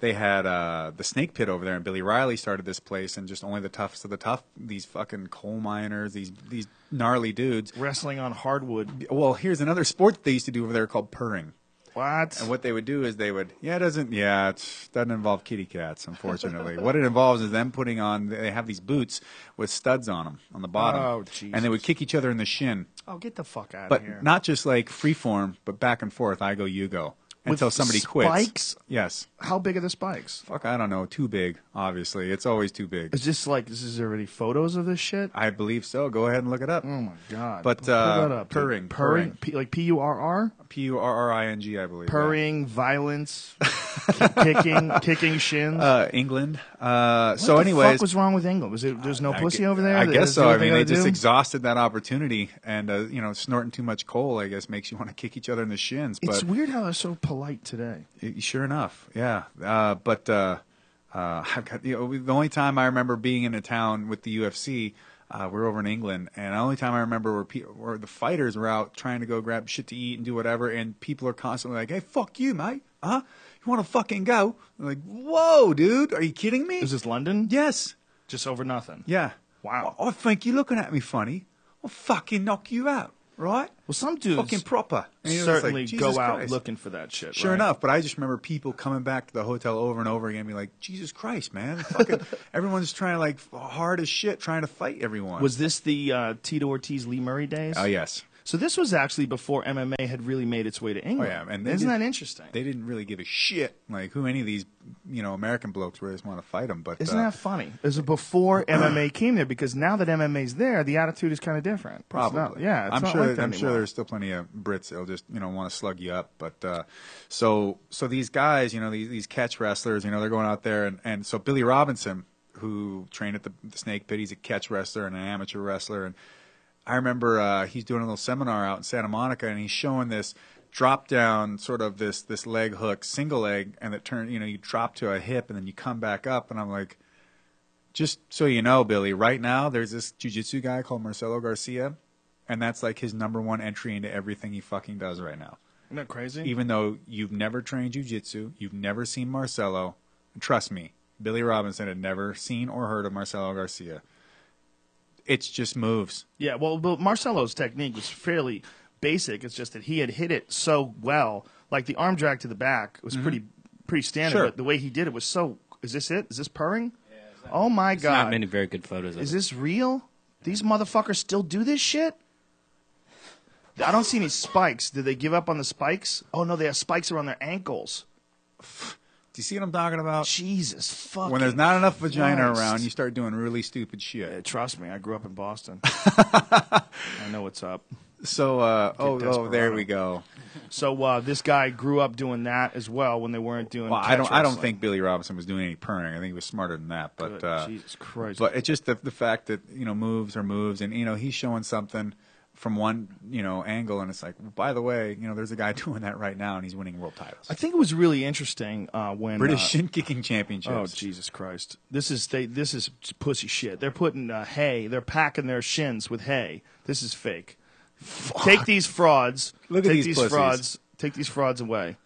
they had uh, the Snake Pit over there, and Billy Riley started this place, and just only the toughest of the tough, these fucking coal miners, these these gnarly dudes. wrestling on hardwood. Well, here's another sport that they used to do over there called purring. What? And what they would do is they would, yeah, it doesn't, yeah, it doesn't involve kitty cats, unfortunately. what it involves is them putting on, they have these boots with studs on them on the bottom, Oh, and they would kick each other in the shin, oh, get the fuck out but of here! But not just like free form, but back and forth. I go, you go. Until somebody quits. spikes? Yes. How big are the spikes? Fuck, I don't know. Too big. Obviously, it's always too big. Is this like is there any photos of this shit? I believe so. Go ahead and look it up. Oh my god! But, uh, up. purring, purring, purring. P- like P U R R, P U R R I N G, I believe. purring, violence, kicking, kicking shins. Uh, England. Uh, what so, the anyways, fuck was wrong with England? Was it there's no I pussy over there? I guess so. I mean, they just do? exhausted that opportunity, and uh, you know, snorting too much coal, I guess, makes you want to kick each other in the shins. It's But weird how they're so polite today. sure enough, yeah. Uh, but uh, uh, I've got you know, the only time I remember being in a town with the UFC. Uh, we're over in England, and the only time I remember where, pe- where the fighters were out trying to go grab shit to eat and do whatever, and people are constantly like, "Hey, fuck you, mate! Huh? You want to fucking go?" I'm like, "Whoa, dude! Are you kidding me?" Is this London? yes. Just over nothing. Yeah. Wow. I, I think you're looking at me funny. I'll fucking knock you out, right? Well, some dudes fucking proper. Certainly like, go out Christ. looking for that shit. Sure right? enough, but I just remember people coming back to the hotel over and over again, and be like, "Jesus Christ, man! Fucking, everyone's trying to like hard as shit, trying to fight everyone." Was this the uh, Tito Ortiz Lee Murray days? Oh yes, So this was actually before MMA had really made its way to England. Oh, yeah, and isn't that interesting? they didn't really give a shit like who any of these you know American blokes were They just want to fight them. But Isn't uh, that funny? Is it before MMA came there? Because now that MMA's there, the attitude is kind of different. It's Probably, not- yeah, it's I'm not sure. like that I'm sure there's still plenty of Brits that'll just you know want to slug you up. But uh, so so these guys, you know, these, these catch wrestlers, you know, they're going out there and and so Billy Robinson, who trained at the, the Snake Pit, he's a catch wrestler and an amateur wrestler, and I remember uh, he's doing a little seminar out in Santa Monica, and he's showing this drop down sort of this this leg hook single leg, and it turn you know you drop to a hip and then you come back up, and I'm like. Just so you know, Billy, right now there's this jujitsu guy called Marcelo Garcia, and that's like his number one entry into everything he fucking does right now. Isn't that crazy? Even though you've never trained jujitsu, you've never seen Marcelo, trust me, Billy Robinson had never seen or heard of Marcelo Garcia. It's just moves. yeah, well, but Marcelo's technique was fairly basic. It's just that he had hit it so well. Like the arm drag to the back was pretty pretty standard, Mm-hmm. Sure. but the way he did it was so. Is this it? Is this purring? oh my There's god! not many very good photos of Is it. this real? These motherfuckers still do this shit? I don't see any spikes. Did they give up on the spikes? Oh no, they have spikes around their ankles. Do you see what I'm talking about? Jesus fuck. when there's not enough vagina Christ. around, you start doing really stupid shit. Uh, trust me, I grew up in Boston. I know what's up. So, uh, oh, oh, there we go. So uh, this guy grew up doing that as well when they weren't doing. Well, I don't, I don't think Billy Robinson was doing any purring. I think he was smarter than that. But, Good uh, Jesus Christ. but it's just the the fact that you know moves are moves, and you know he's showing something from one you know angle, and it's like, well, by the way, you know, there's a guy doing that right now, and he's winning world titles, I think it was really interesting uh, when British uh, shin kicking championships. Oh Jesus Christ! This is they, this is pussy shit. They're putting uh, hay. They're packing their shins with hay. This is fake. Take these frauds. Look at take these pussies. frauds. Take these frauds away.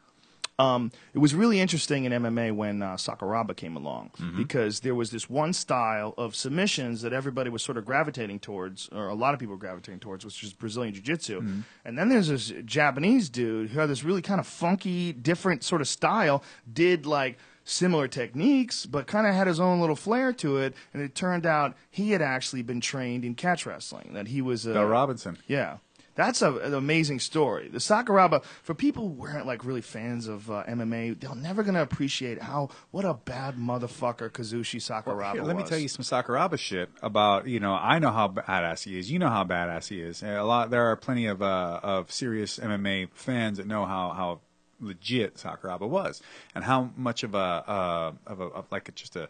Um, it was really interesting in MMA when uh, Sakuraba came along Mm-hmm. because there was this one style of submissions that everybody was sort of gravitating towards, or a lot of people were gravitating towards, which is Brazilian Jiu Jitsu. Mm-hmm. And then there's this Japanese dude who had this really kind of funky, different sort of style, did like similar techniques, but kind of had his own little flair to it. And it turned out he had actually been trained in catch wrestling, that he was a. Bill Robinson. Yeah. That's a, an amazing story. The Sakuraba, for people who weren't like really fans of uh, MMA, they're never going to appreciate how what a bad motherfucker Kazushi Sakuraba Here, let me tell you some Sakuraba shit about you know I know how badass he is. You know how badass he is. A lot there are plenty of uh, of serious MMA fans that know how how legit Sakuraba was and how much of a uh, of a of like a, just a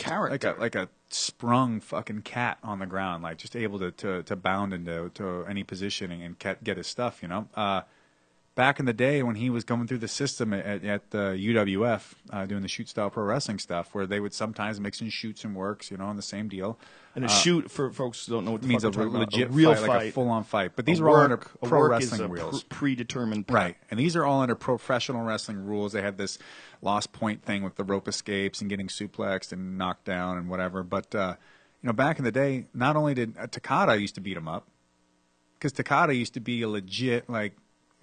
character. like a like a sprung fucking cat on the ground, like just able to to, to bound into to any positioning and get, get his stuff. You know, uh, back in the day when he was going through the system at, at the UWF uh, doing the shoot style pro wrestling stuff, where they would sometimes mix in shoots and works, you know, on the same deal. And a shoot, for folks who don't know what the means fuck a talking about, legit a real fight, fight, like a full on fight. But these a are all under pro work wrestling rules. pr- predetermined. Right. And these are all under professional wrestling rules. They had this lost point thing with the rope escapes and getting suplexed and knocked down and whatever. But, uh, you know, back in the day, not only did uh, Takada used to beat him up, because Takada used to be a legit, like,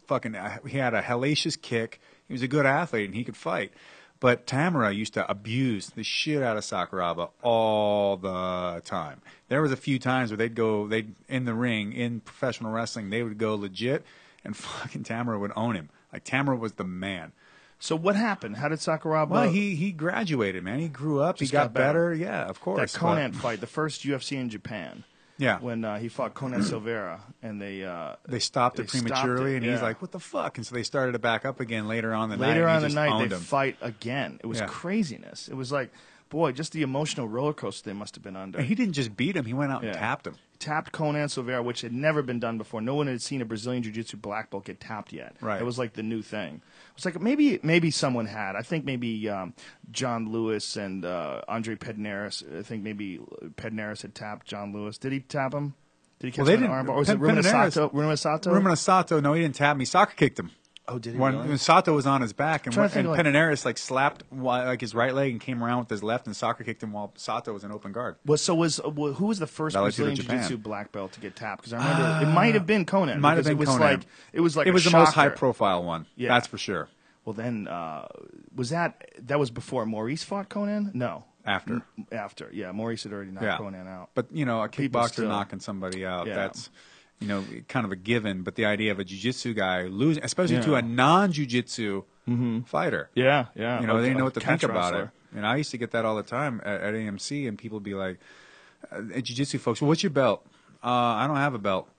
fucking, uh, he had a hellacious kick. He was a good athlete and he could fight. But Tamura used to abuse the shit out of Sakuraba all the time. There was a few times where they'd go, they'd in the ring in professional wrestling, they would go legit, and fucking Tamura would own him. Like Tamura was the man. So what happened? How did Sakuraba? Well, he he graduated, man. He grew up. He got, got better. better. Yeah, of that course. but- Conan fight, the first UFC in Japan. Yeah. When uh, he fought Conan Silveira, and they uh, they stopped it they stopped prematurely, it, and he's like, "What the fuck?" And so they started it back up again later on the night. later on he the night they him. fight again. It was Yeah. craziness. It was like, boy, just the emotional roller coaster they must have been under. And he didn't just beat him; he went out and tapped him. tapped Conan Silveira, which had never been done before. No one had seen a Brazilian Jiu-Jitsu black belt get tapped yet. Right. It was like the new thing. It's like maybe maybe someone had. I think maybe um, John Lewis and uh, Andre Pederneiras. I think maybe Pederneiras had tapped John Lewis. Did he tap him? Did he catch Well, him in the armbar? Or was it Pen- Rumina Pederneiras- Sato? Rumina Sato? Rumina Sato, no, he didn't tap me. Soccer kicked him. Oh, did he When, really? when Sato was on his back, and, trying and like- like slapped like his right leg and came around with his left, and Soccer kicked him while Sato was in open guard. Was so was uh, who was the first Tudo, Brazilian Jiu-Jitsu black belt to get tapped? Because I remember it might have been Conan. It might have been it was Conan. like it was like it was the most high profile one. Yeah. that's for sure. Well, then uh, was that that was before Maurice fought Conan? No, After. After, yeah, Maurice had already knocked yeah. Conan out. But you know, a kickboxer knocking somebody out, Yeah. You know kind of a given. But the idea of a jiu-jitsu guy losing, especially to a non-jiu-jitsu fighter, yeah, yeah, you know, Like they didn't know what to think about it. And I used to get that all the time at, at AMC, and people would be like, uh, "Jiu-jitsu folks, what's your belt? Uh, I don't have a belt.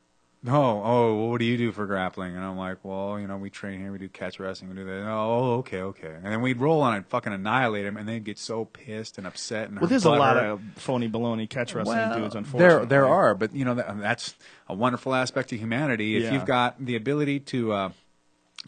No, oh, well, what do you do for grappling? And I'm like, well, you know, we train here, we do catch wrestling, we do that. Oh, okay, okay. And then we'd roll on and fucking annihilate him, and they'd get so pissed and upset. And Well, there's a lot of phony baloney catch wrestling Well, dudes. Unfortunately, There, there are, but you know that, that's a wonderful aspect of humanity. If Yeah. you've got the ability to uh,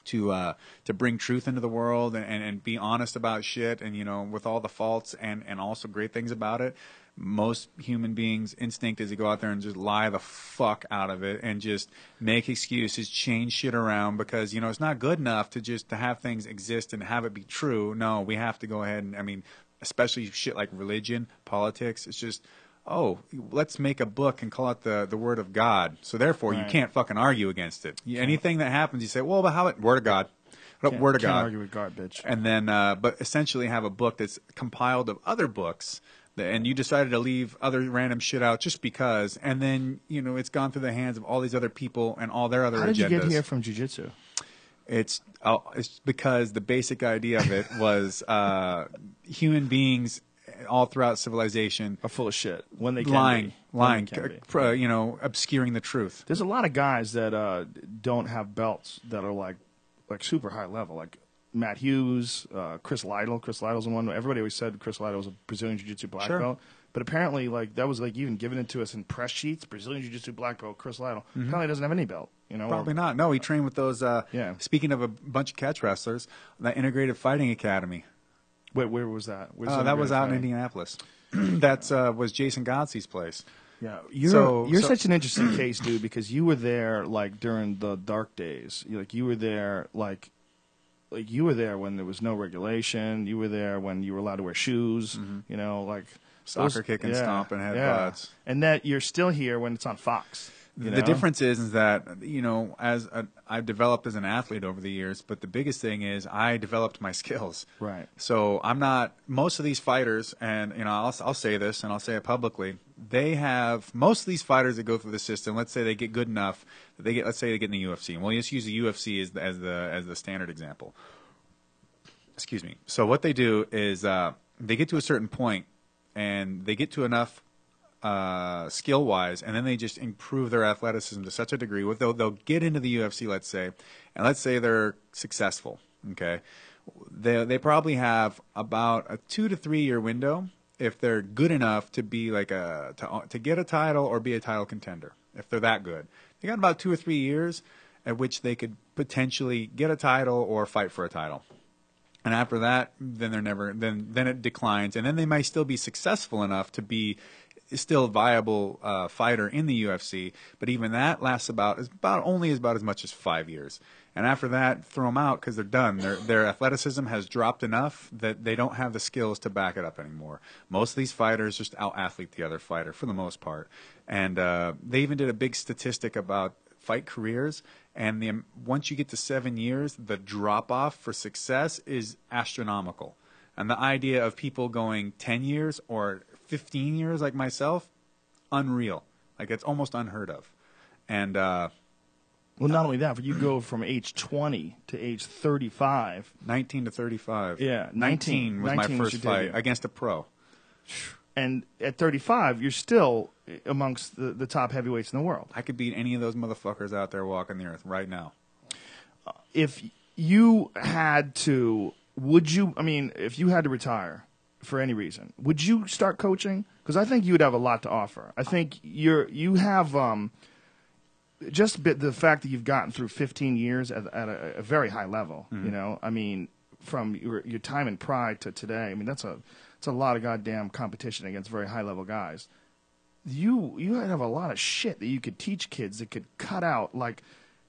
to uh, to bring truth into the world and, and, and be honest about shit, and you know, with all the faults and and also great things about it. Most human beings' instinct is to go out there and just lie the fuck out of it and just make excuses, change shit around because you know it's not good enough to just to have things exist and have it be true. No, we have to go ahead and I mean, especially shit like religion, politics. It's just oh, let's make a book and call it the, the Word of God. So therefore, you can't fucking argue against it. You- Anything that happens, you say, well, but how it Word of God, Can't- Word of God. can't God, argue with garbage. and then uh, but essentially have a book that's compiled of other books. And you decided to leave other random shit out just because, and then you know it's gone through the hands of all these other people and all their other How did you get here from jiu-jitsu? It's uh, it's because the basic idea of it was uh, human beings all throughout civilization Are full of shit when they lying, be. Lying, be. you know, obscuring the truth. There's a lot of guys that uh, don't have belts that are like like super high level, like Matt Hughes, uh, Chris Lytle. Chris Lytle's the one. Everybody always said Chris Lytle was a Brazilian Jiu-Jitsu black Sure. belt, but apparently, like that was like even given it to us in press sheets. Brazilian Jiu-Jitsu black belt, Chris Lytle. Apparently, doesn't have any belt. You know, or- Mm-hmm. Probably not. No, he trained with those. Uh, Yeah. Speaking of a bunch of catch wrestlers, that Integrated Fighting Academy. Wait, where was that? Where's Uh, that was out in Indianapolis. that uh, was Jason Godsey's place. Yeah, you're So- you're so- such an interesting case, dude, because you were there like during the dark days. Like you were there, like like you were there when there was no regulation. You were there when you were allowed to wear shoes. You know, like Mm-hmm. Soccer kicking, stomping, headbutts. and that you're still here when it's on Fox. you The difference is, is that you know, as I've developed as an athlete over the years, but the biggest thing is I developed my skills. Right. So I'm not. Most of these fighters, and you know, I'll I'll say this, and I'll say it publicly. They have most of these fighters that go through the system. Let's say they get good enough they get. Let's say they get in the UFC, and we'll just use the UFC as the, as the as the standard example. Excuse me. So what they do is uh, they get to a certain point, and they get to enough uh, skill wise, and then they just improve their athleticism to such a degree. They'll they'll get into the UFC, let's say, and let's say they're successful. Okay, they they probably have about a two to three year window if they're good enough to be like a to to get a title or be a title contender. If they're that good, they got about two or three years at which they could potentially get a title or fight for a title. And after that, then they're never then then it declines, and then they might still be successful enough to be still a viable uh, fighter in the UFC. But even that lasts about is about only about as much as five years. And after that, throw them out because they're done. Their their athleticism has dropped enough that they don't have the skills to back it up anymore. Most of these fighters just out athlete the other fighter for the most part. And uh, they even did a big statistic about fight careers and the once you get to seven years the drop off for success is astronomical and the idea of people going 10 years or 15 years like myself unreal like it's almost unheard of and uh, Well, not only that, but you go from age 20 to age 35. 19 to 35. Yeah, 19, 19 was my 19 was first your fight against a pro. And at 35, you're still amongst the, the top heavyweights in the world. I could beat any of those motherfuckers out there walking the earth right now. if you had to, would you? I mean, if you had to retire for any reason, would you start coaching? Because I think you would have a lot to offer. I think you're you have um, just bit the fact that you've gotten through 15 years at, at a, a very high level. You know, I mean, from your, your time in Pride to today, I mean that's a it's a lot of goddamn competition against very high level guys you you have a lot of shit that you could teach kids that could cut out like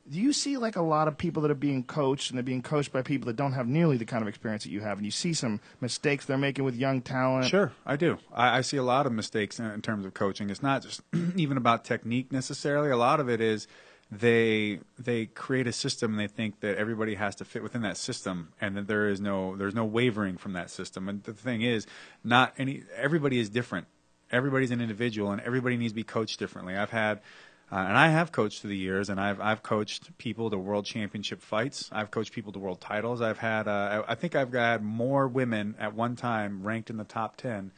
do you see like a lot of people that are being coached and they're being coached by people that don't have nearly the kind of experience that you have and you see some mistakes they're making with young talent Sure, I do. I, I see a lot of mistakes in, in terms of coaching. It's not just even about technique necessarily. A lot of it is they they create a system and they think that everybody has to fit within that system and that there is no there's no wavering from that system. And the thing is, not any everybody is different. Everybody's an individual and everybody needs to be coached differently. I've had uh, and I have coached through the years, and I've I've coached people to world championship fights. I've coached people to world titles. I've had uh, I I think I've had more women at one time ranked in the top ten,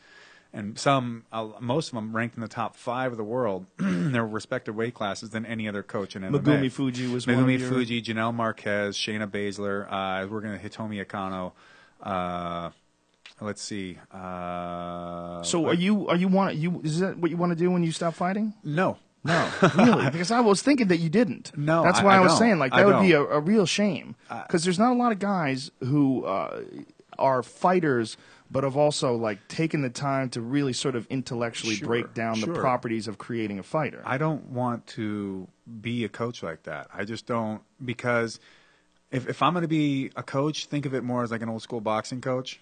and some uh, most of them ranked in the top five of the world in their respective weight classes than any other coach in MMA. Megumi Fujii was one Megumi of your- Fujii, Janelle Marquez, Shayna Baszler. Uh, we're going to Hitomi Akano. Let's see. Uh, so are you are you want you is that what you want to do when you stop fighting no. no really because i was thinking that you didn't No, that's why i, I was don't. saying like that would be a, a real shame because there's not a lot of guys who uh, are fighters but have also like taken the time to really sort of intellectually Sure, break down the properties of creating a fighter I don't want to be a coach like that. I just don't because if if I'm going to be a coach, think of it more as like an old school boxing coach,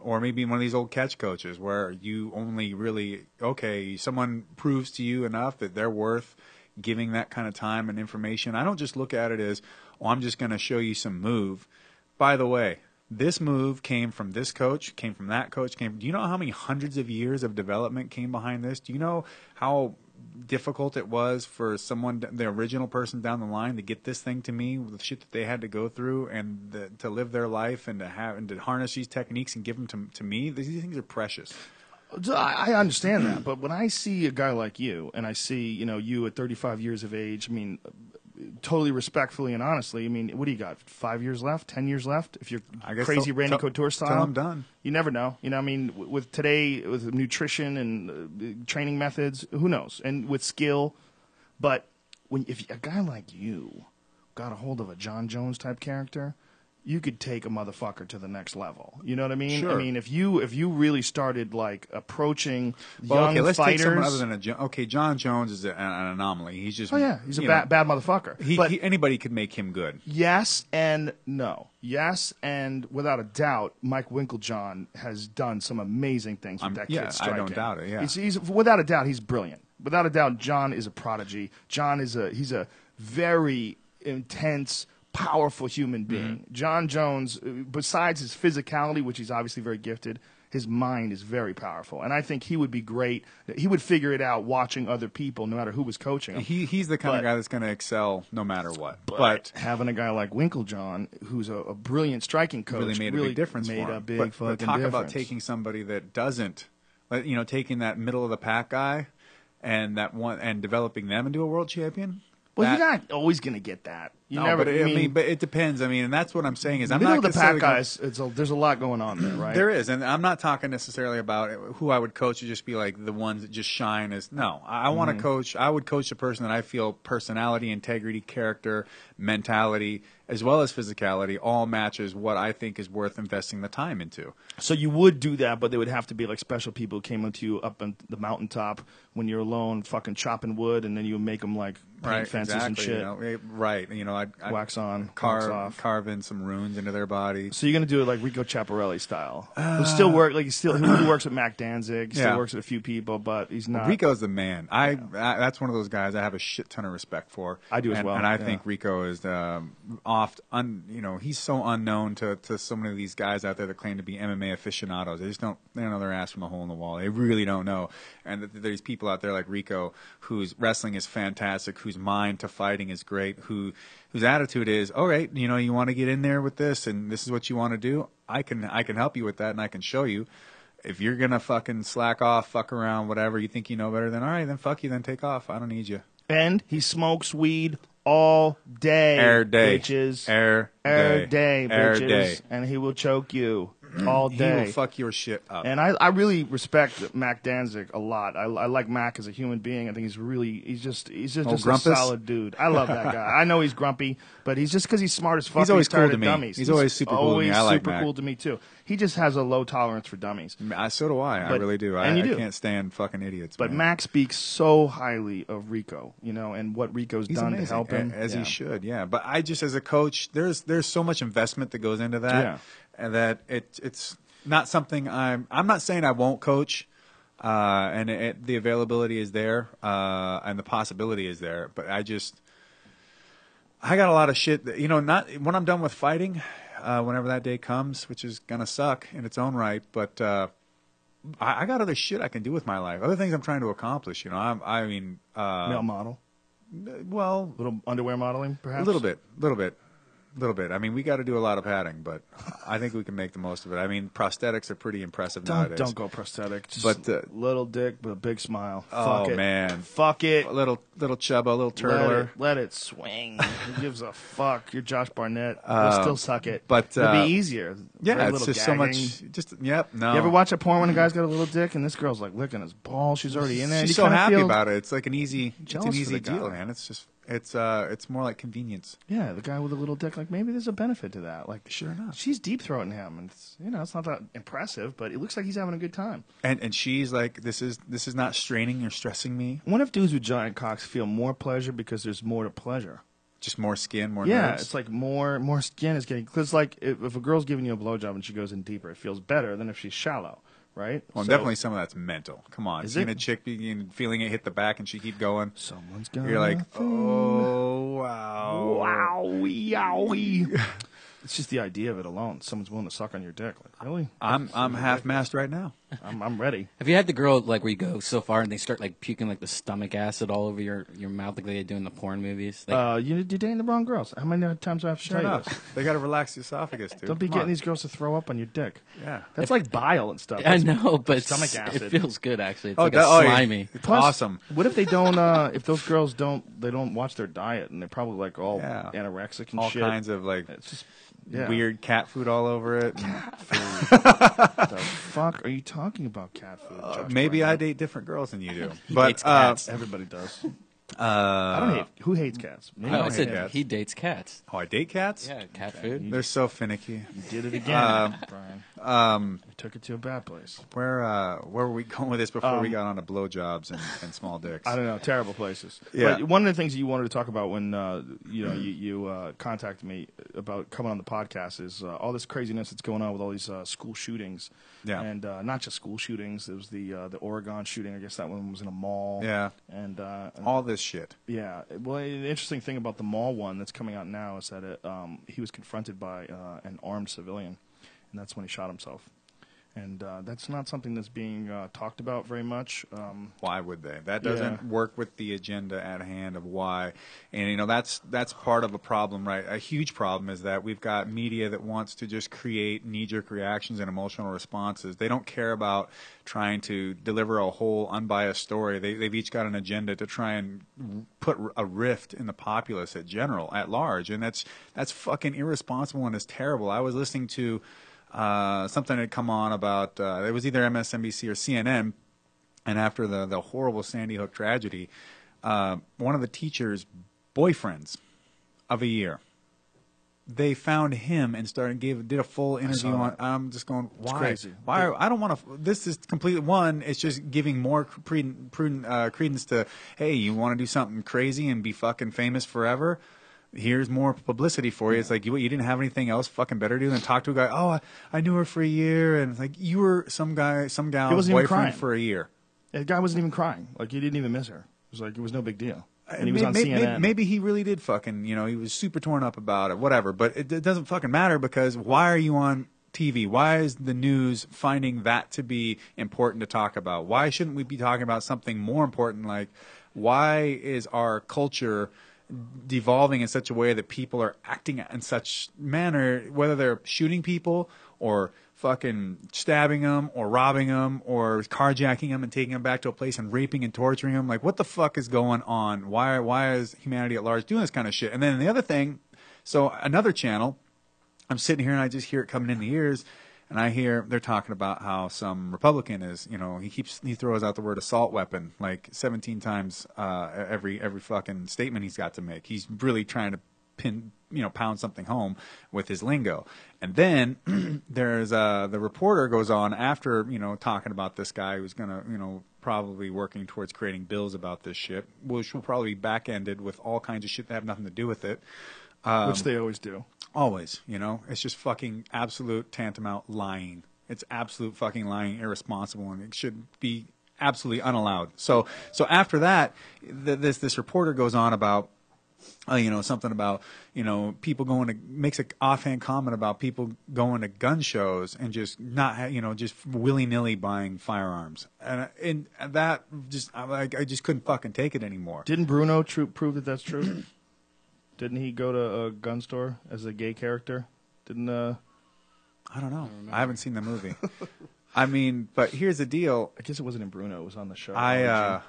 or maybe one of these old catch coaches where you only really okay, someone proves to you enough that they're worth giving that kind of time and information. I don't just look at it as, oh, I'm just going to show you some move. By the way, this move came from this coach, came from that coach, came. Do you know how many hundreds of years of development came behind this? Do you know how difficult it was for someone, the original person down the line, to get this thing to me the shit that they had to go through and the, to live their life and to have and to harness these techniques and give them to, to me? These things are precious. I understand that, but when I see a guy like you, and I see you know you at 35 years of age, I mean, totally respectfully and honestly, I mean, what do you got? Five years left? Ten years left? If you're crazy Randy till- Couture style, I'm done. You never know. You know, I mean, with today with nutrition and uh, training methods, who knows? And with skill, but when if a guy like you got a hold of a Jon Jones type character. You could take a motherfucker to the next level. You know what I mean? Sure. I mean, if you if you really started like approaching Well, young okay, let's fighters, take someone other than a. Okay, Jon Jones is a, an anomaly. He's just. oh yeah, he's a bad know, bad motherfucker. He, but he, anybody could make him good. yes and no. Yes and without a doubt, Mike Winkeljohn has done some amazing things with I'm- that yeah, kid's I don't doubt it, yeah. he's, he's without a doubt he's brilliant. Without a doubt, Jon is a prodigy. Jon is a he's a very intense. Powerful human Mm-hmm. being. Jon Jones, uh, besides his physicality, which he's obviously very gifted, his mind is very powerful. And I think he would be great. He would figure it out watching other people, no matter who was coaching him. He he's the kind But- of guy that's going to excel no matter what. But, But, having a guy like Winkeljohn, who's a, a brilliant striking coach, really made a big difference Made for him. a big but, fucking but talk about taking somebody that doesn't, you know, taking that middle of the pack guy and that one and developing them into a world champion. Well, that- you're not always going to get that. You no, never. but I I mean, mean, but it depends. I mean, and that's what I'm saying is I'm not the pack guys. It's a, there's a lot going on there, right? There is, and I'm not talking necessarily about who I would coach to just be like the ones that just shine as. No, I, I want to mm-hmm. coach. I would coach a person that I feel personality, integrity, character, mentality, as well as physicality, all matches what I think is worth investing the time into. So you would do that, but they would have to be like special people who came into you up on the mountaintop when you're alone, fucking chopping wood, and then you make them like paint fences exactly, and shit. You know, eh, right, you know, I'd, I'd Wax on, wax carve, off. carve in some runes into their body. So you're gonna do it like Rico Chiapparelli style. who still work like he still who works with Mac Danzig, still Uh, Yeah. works with a few people, but he's not. Rico's the man. I, I that's one of those guys I have a shit ton of respect for. I do as and, well, And I yeah. think Rico is um, oft un, you know he's so unknown to, to so many of these guys out there that claim to be MMA aficionados. They just don't they don't know their ass from a hole in the wall. They really don't know. And th- there's people out there like Rico whose wrestling is fantastic, whose mind to fighting is great, who whose attitude is, all right, you know, you want to get in there with this, and this is what you want to do. I can I can help you with that, and I can show you. If you're gonna fucking slack off, fuck around, whatever, you think you know better, then all right, then fuck you, then take off. I don't need you. And he smokes weed all day. Air day, Bitches. air Air day, day, air bitches. day. And he will choke you Mm. all He day. will fuck your shit up. And I, I really respect Mac Danzig a lot. I, I like Mac as a human being. I think he's really, he's just, he's just, Oh, just a solid dude. I love that guy. I know he's grumpy, but he's just because he's smart as fuck. He's always he's cool to me. Dummies. He's always super cool to me. I like super Mac. cool to me too. He just has a low tolerance for dummies. I, so do I. I really do. I, and you I do. can't stand fucking idiots. But man. Mac speaks so highly of Rico, you know, and what Rico's He's done amazing, to help him. as Yeah. he should. Yeah, but I just as a coach, there's there's so much investment that goes into that, Yeah. And that it it's not something I'm. I'm not saying I won't coach, uh, and it, the availability is there, uh, and the possibility is there. But I just, I got a lot of shit. That, you know, not when I'm done with fighting, uh, whenever that day comes, which is gonna suck in its own right, but. Uh, I, I got other shit I can do with my life. Other things I'm trying to accomplish. You know, I'm, I mean, uh, Male model, well, a little underwear modeling, perhaps. a little bit, a little bit, little bit. I mean, we got to do a lot of padding, but I think we can make the most of it. I mean, prosthetics are pretty impressive Don't nowadays. don't go prosthetic. Just But, uh, little dick, but a big smile. Oh, Fuck it. man. Fuck it. A little little chubba, a little Let turtler. it, let it swing. Who gives a fuck? You're Josh Barnett. You'll still suck it. but, it'll uh, be easier. Yeah, it's just so much. Just yep. No, You ever watch a porn when a guy's got a little dick and this girl's like licking his ball? She's already in there. She's so happy about it. It's like an easy, it's an easy deal, man. It's just, it's uh, it's more like convenience. Yeah, the guy with a little dick. Like maybe there's a benefit to that. Like Sure enough. she's deep throating him, and it's you know it's not that impressive, but it looks like he's having a good time. And and she's like, this is this is not straining or stressing me. What if dudes with giant cocks feel more pleasure because there's more to pleasure? Just more skin, more Yeah, nerves. it's like more more skin is getting because like if, if a girl's giving you a blowjob and she goes in deeper, it feels better than if she's shallow, right? Oh, well, So- definitely some of that's mental. Come on, Is seeing it? a chick begin feeling it hit the back and she keep going. Someone's gonna. You're like, oh wow, wowie, yowie. it's just the idea of it alone. Someone's willing to suck on your dick. Like really? I'm I'm half mast right now. I'm I'm ready. Have you had the girl like where you go so far and they start like puking like the stomach acid all over your, your mouth like they do in the porn movies? Like, Uh, you, you're dating the wrong girls. How many times do I have to Sure tell you this? they got to relax the esophagus, dude. Don't be Come getting on. these girls to throw up on your dick. Yeah, That's like bile and stuff. I That's- know, but stomach it's- acid. it feels good actually. It's oh, like that- a oh, yeah. slimy. It's Plus, awesome. What if they don't? Uh, if those girls don't, they don't watch their diet, and they're probably like all Yeah. anorexic and All shit. kinds of like It's just yeah. weird cat food all over it. The fuck are you talking about cat food? Josh Maybe I date different girls than you do, but uh. Everybody does. Uh, I don't hate. Who hates cats? Me? No, I I don't said hate cats. he dates cats. Oh, I date cats. Yeah, cat food. They're so finicky. You did it again, Uh, Brian. Um, You took it to a bad place. where uh, where were we going with this before we Um, got on to blowjobs and, and small dicks? I don't know, terrible places. Yeah. But one of the things you wanted to talk about when uh, you know you, you uh, contacted me about coming on the podcast is uh, all this craziness that's going on with all these uh, school shootings. Yeah. And uh, not just school shootings. There was the uh, the Oregon shooting. I guess that one was in a mall. Yeah. And uh, and- All this shit. yeah. Well, the interesting thing about the mall one that's coming out now is that it, um, he was confronted by uh, an armed civilian, and that's when he shot himself. And uh, that's not something that's being uh, talked about very much. Um, Why would they? That doesn't Yeah. work with the agenda at hand of why. And you know that's that's part of a problem, right? A huge problem is that we've got media that wants to just create knee-jerk reactions and emotional responses. They don't care about trying to deliver a whole unbiased story. They, they've each got an agenda to try and put a rift in the populace at general, at large, and that's that's fucking irresponsible and is terrible. I was listening to. Uh, something had come on about uh, it was either MSNBC or CNN, and after the, the horrible Sandy Hook tragedy, uh, one of the teacher's boyfriends of a year, they found him and started gave did a full interview on. I'm just going, why? crazy. Why? I don't want to. This is completely one. It's just giving more prudent, prudent uh, credence to. Hey, you want to do something crazy and be fucking famous forever? Here's more publicity for you. It's like you, you didn't have anything else fucking better to do than talk to a guy. Oh, I, I knew her for a year, and it's like you were some guy, some gal's wasn't even boyfriend crying. for a year. the guy wasn't even crying. Like he didn't even miss her. It was like it was no big deal. Uh, and he was on may- CNN. may- Maybe he really did fucking, you know, he was super torn up about it, whatever. But it, it doesn't fucking matter because why are you on TV? Why is the news finding that to be important to talk about? Why shouldn't we be talking about something more important like why is our culture devolving in such a way that people are acting in such manner, whether they're shooting people or fucking stabbing them or robbing them or carjacking them and taking them back to a place and raping and torturing them. Like, what the fuck is going on? Why, why is humanity at large doing this kind of shit? And then the other thing, so another channel, I'm sitting here and I just hear it coming in the ears. And I hear they're talking about how some Republican is, you know, he keeps he throws out the word assault weapon like 17 times uh, every every fucking statement he's got to make. He's really trying to pin, you know, pound something home with his lingo. And then there's uh, the reporter goes on after you know talking about this guy who's gonna you know probably working towards creating bills about this shit, which will probably be back ended with all kinds of shit that have nothing to do with it. Which they always do. Always, you know, it's just fucking absolute tantamount lying. It's absolute fucking lying, irresponsible, and it should be absolutely unallowed. So, so after that, th- this this reporter goes on about, uh, you know, something about you know people going to makes an offhand comment about people going to gun shows and just not ha- you know just willy nilly buying firearms, and and that just I, like, I just couldn't fucking take it anymore. Didn't Bruno tru- prove that that's true? Didn't he go to a gun store as a gay character? Didn't uh? I don't know. I haven't seen the movie. I mean, but here's the deal. I guess it wasn't in Bruno. It was on the show. I, uh,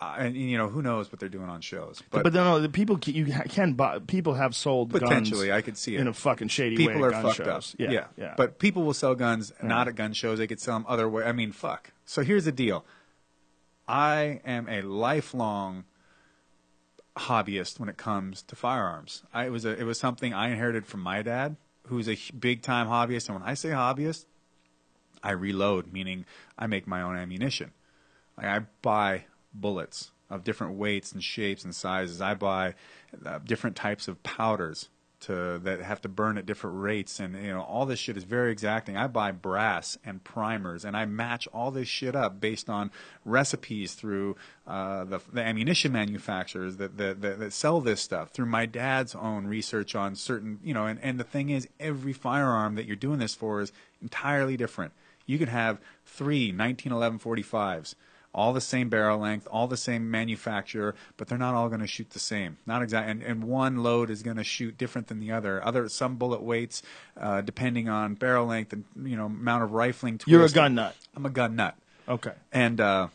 I, and you know, who knows what they're doing on shows. but, But, but no, the people you can buy. People have sold potentially, guns I could see it. in a fucking shady people way. are at gun fucked shows. up. Yeah, yeah. But people will sell guns not at gun shows. They could sell them other way. I mean, fuck. So here's the deal. I am a lifelong hobbyist when it comes to firearms. I it was a, it was something I inherited from my dad, who's a big time hobbyist. And when I say hobbyist, I reload, meaning I make my own ammunition. Like I buy bullets of different weights and shapes and sizes. I buy uh, different types of powders to that have to burn at different rates, and you know all this shit is very exacting. I buy brass and primers, and I match all this shit up based on recipes through uh, the, the ammunition manufacturers that, that that that sell this stuff. Through my dad's own research on certain, you know, and and the thing is, every firearm that you're doing this for is entirely different. You could have three 1911 45s, all the same barrel length, all the same manufacturer, but they're not all going to shoot the same. Not exactly, and, and one load is going to shoot different than the other. Other some bullet weights, uh, depending on barrel length and you know amount of rifling. Twist. You're a gun nut. I'm a gun nut. Okay. And uh,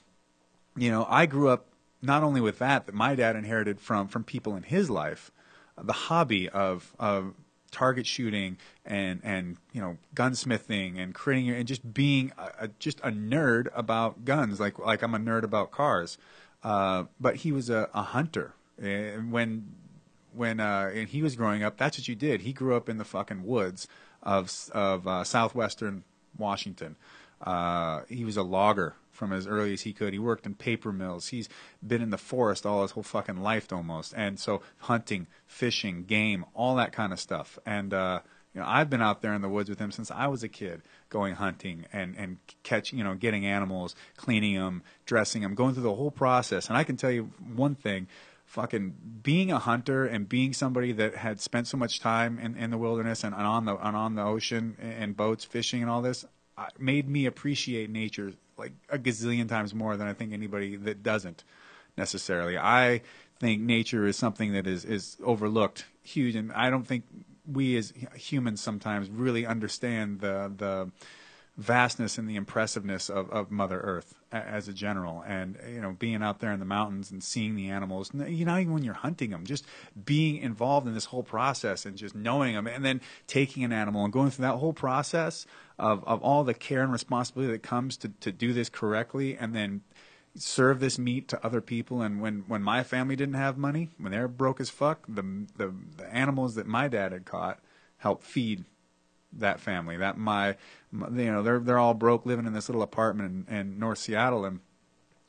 you know, I grew up not only with that that my dad inherited from from people in his life, the hobby of of target shooting and and you know gunsmithing and creating and just being a, just a nerd about guns like like I'm a nerd about cars. Uh, but he was a, a hunter. And when when uh, and he was growing up, that's what you did. He grew up in the fucking woods of of uh, southwestern Washington. Uh, he was a logger from as early as he could. He worked in paper mills. He's been in the forest all his whole fucking life almost. And so hunting, fishing, game, all that kind of stuff. And uh, you know, I've been out there in the woods with him since I was a kid, going hunting and and catching, you know, getting animals, cleaning them, dressing them, going through the whole process. And I can tell you one thing fucking being a hunter and being somebody that had spent so much time in, in the wilderness and, and on the and on the ocean and, boats fishing and all this made me appreciate nature like a gazillion times more than I think anybody that doesn't necessarily. I think nature is something that is is overlooked huge and I don't think we as humans sometimes really understand the the vastness and the impressiveness of, of Mother Earth as a general. And, you know, being out there in the mountains and seeing the animals, you know, even when you're hunting them, just being involved in this whole process and just knowing them and then taking an animal and going through that whole process of, of all the care and responsibility that comes to, to do this correctly and then serve this meat to other people and when, when my family didn't have money when they were broke as fuck the, the the animals that my dad had caught helped feed that family. That my, my you know they're they're all broke living in this little apartment in, in North Seattle and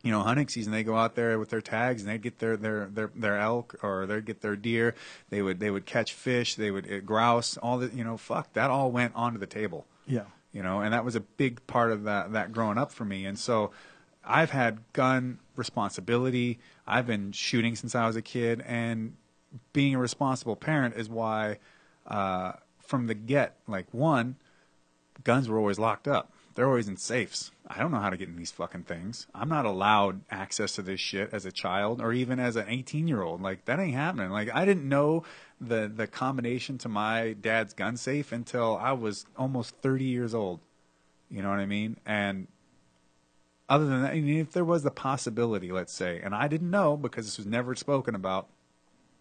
you know hunting season they go out there with their tags and they'd get their their their, their elk or they'd get their deer. They would they would catch fish. They would uh, grouse. All the you know fuck that all went onto the table. Yeah. You know, and that was a big part of that that growing up for me. And so I've had gun responsibility. I've been shooting since I was a kid, and being a responsible parent is why, uh, from the get, like one, guns were always locked up. They're always in safes. I don't know how to get in these fucking things. I'm not allowed access to this shit as a child or even as an 18 year old. Like that ain't happening. Like I didn't know the the combination to my dad's gun safe until I was almost 30 years old. You know what I mean? And other than that, I mean, if there was the possibility, let's say, and I didn't know because this was never spoken about,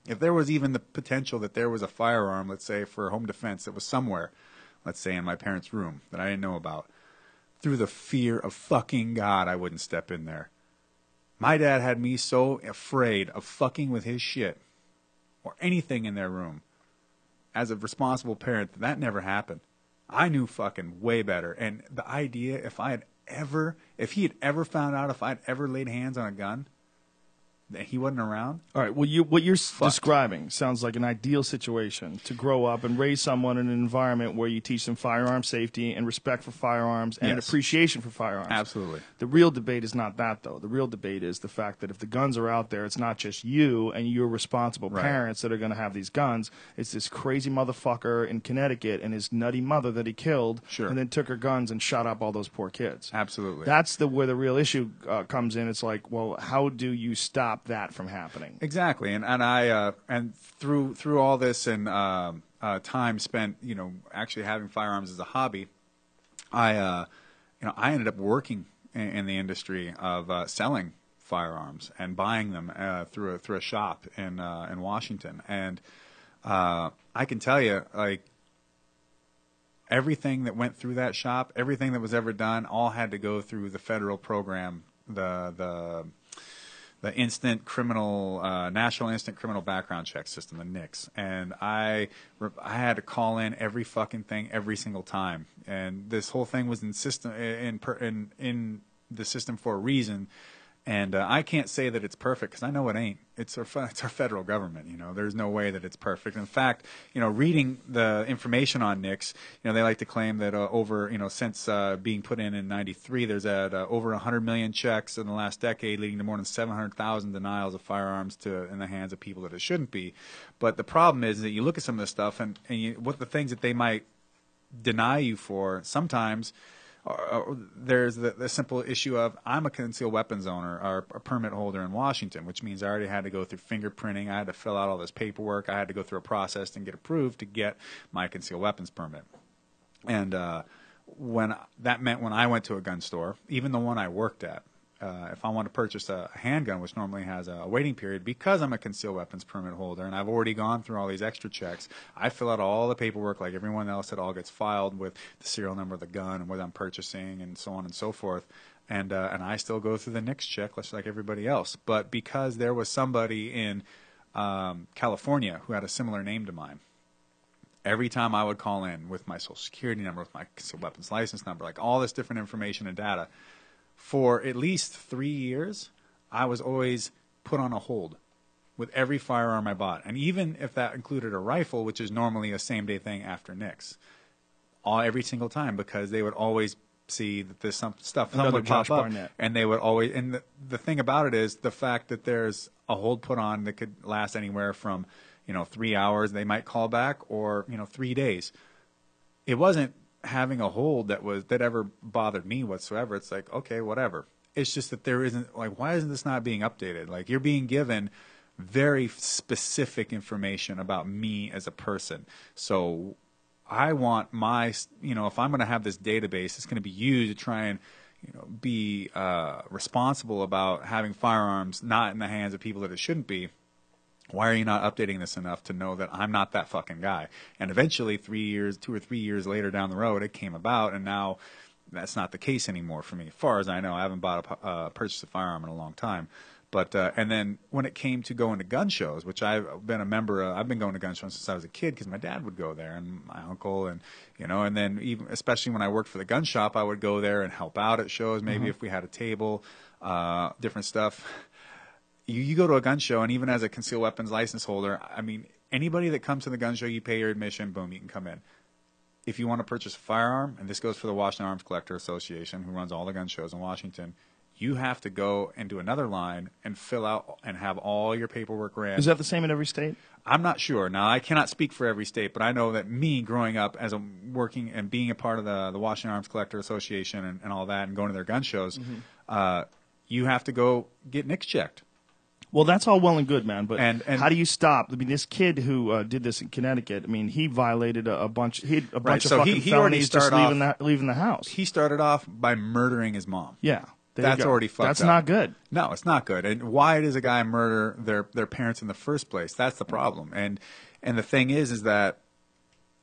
if there was even the potential that there was a firearm, let's say, for home defense that was somewhere, let's say in my parents' room that I didn't know about, through the fear of fucking God, I wouldn't step in there. My dad had me so afraid of fucking with his shit or anything in their room as a responsible parent that never happened. I knew fucking way better. And the idea, if I had ever, if he had ever found out if I'd ever laid hands on a gun, he wasn't around, All right. Well, you what you're describing sounds like an ideal situation to grow up and raise someone in an environment where you teach them firearm safety and respect for firearms and an Yes. appreciation for firearms. Absolutely. The real debate is not that though. The real debate is the fact that if the guns are out there, it's not just you and your responsible Right. parents that are going to have these guns. It's this crazy motherfucker in Connecticut and his nutty mother that he killed, Sure. and then took her guns and shot up all those poor kids. absolutely. That's the where the real issue uh, comes in. It's like, well, how do you stop that from happening? Exactly, and and I uh, and through through all this and um, uh, time spent, you know, actually having firearms as a hobby, I uh, you know I ended up working in, in the industry of uh, selling firearms and buying them uh, through a, through a shop in uh, in Washington, and uh, I can tell you like everything that went through that shop, everything that was ever done, all had to go through the federal program, the the the instant criminal uh, national instant criminal background check system, the NICS, and I I had to call in every fucking thing every single time, and this whole thing was in system in in in the system for a reason. And uh, I can't say that it's perfect because I know it ain't. It's our it's our federal government. You know, there's no way that it's perfect. In fact, you know, reading the information on NICS, you know, they like to claim that uh, over you know since uh, being put in in '93, there's had uh, over 100 million checks in the last decade, leading to more than 700,000 denials of firearms to in the hands of people that it shouldn't be. But the problem is that you look at some of this stuff and, and you, what the things that they might deny you for sometimes there's the, the simple issue of I'm a concealed weapons owner or a permit holder in Washington, which means I already had to go through fingerprinting. I had to fill out all this paperwork. I had to go through a process and get approved to get my concealed weapons permit. And uh, when that meant when I went to a gun store, even the one I worked at, uh, if I want to purchase a handgun, which normally has a waiting period, because I'm a concealed weapons permit holder and I've already gone through all these extra checks, I fill out all the paperwork like everyone else. It all gets filed with the serial number of the gun and what I'm purchasing and so on and so forth. And uh, and I still go through the NICS check just like everybody else. But because there was somebody in um, California who had a similar name to mine, every time I would call in with my social security number, with my concealed weapons license number, like all this different information and data, for at least three years, I was always put on a hold with every firearm I bought. And even if that included a rifle, which is normally a same day thing after NICS, all every single time because they would always see that there's some stuff Another would pop up, Barnett. and they would always. And the, the thing about it is the fact that there's a hold put on that could last anywhere from you know three hours. They might call back, or you know three days. It wasn't having a hold that was that ever bothered me whatsoever. It's like okay, whatever. It's just that there isn't like why isn't this not being updated? Like you're being given very specific information about me as a person. So I want my, you know, if I'm going to have this database, it's going to be used to try and, you know, be uh, responsible about having firearms not in the hands of people that it shouldn't be. Why are you not updating this enough to know that I'm not that fucking guy? And eventually, three years, two or three years later down the road, it came about, and now that's not the case anymore for me. As far as I know, I haven't bought a uh, purchased a firearm in a long time. But uh, and then when it came to going to gun shows, which I've been a member, of, I've been going to gun shows since I was a kid because my dad would go there and my uncle and you know, and then even especially when I worked for the gun shop, I would go there and help out at shows. Maybe if we had a table, uh, different stuff. You you go to a gun show and even as a concealed weapons license holder, I mean anybody that comes to the gun show, you pay your admission, boom, you can come in if you want to purchase a firearm, and this goes for the Washington Arms Collector Association, who runs all the gun shows in Washington, you have to go into another line and fill out and have all your paperwork ran. Is that the same in every state? I'm not sure. Now, I cannot speak for every state, but I know that me growing up as a working and being a part of the the Washington Arms Collector Association and, and all that, and going to their gun shows, Mm-hmm. uh, you have to go get NICS checked. Well, that's all well and good, man. But And- and- how do you stop? I mean, this kid who uh, did this in Connecticut. I mean, he violated a, a bunch. He had a bunch of so fucking he already felonies just started leaving off- the leaving the house. He started off by murdering his mom. yeah, That's already fucked That's up. not good. No, it's not good. And why does a guy murder their their parents in the first place? That's the problem. And and the thing is, is that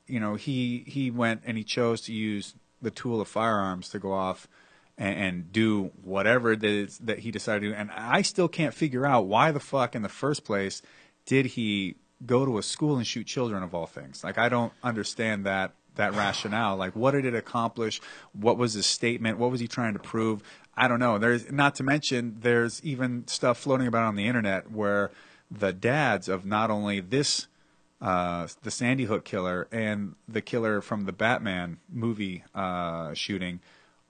you know he he went and he chose to use the tool of firearms to go off and, and do whatever it is that he decided to do. And I still can't figure out why the fuck in the first place did he go to a school and shoot children of all things. Like I don't understand that that rationale. Like what did it accomplish? What was his statement? What was he trying to prove? I don't know. There's not to mention there's even stuff floating about on the internet where the dads of not only this uh, the Sandy Hook killer and the killer from the Batman movie uh, shooting,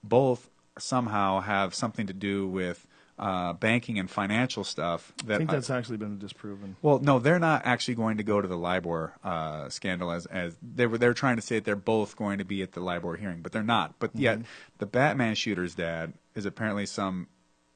both somehow have something to do with uh, banking and financial stuff. That I think that's actually been disproven. well, no, they're not actually going to go to the LIBOR uh, scandal as as they were. They're trying to say that they're both going to be at the LIBOR hearing, but they're not. But yet, the Batman shooter's dad is apparently some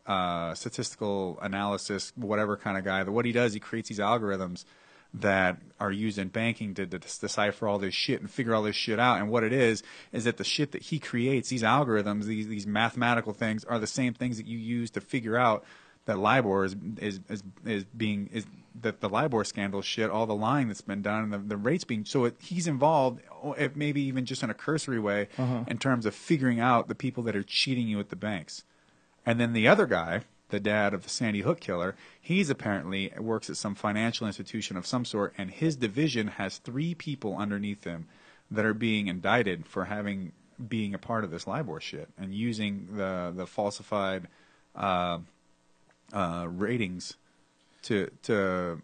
uh, statistical analysis, whatever kind of guy. That what he does, he creates these algorithms that are used in banking to, to decipher all this shit and figure all this shit out. And what it is is that the shit that he creates, these algorithms, these these mathematical things, are the same things that you use to figure out that LIBOR is is is, is being is that the LIBOR scandal shit, all the lying that's been done, and the, the rates being so it, he's involved, oh, if maybe even just in a cursory way, uh-huh. in terms of figuring out the people that are cheating you at the banks. And then the other guy, the dad of the Sandy Hook killer, he's apparently works at some financial institution of some sort, and his division has three people underneath him that are being indicted for having being a part of this LIBOR shit and using the the falsified uh, uh, ratings to to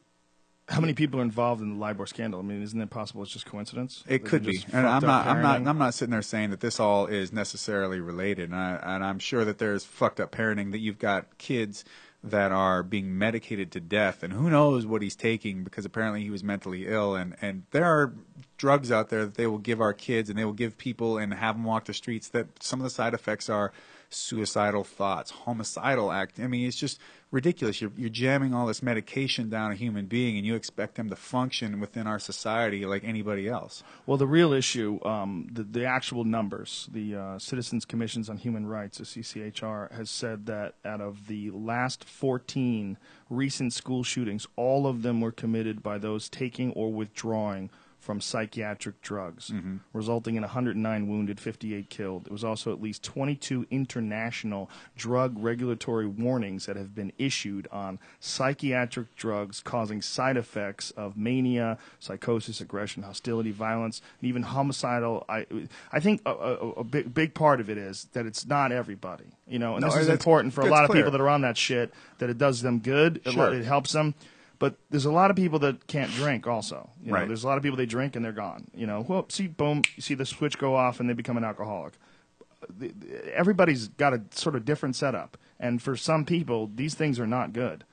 How many people are involved in the LIBOR scandal? I mean, isn't it possible it's just coincidence? It could be, and I'm not, I'm not. I'm not sitting there saying that this all is necessarily related, and, I, and I'm sure that there's fucked up parenting that you've got kids that are being medicated to death, and who knows what he's taking because apparently he was mentally ill, and and there are drugs out there that they will give our kids, and they will give people and have them walk the streets that some of the side effects are suicidal thoughts, homicidal act. I mean, it's just ridiculous. You're, you're jamming all this medication down a human being, and you expect them to function within our society like anybody else. Well, the real issue, um, the, the actual numbers, the uh, Citizens Commissions on Human Rights, the CCHR, has said that out of the last 14 recent school shootings, all of them were committed by those taking or withdrawing from psychiatric drugs, Mm-hmm. resulting in 109 wounded, 58 killed. There was also at least 22 international drug regulatory warnings that have been issued on psychiatric drugs causing side effects of mania, psychosis, aggression, hostility, violence, and even homicidal. I, I think a, a, a big, big part of it is that it's not everybody. You know, and No, this is important for a lot of people that are on that shit. That it does them good. It, Sure. it helps them. But there's a lot of people that can't drink. Also, you know, Right. there's a lot of people they drink and they're gone. You know, whoop, see, boom, you see the switch go off and they become an alcoholic. Everybody's got a sort of different setup, and for some people, these things are not good.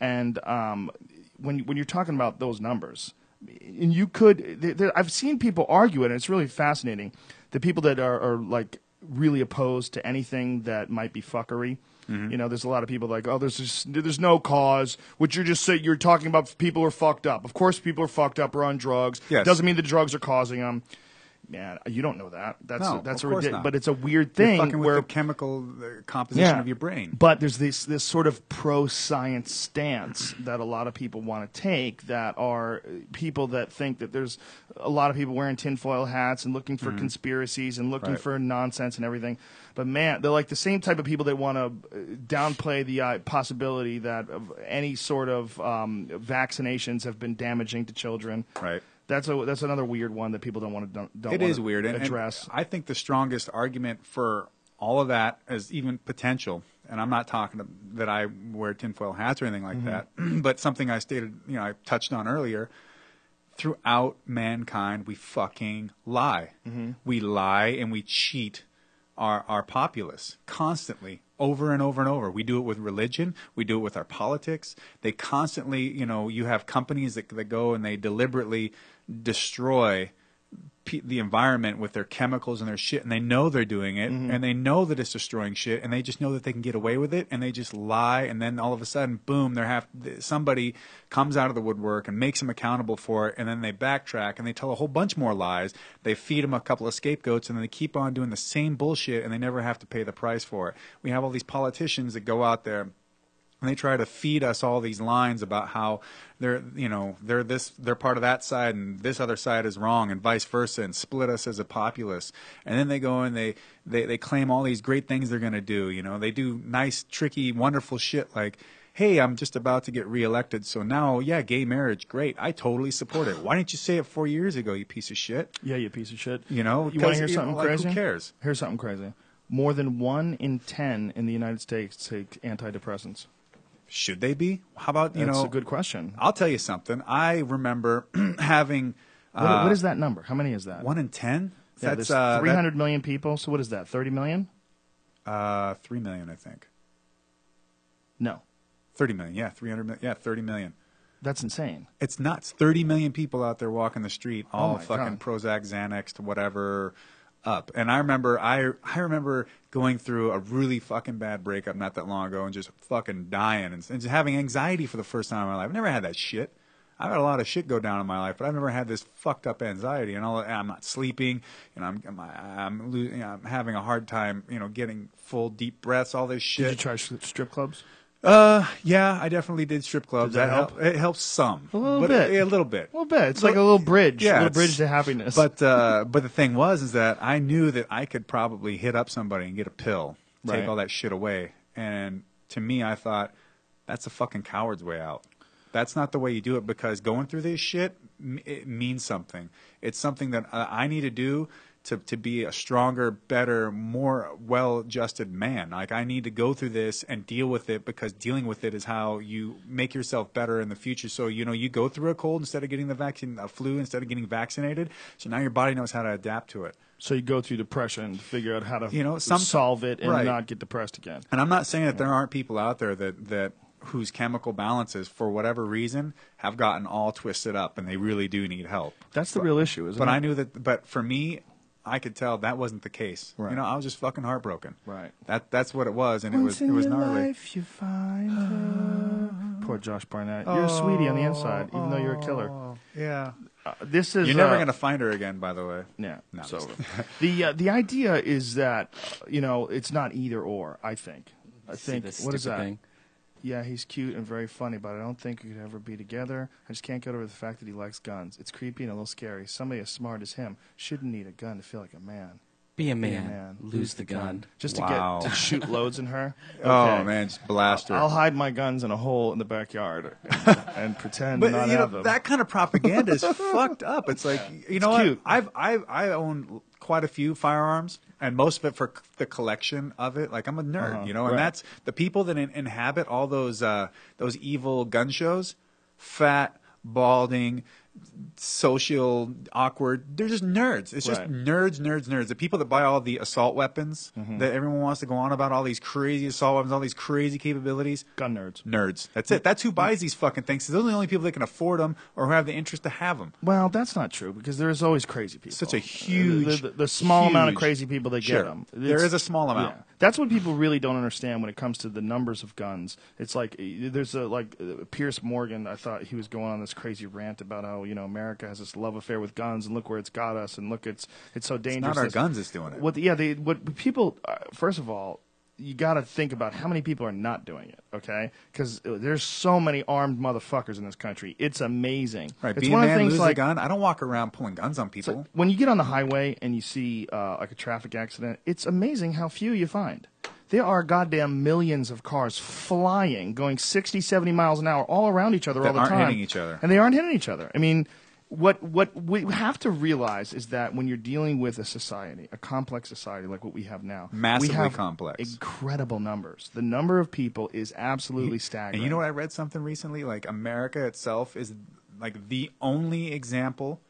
And um, when when you're talking about those numbers, and you could, there, there- I've seen people argue it, and it's really fascinating. The people that are, are like really opposed to anything that might be fuckery. Mm-hmm. You know, there's a lot of people like, oh, there's just, there's no cause. Which you're just saying, you're talking about people are fucked up. Of course, people are fucked up or on drugs. Yes. Doesn't mean the drugs are causing them. Man, you don't know that. That's No, that's of a course ridic- not. but it's a weird You're thing fucking where with the chemical uh, composition of your brain. but there's this this sort of pro science stance that a lot of people want to take that are uh, people that think that there's a lot of people wearing tinfoil hats and looking for conspiracies and looking Mm-hmm. Right. for nonsense and everything. But man, they're like the same type of people that want to downplay the uh, possibility that of any sort of um, vaccinations have been damaging to children. Right. That's a that's another weird one that people don't want to don't, don't It wanna weird. And, and address. I think the strongest argument for all of that is even potential. And I'm not talking to, that I wear tinfoil hats or anything like mm-hmm. that, but something I stated, you know, I touched on earlier. Throughout mankind, we fucking lie. Mm-hmm. We lie and we cheat our our populace constantly over and over and over. We do it with religion. We do it with our politics. They constantly, you know, you have companies that, that go and they deliberately destroy pe- the environment with their chemicals and their shit, and they know they're doing it, mm-hmm. and they know that it's destroying shit, and they just know that they can get away with it, and they just lie, and then all of a sudden, boom, they're have somebody comes out of the woodwork and makes them accountable for it, and then they backtrack and they tell a whole bunch more lies. They feed them a couple of scapegoats, and then they keep on doing the same bullshit, and they never have to pay the price for it. We have all these politicians that go out there and they try to feed us all these lines about how they're you know they're this they're part of that side and this other side is wrong and vice versa and split us as a populace and then they go and they they, they claim all these great things they're going to do you know they do nice tricky wonderful shit like hey i'm just about to get reelected so now yeah gay marriage great i totally support it why didn't you say it four years ago you piece of shit Yeah, you piece of shit. You know, you want to hear something like, who cares? Here's something crazy. More than one in ten in the United States take antidepressants. Should they be how about you That's know That's a good question. i'll tell you something i remember having What, uh, what is that number? How many is that? one in ten Yeah, that's uh, that- 300 million people. So what is that? 30 million? Uh, three million, I think. No, Thirty million, yeah, three hundred million, yeah, thirty million. that's insane. It's nuts. Thirty million people out there walking the street, all Oh fucking God. Prozac, Xanax, to whatever, up. And I remember, I I remember going through a really fucking bad breakup not that long ago, and just fucking dying and, and just having anxiety for the first time in my life. I've never had that shit. I've had a lot of shit go down in my life, but I've never had this fucked up anxiety. And all, I'm not sleeping, and I'm I'm I'm, lo- you know, I'm having a hard time, you know, getting full deep breaths, all this shit. Did you try strip clubs? Uh, yeah, I definitely did strip clubs. Does that help? It helps some, A little but, bit. yeah, a little bit. A little bit. It's like a little bridge. Yeah, a little bridge to happiness. But uh, but the thing was is that I knew that I could probably hit up somebody and get a pill, take Right. all that shit away. And to me, I thought that's a fucking coward's way out. That's not the way you do it because going through this shit it means something. It's something that uh, I need to do to to be a stronger, better, more well-adjusted man. Like I need to go through this and deal with it because dealing with it is how you make yourself better in the future. So you know you go through a cold instead of getting the vaccine, a flu instead of getting vaccinated. So now your body knows how to adapt to it. so you go through depression to figure out how to You know, some- solve it and right. not get depressed again. And I'm not saying that there aren't people out there that that whose chemical balances, for whatever reason, have gotten all twisted up, and they really do need help. That's the real issue, isn't But it? I knew that. But for me, I could tell that wasn't the case. Right. You know, I was just fucking heartbroken. Right. That that's what it was, and it was in it was your gnarly. life you find her. Poor Josh Barnett. You're a sweetie on the inside, even though you're a killer. Yeah. Uh, this is You're never uh, gonna find her again, by the way. Yeah. No, so the uh, the idea is that you know it's not either or. I think. I think this what is stupid that? thing? Yeah, he's cute and very funny, but I don't think we could ever be together. I just can't get over the fact that he likes guns. It's creepy and a little scary. Somebody as smart as him shouldn't need a gun to feel like a man. Be a Be man. a man. Lose the gun. Just Wow. to get to shoot loads in her. Oh man, just blast her. I'll hide my guns in a hole in the backyard and, and pretend But not you know have them. that kind of propaganda is fucked up. It's like you know cute. what? I've I've I own quite a few firearms, and most of it for c- the collection of it. Like I'm a nerd, Uh-huh, you know, and right. that's the people that in, inhabit all those uh, those evil gun shows. Fat, balding, social, awkward. They're just nerds. It's just Right. nerds, nerds, nerds. The people that buy all the assault weapons Mm-hmm. that everyone wants to go on about, all these crazy assault weapons, all these crazy capabilities gun nerds. nerds. That's it. That's who buys these fucking things. Those are the only people that can afford them or who have the interest to have them. Well, that's not true because there's always crazy people. Such a Uh, huge, the, the, the small amount of crazy people that Sure. get them. There is a small amount. That's what people really don't understand when it comes to the numbers of guns. It's like uh, there's a like uh, Piers Morgan. I thought he was going on this crazy rant about how you know America has this love affair with guns and look where it's got us and look it's it's so dangerous. not our guns is doing it. What yeah, they what people uh, first of all. You got to think about how many people are not doing it, okay? Because there's so many armed motherfuckers in this country. It's amazing. Right. It's Be one a of man, the things lose like a gun. I don't walk around pulling guns on people. like when you get on the highway and you see uh, like a traffic accident, it's amazing how few you find. There are goddamn millions of cars flying, going 60, 70 miles an hour all around each other That all the aren't time. hitting each other. And they aren't hitting each other. I mean, what, what we have to realize is that when you're dealing with a society, a complex society like what we have now, Massively we have complex. incredible numbers. The number of people is absolutely staggering. and you know what? I read something recently. Like America itself is like the only example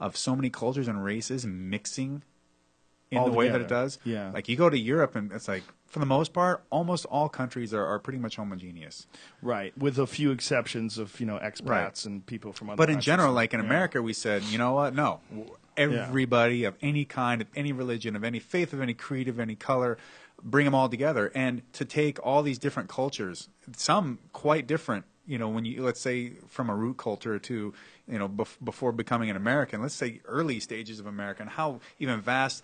of so many cultures and races mixing in the way that it does. Yeah. Like you go to Europe and it's like for the most part, almost all countries are, are pretty much homogeneous. Right, with a few exceptions of you know expats Right. and people from other. But in general, like in Yeah. America, we said, you know what? No, everybody of any kind, of any religion, of any faith, of any creed, of any color, bring them all together, and to take all these different cultures, some quite different. You know, when you let's say from a root culture to you know bef- before becoming an American, let's say early stages of American, how even vast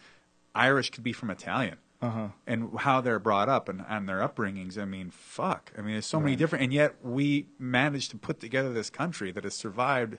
Irish could be from Italian. Uh-huh. And how they're brought up and, and their upbringings. I mean, fuck. I mean, there's so many different, and yet we managed to put together this country that has survived,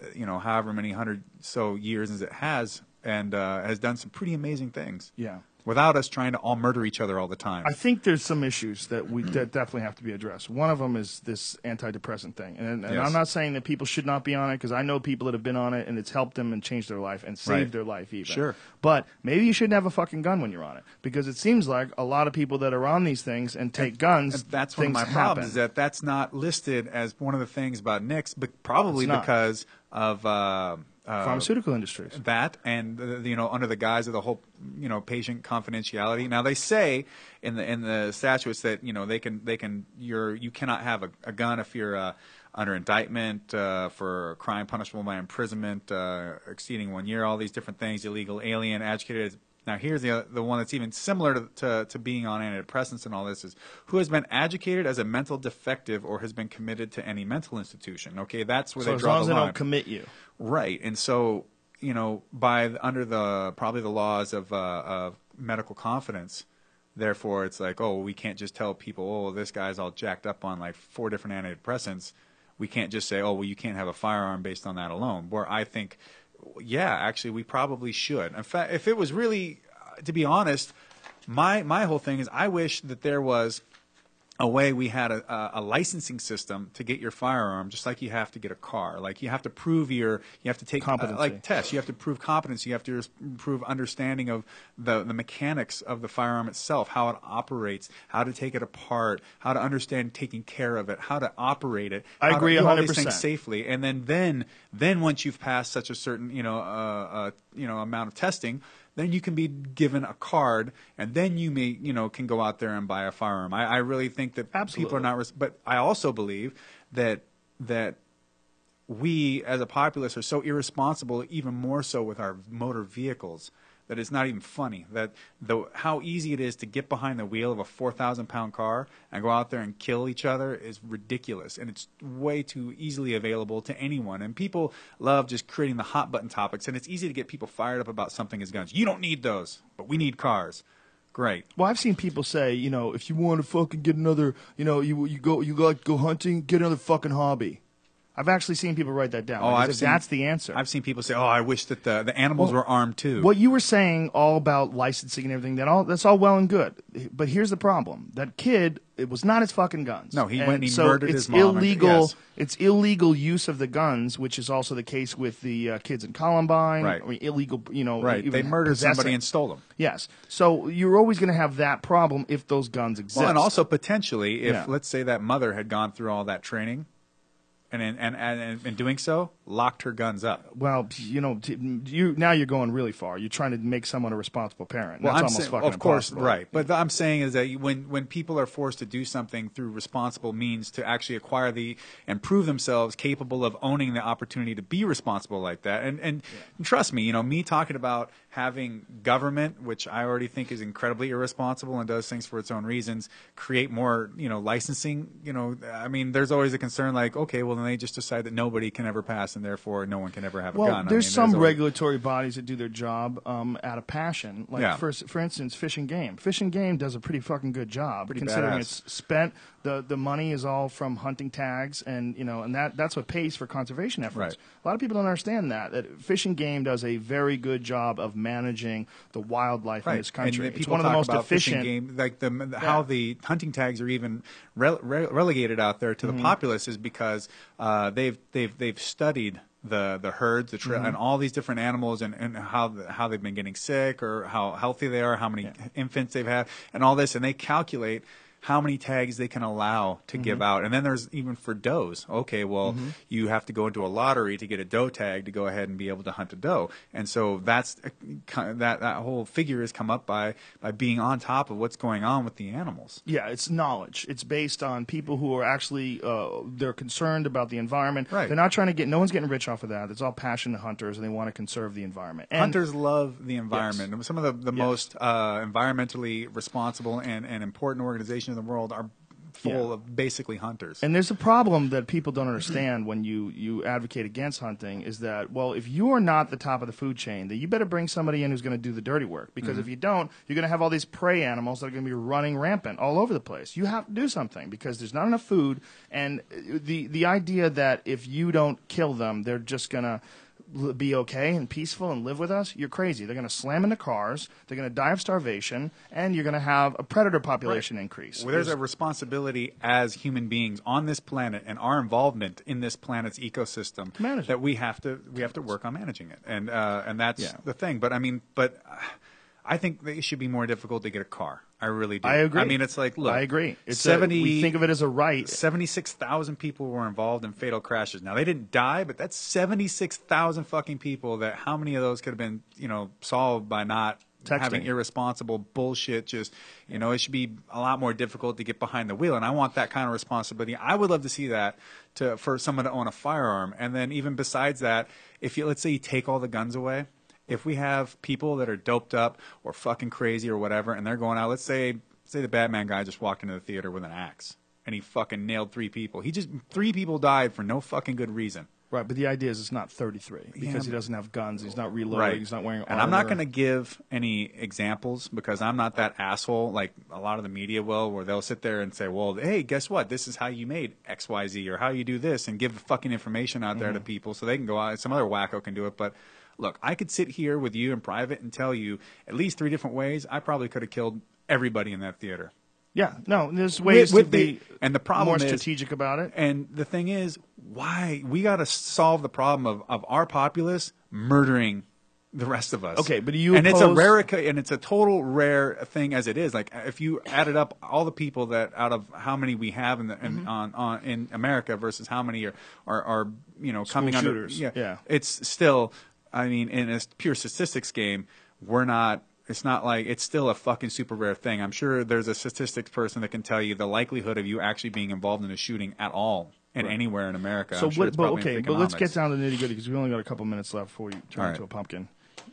uh, you know, however many hundred so years as it has, and uh, has done some pretty amazing things. Yeah. Without us trying to all murder each other all the time. I think there's some issues that we that definitely have to be addressed. One of them is this antidepressant thing, and, and Yes. I'm not saying that people should not be on it because I know people that have been on it and it's helped them and changed their life and saved Right. their life even. Sure. but maybe you shouldn't have a fucking gun when you're on it because it seems like a lot of people that are on these things and take guns. And that's one of my happen. problems is that that's not listed as one of the things about NICS, but probably because of uh, uh, pharmaceutical industries. that and uh, you know under the guise of the whole you know patient confidentiality now they say in the in the statutes that you know they can they can you're you cannot have a, a gun if you're uh, under indictment uh, for a crime punishable by imprisonment uh, exceeding one year all these different things illegal alien agitated now here's the the one that's even similar to, to, to being on antidepressants and all this is who has been educated as a mental defective or has been committed to any mental institution okay that's where So they as draw long as the they line don't commit you, Right, and so you know, by under the probably the laws of uh, of medical confidence, therefore it's like, oh, we can't just tell people, oh, this guy's all jacked up on like four different antidepressants. We can't just say, oh, well, you can't have a firearm based on that alone. Where I think, yeah, actually, we probably should. In fact, if it was really, to be honest, my my whole thing is, I wish that there was a way we had a, a, a licensing system to get your firearm, just like you have to get a car. Like you have to prove your, you have to take uh, like tests. You have to prove competence. You have to prove understanding of the the mechanics of the firearm itself, how it operates, how to take it apart, how to understand taking care of it, how to operate it. I agree to do all these 100%. things safely. And then then then once you've passed such a certain you know uh, uh, you know amount of testing then you can be given a card, and then you may, you know, can go out there and buy a firearm. I, I really think that people are not, res- but I also believe that that we as a populace are so irresponsible, even more so with our motor vehicles, that it's not even funny. That the how easy it is to get behind the wheel of a four thousand pound car and go out there and kill each other is ridiculous, and it's way too easily available to anyone. And people love just creating the hot button topics, and it's easy to get people fired up about something as guns. You don't need those, but we need cars. Great. Well, I've seen people say, you know, if you want to fucking get another, you know, you you go you like go hunting, get another fucking hobby. I've actually seen people write that down. Oh, I've seen- that's the answer. I've seen people say, "Oh, I wish that the the animals Well, were armed too." What you were saying all about licensing and everything, that all that's all well and good. But here's the problem: that kid, it was not his fucking guns. No, he went and he so murdered it's his mom and- illegal. yes. It's illegal use of the guns, which is also the case with the uh, kids in Columbine. Right. I mean, illegal, you know. right? even They murdered somebody and stole them. Yes. So you're always going to have that problem if those guns exist. Well, and also potentially, if Yeah. let's say that mother had gone through all that training, and in, and, and, in doing so, locked her guns up. Well, you know, you now you're going really far. You're trying to make someone a responsible parent. That's I'm almost saying- fucking of course, impossible. right. But I'm saying is that when when people are forced to do something through responsible means to actually acquire the and prove themselves capable of owning the opportunity to be responsible like that, and and, and trust me, you know, me talking about having government, which I already think is incredibly irresponsible and does things for its own reasons, create more, you know, licensing. You know, I mean, there's always a concern like, okay, well then they just decide that nobody can ever pass, and therefore no one can ever have a Well, gun. I there's mean, some always- regulatory bodies that do their job um, out of passion. Like Yeah. for for instance, Fish and Game. Fish and Game does a pretty fucking good job, Pretty considering badass. it's spent. The The money is all from hunting tags, and you know, and that that's what pays for conservation efforts. Right. A lot of people don't understand that that Fish and Game does a very good job of managing the wildlife in this country. And it's one of the most efficient. game, like the, the how the hunting tags are even rele- re- relegated out there to Mm-hmm. the populace is because uh, they've they've they've studied the the herds, the tra- Mm-hmm. and all these different animals, and, and how the, how they've been getting sick or how healthy they are, how many infants they've had, and all this, and they calculate how many tags they can allow to give out. And then there's even for does. Okay, well, you have to go into a lottery to get a doe tag to go ahead and be able to hunt a doe. And so that's uh, that that whole figure has come up by by being on top of what's going on with the animals. Yeah, it's knowledge. It's based on people who are actually uh, they're concerned about the environment. Right. They're not trying to get. No one's getting rich off of that. It's all passionate hunters, and they want to conserve the environment. And Hunters love the environment. Some of the, the Yes. most uh, environmentally responsible and, and important organizations in the world are full Yeah. of basically hunters. And there's a problem that people don't understand when you, you advocate against hunting is that, well, if you are not the top of the food chain, then you better bring somebody in who's going to do the dirty work. Because if mm-hmm. you don't, you're going to have all these prey animals that are going to be running rampant all over the place. You have to do something because there's not enough food. And the, the idea that if you don't kill them, they're just going to be okay and peaceful and live with us, you're crazy. They're going to slam into cars, they're going to die of starvation, and you're going to have a predator population increase. Well, there's a responsibility as human beings on this planet and our involvement in this planet's ecosystem that we have to we have to work on managing it, and uh, and that's Yeah. the thing. But I mean, but uh, I think that it should be more difficult to get a car. I really do. I agree. I mean, it's like look, I agree. It's seventy. A, we think of it as a right. 76,000 people were involved in fatal crashes. Now they didn't die, but that's 76,000 fucking people that how many of those could have been, you know, solved by not Texting. having irresponsible bullshit just, you know, it should be a lot more difficult to get behind the wheel and I want that kind of responsibility. I would love to see that to for someone to own a firearm and then even besides that, if you let's say you take all the guns away, if we have people that are doped up or fucking crazy or whatever and they're going out, let's say say the Batman guy just walked into the theater with an axe and he fucking nailed three people. He just three people died for no fucking good reason. Right, but the idea is it's not 33 because Yeah, he doesn't have guns. He's not reloading. He's not wearing. And I'm not going to give any examples because I'm not that asshole like a lot of the media will, where they'll sit there and say, "Well, hey, guess what? This is how you made X, Y, Z, or how you do this," and give fucking information out there Mm-hmm. to people so they can go out. Some other wacko can do it, but. Look, I could sit here with you in private and tell you at least three different ways I probably could have killed everybody in that theater. Yeah, no. There's ways with to the- and the problem more is- strategic about it. And the thing is, why we got to solve the problem of, of our populace murdering the rest of us. Okay, but you and it's a rare and it's a total rare thing as it is. Like if you added up all the people that out of how many we have in the, in, Mm-hmm. on, on in America versus how many are are, are you know coming under yeah, yeah. it's still. I mean, in a pure statistics game, we're not. It's not like it's still a fucking super rare thing. I'm sure there's a statistics person that can tell you the likelihood of you actually being involved in a shooting at all and anywhere in America. So, sure what, but okay, but let's get down to the nitty gritty because we only got a couple minutes left before you turn right. into a pumpkin.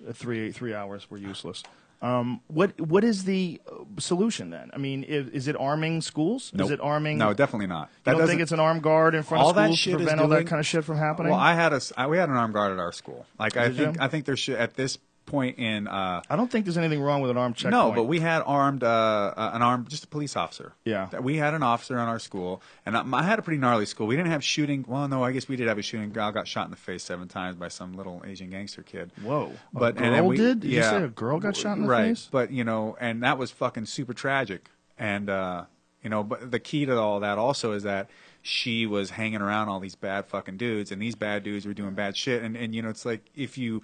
Uh, three three hours were useless. Um, what what is the uh, solution then? I mean, is, is it arming schools? Nope. Is it arming? No, definitely not. You don't think it's an armed guard in front all of that schools shit to prevent all that kind of shit from happening? Well, I had a I- we had an armed guard at our school. Like I you? think I think there should at this point in uh, I don't think there's anything wrong with an armed checkpoint. No, but we had armed, uh, an armed, just a police officer. Yeah. We had an officer on our school, and I, I had a pretty gnarly school. We didn't have shooting. Well, no, I guess we did have a shooting. Girl got shot in the face seven times by some little Asian gangster kid. Whoa. A But and girl we- did? Did you say a girl got shot in the right. face? But you know, and that was fucking super tragic. And uh, you know, but the key to all that also is that she was hanging around all these bad fucking dudes, and these bad dudes were doing bad shit. And and you know, it's like if you,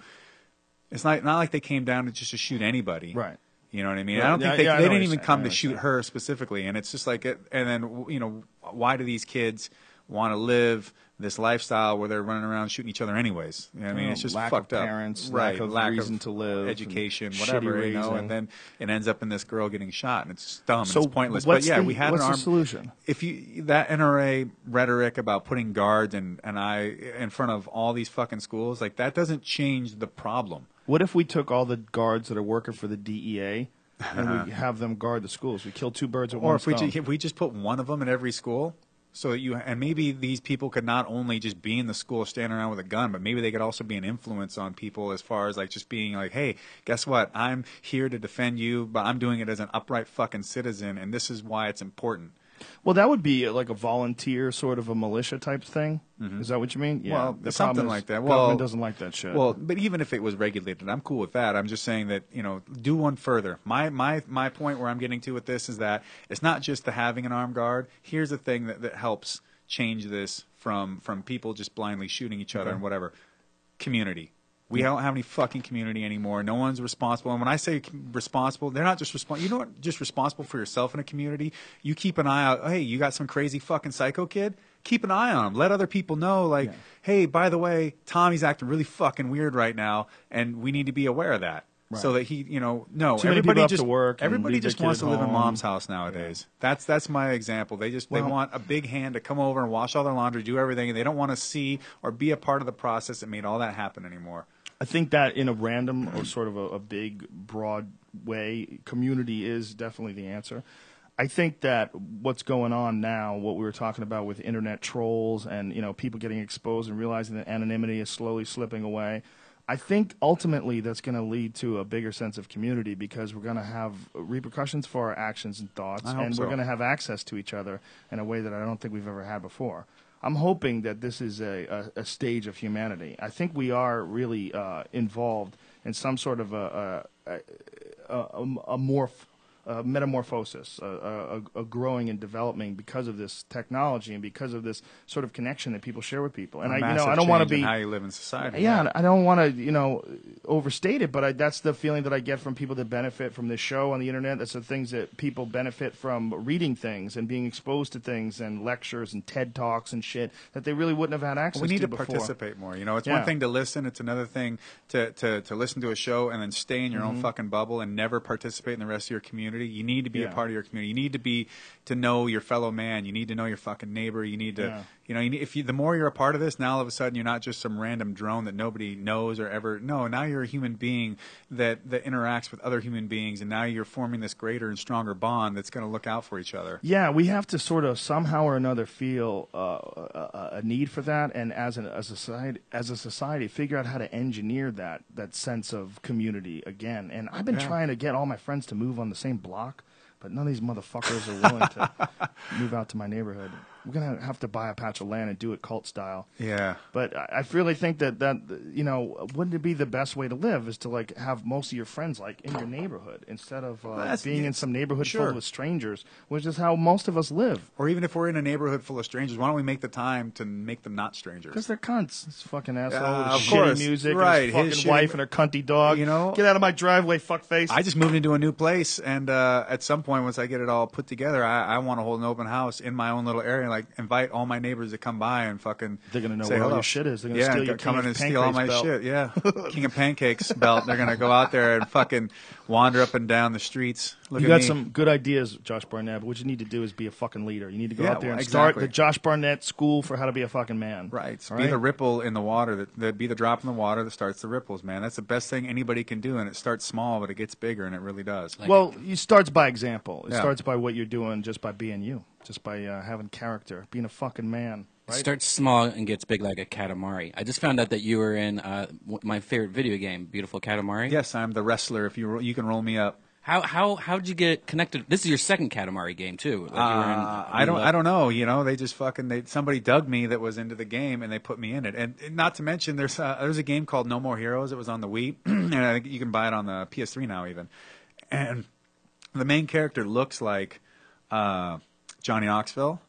it's not not like they came down to just to shoot anybody. Right. You know what I mean? I don't think yeah, they, yeah, they didn't even come to shoot her specifically. And it's just like, it, and then you know, why do these kids want to live this lifestyle where they're running around shooting each other anyways? You know what I mean, Oh, it's just lack fucked of up. parents, right? lack of reason to live, education, whatever, you know. And then it ends up in this girl getting shot, and it's dumb So and it's pointless. but yeah, the- we had what's an the solution? If you that NRA rhetoric about putting guards and and I in front of all these fucking schools, like that doesn't change the problem. What if we took all the guards that are working for the DEA and we uh-huh. have them guard the schools? We kill two birds with or one if we, stone. ju- if we just put one of them in every school so that you and maybe these people could not only just be in the school standing around with a gun but maybe they could also be an influence on people as far as like just being like hey guess what i'm here to defend you but i'm doing it as an upright fucking citizen and this is why it's important well, that would be uh, like a volunteer, sort of a militia type thing. Mm-hmm. Is that what you mean? Yeah, Well, the something like that. Well, Government doesn't like that shit. Well, but even if it was regulated, I'm cool with that. I'm just saying that you know, do one further. My my my point where I'm getting to with this is that it's not just the having an armed guard. Here's the thing that, that helps change this from from people just blindly shooting each other and whatever. Community. We don't have any fucking community anymore. No one's responsible. And when I say responsible, they're not just responsible. You know what? Just responsible for yourself in a community. You keep an eye out. Hey, you got some crazy fucking psycho kid? Keep an eye on him. Let other people know, like, hey, by the way, Tommy's acting really fucking weird right now, and we need to be aware of that. So that he, you know, no, Too many everybody just to work everybody just wants to live in mom's house nowadays. That's that's my example. They just they want a big hand to come over and wash all their laundry, do everything, and they don't want to see or be a part of the process that made all that happen anymore. I think that in a random or sort of a, a big, broad way, community is definitely the answer. I think that what's going on now, what we were talking about with internet trolls and you know people getting exposed and realizing that anonymity is slowly slipping away. I think ultimately that's going to lead to a bigger sense of community because we're going to have repercussions for our actions and thoughts, and so. we're going to have access to each other in a way that I don't think we've ever had before. I'm hoping that this is a, a, a stage of humanity. I think we are really uh, involved in some sort of a, a, a, a, a morph, a metamorphosis, a, a, a growing and developing because of this technology and because of this sort of connection that people share with people. And A I, you know, I don't want to be how you live in society. yeah, and I don't want to, you know, overstate it, but I, that's the feeling that I get from people that benefit from this show on the internet. That's the things that people benefit from reading things and being exposed to things and lectures and TED talks and shit that they really wouldn't have had access to. we need to, before. participate more. You know, it's Yeah. one thing to listen; it's another thing to, to, to listen to a show and then stay in your Mm-hmm. own fucking bubble and never participate in the rest of your community. You need to be Yeah. a part of your community. You need to be to know your fellow man. You need to know your fucking neighbor. You need to, Yeah. you know, you need, if you the more you're a part of this, now all of a sudden you're not just some random drone that nobody knows or ever. No, now you're a human being that that interacts with other human beings, and now you're forming this greater and stronger bond that's going to look out for each other. Yeah, we have to sort of somehow or another feel uh, a, a need for that, and as, an, as a society, as a society, figure out how to engineer that that sense of community again. And I've been Yeah. trying to get all my friends to move on the same block, but none of these motherfuckers are willing to move out to my neighborhood. We're gonna have to buy a patch of land and do it cult style. Yeah. But I I really think that that you know wouldn't it be the best way to live is to like have most of your friends like in your neighborhood instead of uh, being in some neighborhood Sure. full of strangers, which is how most of us live. Or even if we're in a neighborhood full of strangers, why don't we make the time to make them not strangers? Because they're cunts. This fucking asshole with of his course. shitty music, Right, and his fucking his wife and her cunty dog. You know? get out of my driveway, fuckface. I just moved into a new place, and uh, at some point, once I get it all put together, I, I want to hold an open house in my own little area, like invite all my neighbors to come by and fucking. They're gonna know say where all your shit is. They're gonna yeah, steal your come in and steal all my belt. shit. Yeah, King of Pancakes belt. They're gonna go out there and fucking wander up and down the streets. Look you at got me. some good ideas, Josh Barnett. But what you need to do is be a fucking leader. You need to go Yeah, out there well, and start the Josh Barnett School for how to be a fucking man. Right. All Be right? the ripple in the water that, that be the drop in the water that starts the ripples, man. That's the best thing anybody can do, and it starts small, but it gets bigger, and it really does. Well, it starts by example. It Yeah. starts by what you're doing, just by being you, just by uh, having character, being a fucking man. It starts small and gets big like a Katamari. I just found out that you were in uh, my favorite video game, Beautiful Katamari. yes, I'm the wrestler. If you you can roll me up. How how how did you get connected? This is your second Katamari game too. Like in, Uh, I don't. I don't know. You know, they just fucking. They somebody dug me that was into the game, and they put me in it. And, and not to mention, there's uh, there's a game called No More Heroes. It was on the Wii, and I think you can buy it on the PS3 now, even. And the main character looks like uh, Johnny Knoxville,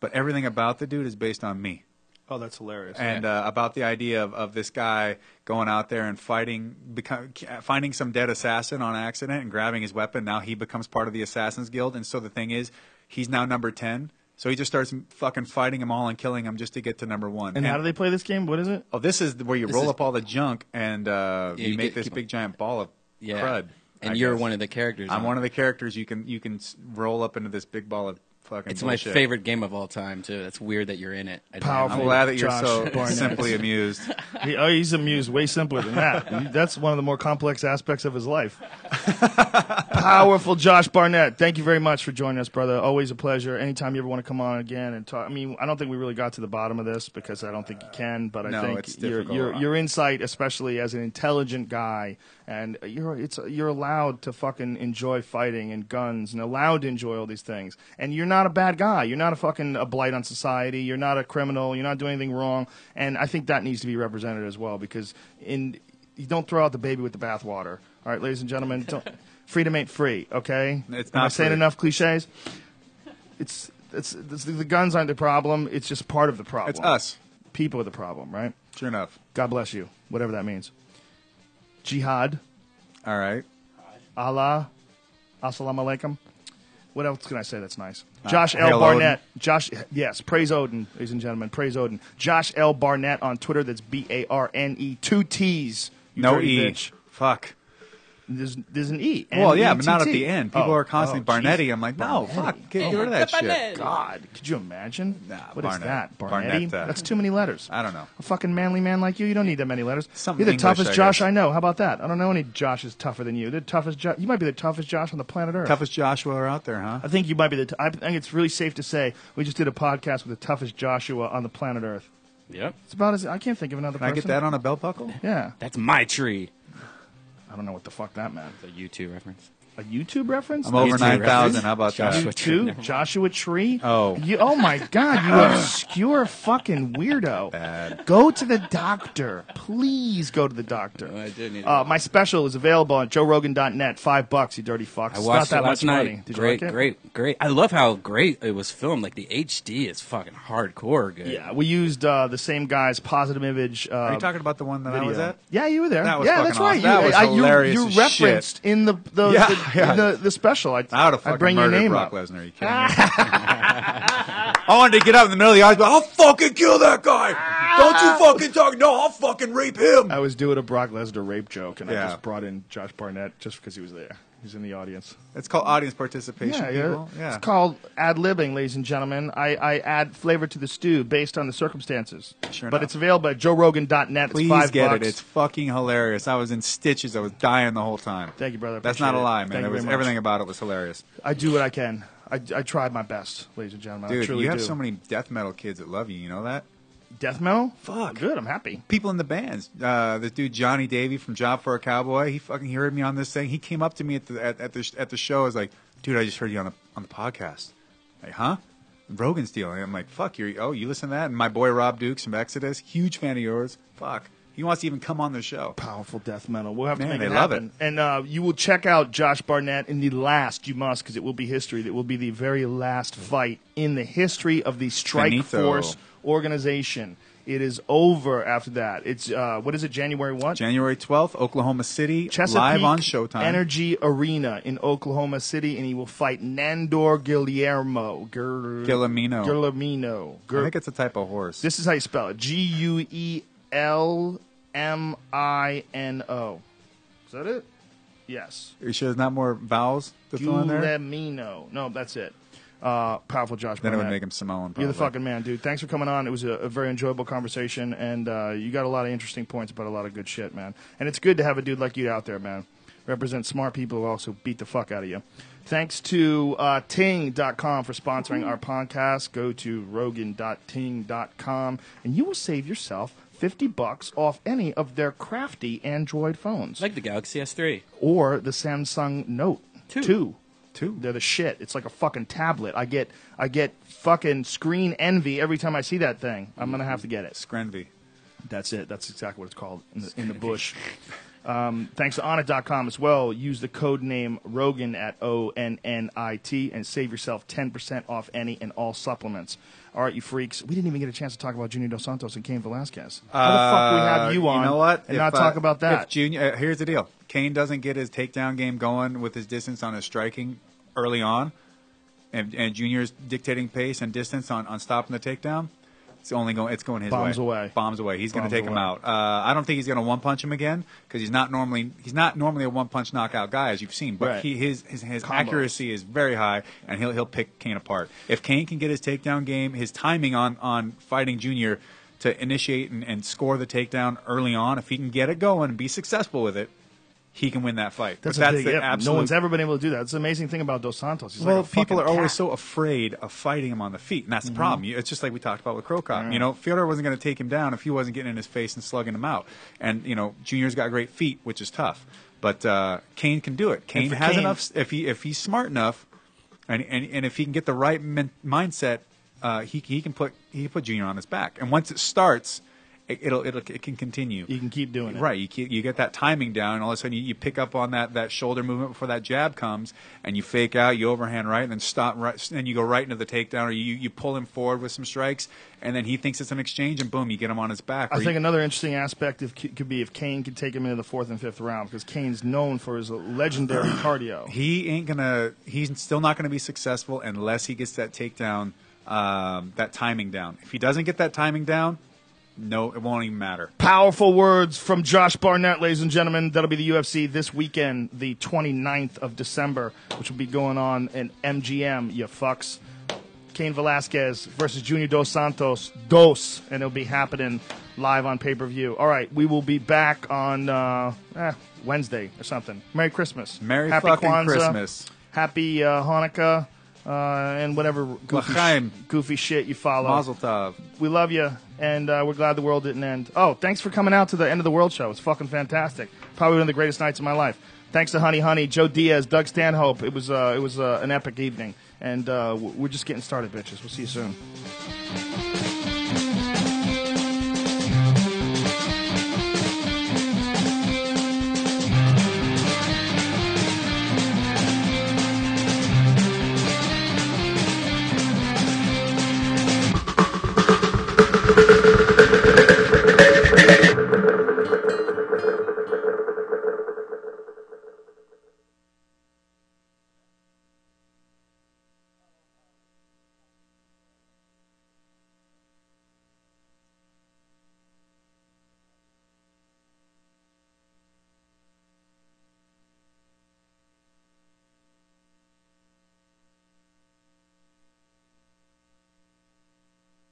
but everything about the dude is based on me. Oh, that's hilarious. and uh, about the idea of, of this guy going out there and fighting, become, finding some dead assassin on accident and grabbing his weapon. Now he becomes part of the Assassins Guild, and so the thing is, he's now number ten. So he just starts fucking fighting them all and killing them just to get to number one. and how do they play this game? What is it? Oh, this is where you This roll is- up all the junk and uh, Yeah, you, you make get- this keep- big giant ball of Yeah. crud. And I you're guess. one of the characters. I'm on one of the characters. You can you can roll up into this big ball of fucking. It's my favorite game of all time too. That's weird that you're in it. I Powerful. I'm glad that you're Josh so Barnett. simply amused. He, oh, he's amused way simpler than that. That's one of the more complex aspects of his life. Powerful Josh Barnett. Thank you very much for joining us, brother. Always a pleasure. Anytime you ever want to come on again and talk. I mean, I don't think we really got to the bottom of this because I don't think you can, but I No, think your, your your insight, especially as an intelligent guy, and you're it's you're allowed to fucking enjoy fighting and guns and allowed to enjoy all these things. And you're not a bad guy. You're not a fucking a blight on society. You're not a criminal. You're not doing anything wrong. And I think that needs to be represented as well because in you don't throw out the baby with the bathwater. All right, ladies and gentlemen, don't, freedom ain't free. Okay, It's Am I not saying free. enough cliches? It's it's, it's the guns aren't the problem. It's just part of the problem. It's us. People are the problem, right? Sure enough. God bless you, whatever that means. Jihad, All right. Allah, Assalamu alaikum. What else can I say that's nice? Josh Uh, L. hail Barnett. Josh, yes, praise Odin, ladies and gentlemen, praise Odin. Josh L. Barnett on Twitter. That's B A R N E, two T's. You No dirty E. bitch. Fuck. There's, there's an E. Well, yeah, but not at the end. People Oh, are constantly oh, Barnetti. Jesus. I'm like, no, Barnetti. fuck. Get, get rid of oh, that shit. God, could you imagine? Nah, what is Barnett. that? Barnetti? Barnetta. That's too many letters. I don't know. A fucking manly man like you, you don't need that many letters. Something You're the English, toughest I Josh guess. I know. How about that? I don't know any Joshes tougher than you. The toughest. Jo- you might be the toughest Josh on the planet Earth. Toughest Joshua are out there, huh? I think you might be the. T- I think it's really safe to say we just did a podcast with the toughest Joshua on the planet Earth. Yep. It's about as I can't think of another Can I person. get that on a belt buckle? Yeah, That's my tree. I don't know what the fuck that meant. The U2 reference. A YouTube reference? I'm over YouTube 9,000. How about Joshua that? Tree. Two? Joshua Tree? Oh. You, oh my God, you obscure fucking weirdo. Bad. Go to the doctor. Please go to the doctor. Oh, I do need Uh, to- my special is available on joerogan.net. Five bucks, you dirty fucks. I It's watched not that it last much night. money. Did great, you like it? great, great. I love how great it was filmed. Like the HD is fucking hardcore good. Yeah, we used uh, the same guy's positive image. Uh, Are you talking about the one that I was video. at? Yeah, you were there. That was yeah, fucking that's right. awesome. That you, was I, you- hilarious you, as referenced in the the, Yeah, the, yeah. the, the special. I, I would have fucking bring your name Brock up. Lesnar. You kidding me? I wanted to get up in the middle of the audience, but I'll fucking kill that guy. Don't you fucking talk. No, I'll fucking rape him. I was doing a Brock Lesnar rape joke, and I Yeah. just brought in Josh Barnett just because he was there. He's in the audience. It's called audience participation. Yeah, yeah. yeah. It's called ad libbing, ladies and gentlemen. I, I add flavor to the stew based on the circumstances. Sure but enough. it's available at joerogan.net. Please it's five get bucks. it. It's fucking hilarious. I was in stitches. I was dying the whole time. Thank you, brother. That's not a lie, man. It was everything about it was hilarious. I do what I can. I, I tried my best, ladies and gentlemen. I Dude, you have do. so many death metal kids that love you. You know that? Death metal? Fuck. Good, I'm happy. People in the bands. Uh, this dude Jonny Davy from Job for a Cowboy. He fucking heard me on this thing. He came up to me at the at, at the at the show. I was like, dude, I just heard you on the on the podcast. Like, huh? Rogan's deal. And I'm like, fuck, you oh, you listen to that? And my boy Rob Dukes from Exodus, huge fan of yours. Fuck. He wants to even come on the show. Powerful death metal. We'll have to Man, make it they love happen. it. And uh, you will check out Josh Barnett in the last. You must, because it will be history. That will be the very last fight in the history of the Strike Finito. Force organization. It is over after that. It's uh, what is it? January what? January 12th, Oklahoma City, Chesapeake live on Showtime. Energy Arena in Oklahoma City, and he will fight Nandor Guillermo. Gur- Guillermino. Guillermino. I think it's a type of horse. this is how you spell it: G U E L M I N O. Is that it? Yes. Are you sure there's not more vowels to fill in there? Guillermino. No, that's it. Uh, powerful Josh Then it would make him Samoan. You're the fucking man, dude. Thanks for coming on. It was a, a very enjoyable conversation, and uh, you got a lot of interesting points about a lot of good shit, man. And it's good to have a dude like you out there, man. Represent smart people who also beat the fuck out of you. Thanks to uh, Ting.com for sponsoring our podcast. Go to Rogan.ting.com, and you will save yourself 50 bucks off any of their crafty Android phones Like the Galaxy S3. or the Samsung Note Two. Two. Two. They're the shit. It's like a fucking tablet. I get I get fucking screen envy every time I see that thing. I'm gonna have to get it. Screnvy. That's it. That's exactly what it's called in the, in the bush. Um, thanks to Onnit.com as well. Use the code name Rogan at O N N I T and save yourself 10% off any and all supplements. All right, you freaks. We didn't even get a chance to talk about Junior Dos Santos and Cain Velasquez. How the fuck we have you on You know what? and If, not uh, talk about that? If Junior, uh, here's the deal: Cain doesn't get his takedown game going with his distance on his striking early on, and, and Junior's dictating pace and distance on, on stopping the takedown. It's only going. It's going his Bombs way. away. Bombs away. He's going Bombs to take him away. out. Uh, I don't think he's going to one punch him again because he's not normally he's not normally a one punch knockout guy as you've seen. But Right. he his his, his Combos. accuracy is very high, and he'll he'll pick Cain apart. If Cain can get his takedown game, his timing on on fighting Junior to initiate and, and score the takedown early on, if he can get it going and be successful with it, he can win that fight. That's But a big the if. No one's ever been able to do that. It's the amazing thing about Dos Santos. He's well, like people are always so afraid of fighting him on the feet, and that's the Mm-hmm. problem. It's just like we talked about with Cro Cop. You know, Fyodor wasn't going to take him down if he wasn't getting in his face and slugging him out. And you know, Junior's got great feet, which is tough. But uh, Cain can do it. Cain has Cain- enough. If he if he's smart enough, and and, and if he can get the right men, mindset, uh, he he can put he can put Junior on his back. And once it starts. It, it'll, it'll it can continue. You can keep doing it. Right, you keep, you get that timing down, and all of a sudden you, you pick up on that, that shoulder movement before that jab comes, and you fake out, you overhand right, and then stop right, and you go right into the takedown, or you, you pull him forward with some strikes, and then he thinks it's an exchange, and boom, you get him on his back. I think you- another interesting aspect if, could be if Cain could take him into the fourth and fifth round because Cain's known for his legendary cardio. he ain't gonna. He's still not gonna be successful unless he gets that takedown, um, that timing down. If he doesn't get that timing down, no, it won't even matter. Powerful words from Josh Barnett, ladies and gentlemen. That'll be the UFC this weekend, the 29th of December, which will be going on in MGM, you fucks. Cain Velasquez versus Junior Dos Santos, Dos, and it'll be happening live on pay per view. All right, we will be back on uh, eh, Wednesday or something. Merry Christmas. Merry Happy fucking Kwanzaa. Christmas. Happy uh, Hanukkah. Uh, and whatever goofy, L'chaim. goofy shit you follow. Mazel tov. We love you, and uh, we're glad the world didn't end. Oh, thanks for coming out to the end of the world show. It's fucking fantastic. Probably one of the greatest nights of my life. Thanks to Honey Honey, Joe Diaz, Doug Stanhope. It was uh, it was uh, an epic evening, and uh, we're just getting started, bitches. We'll see you soon.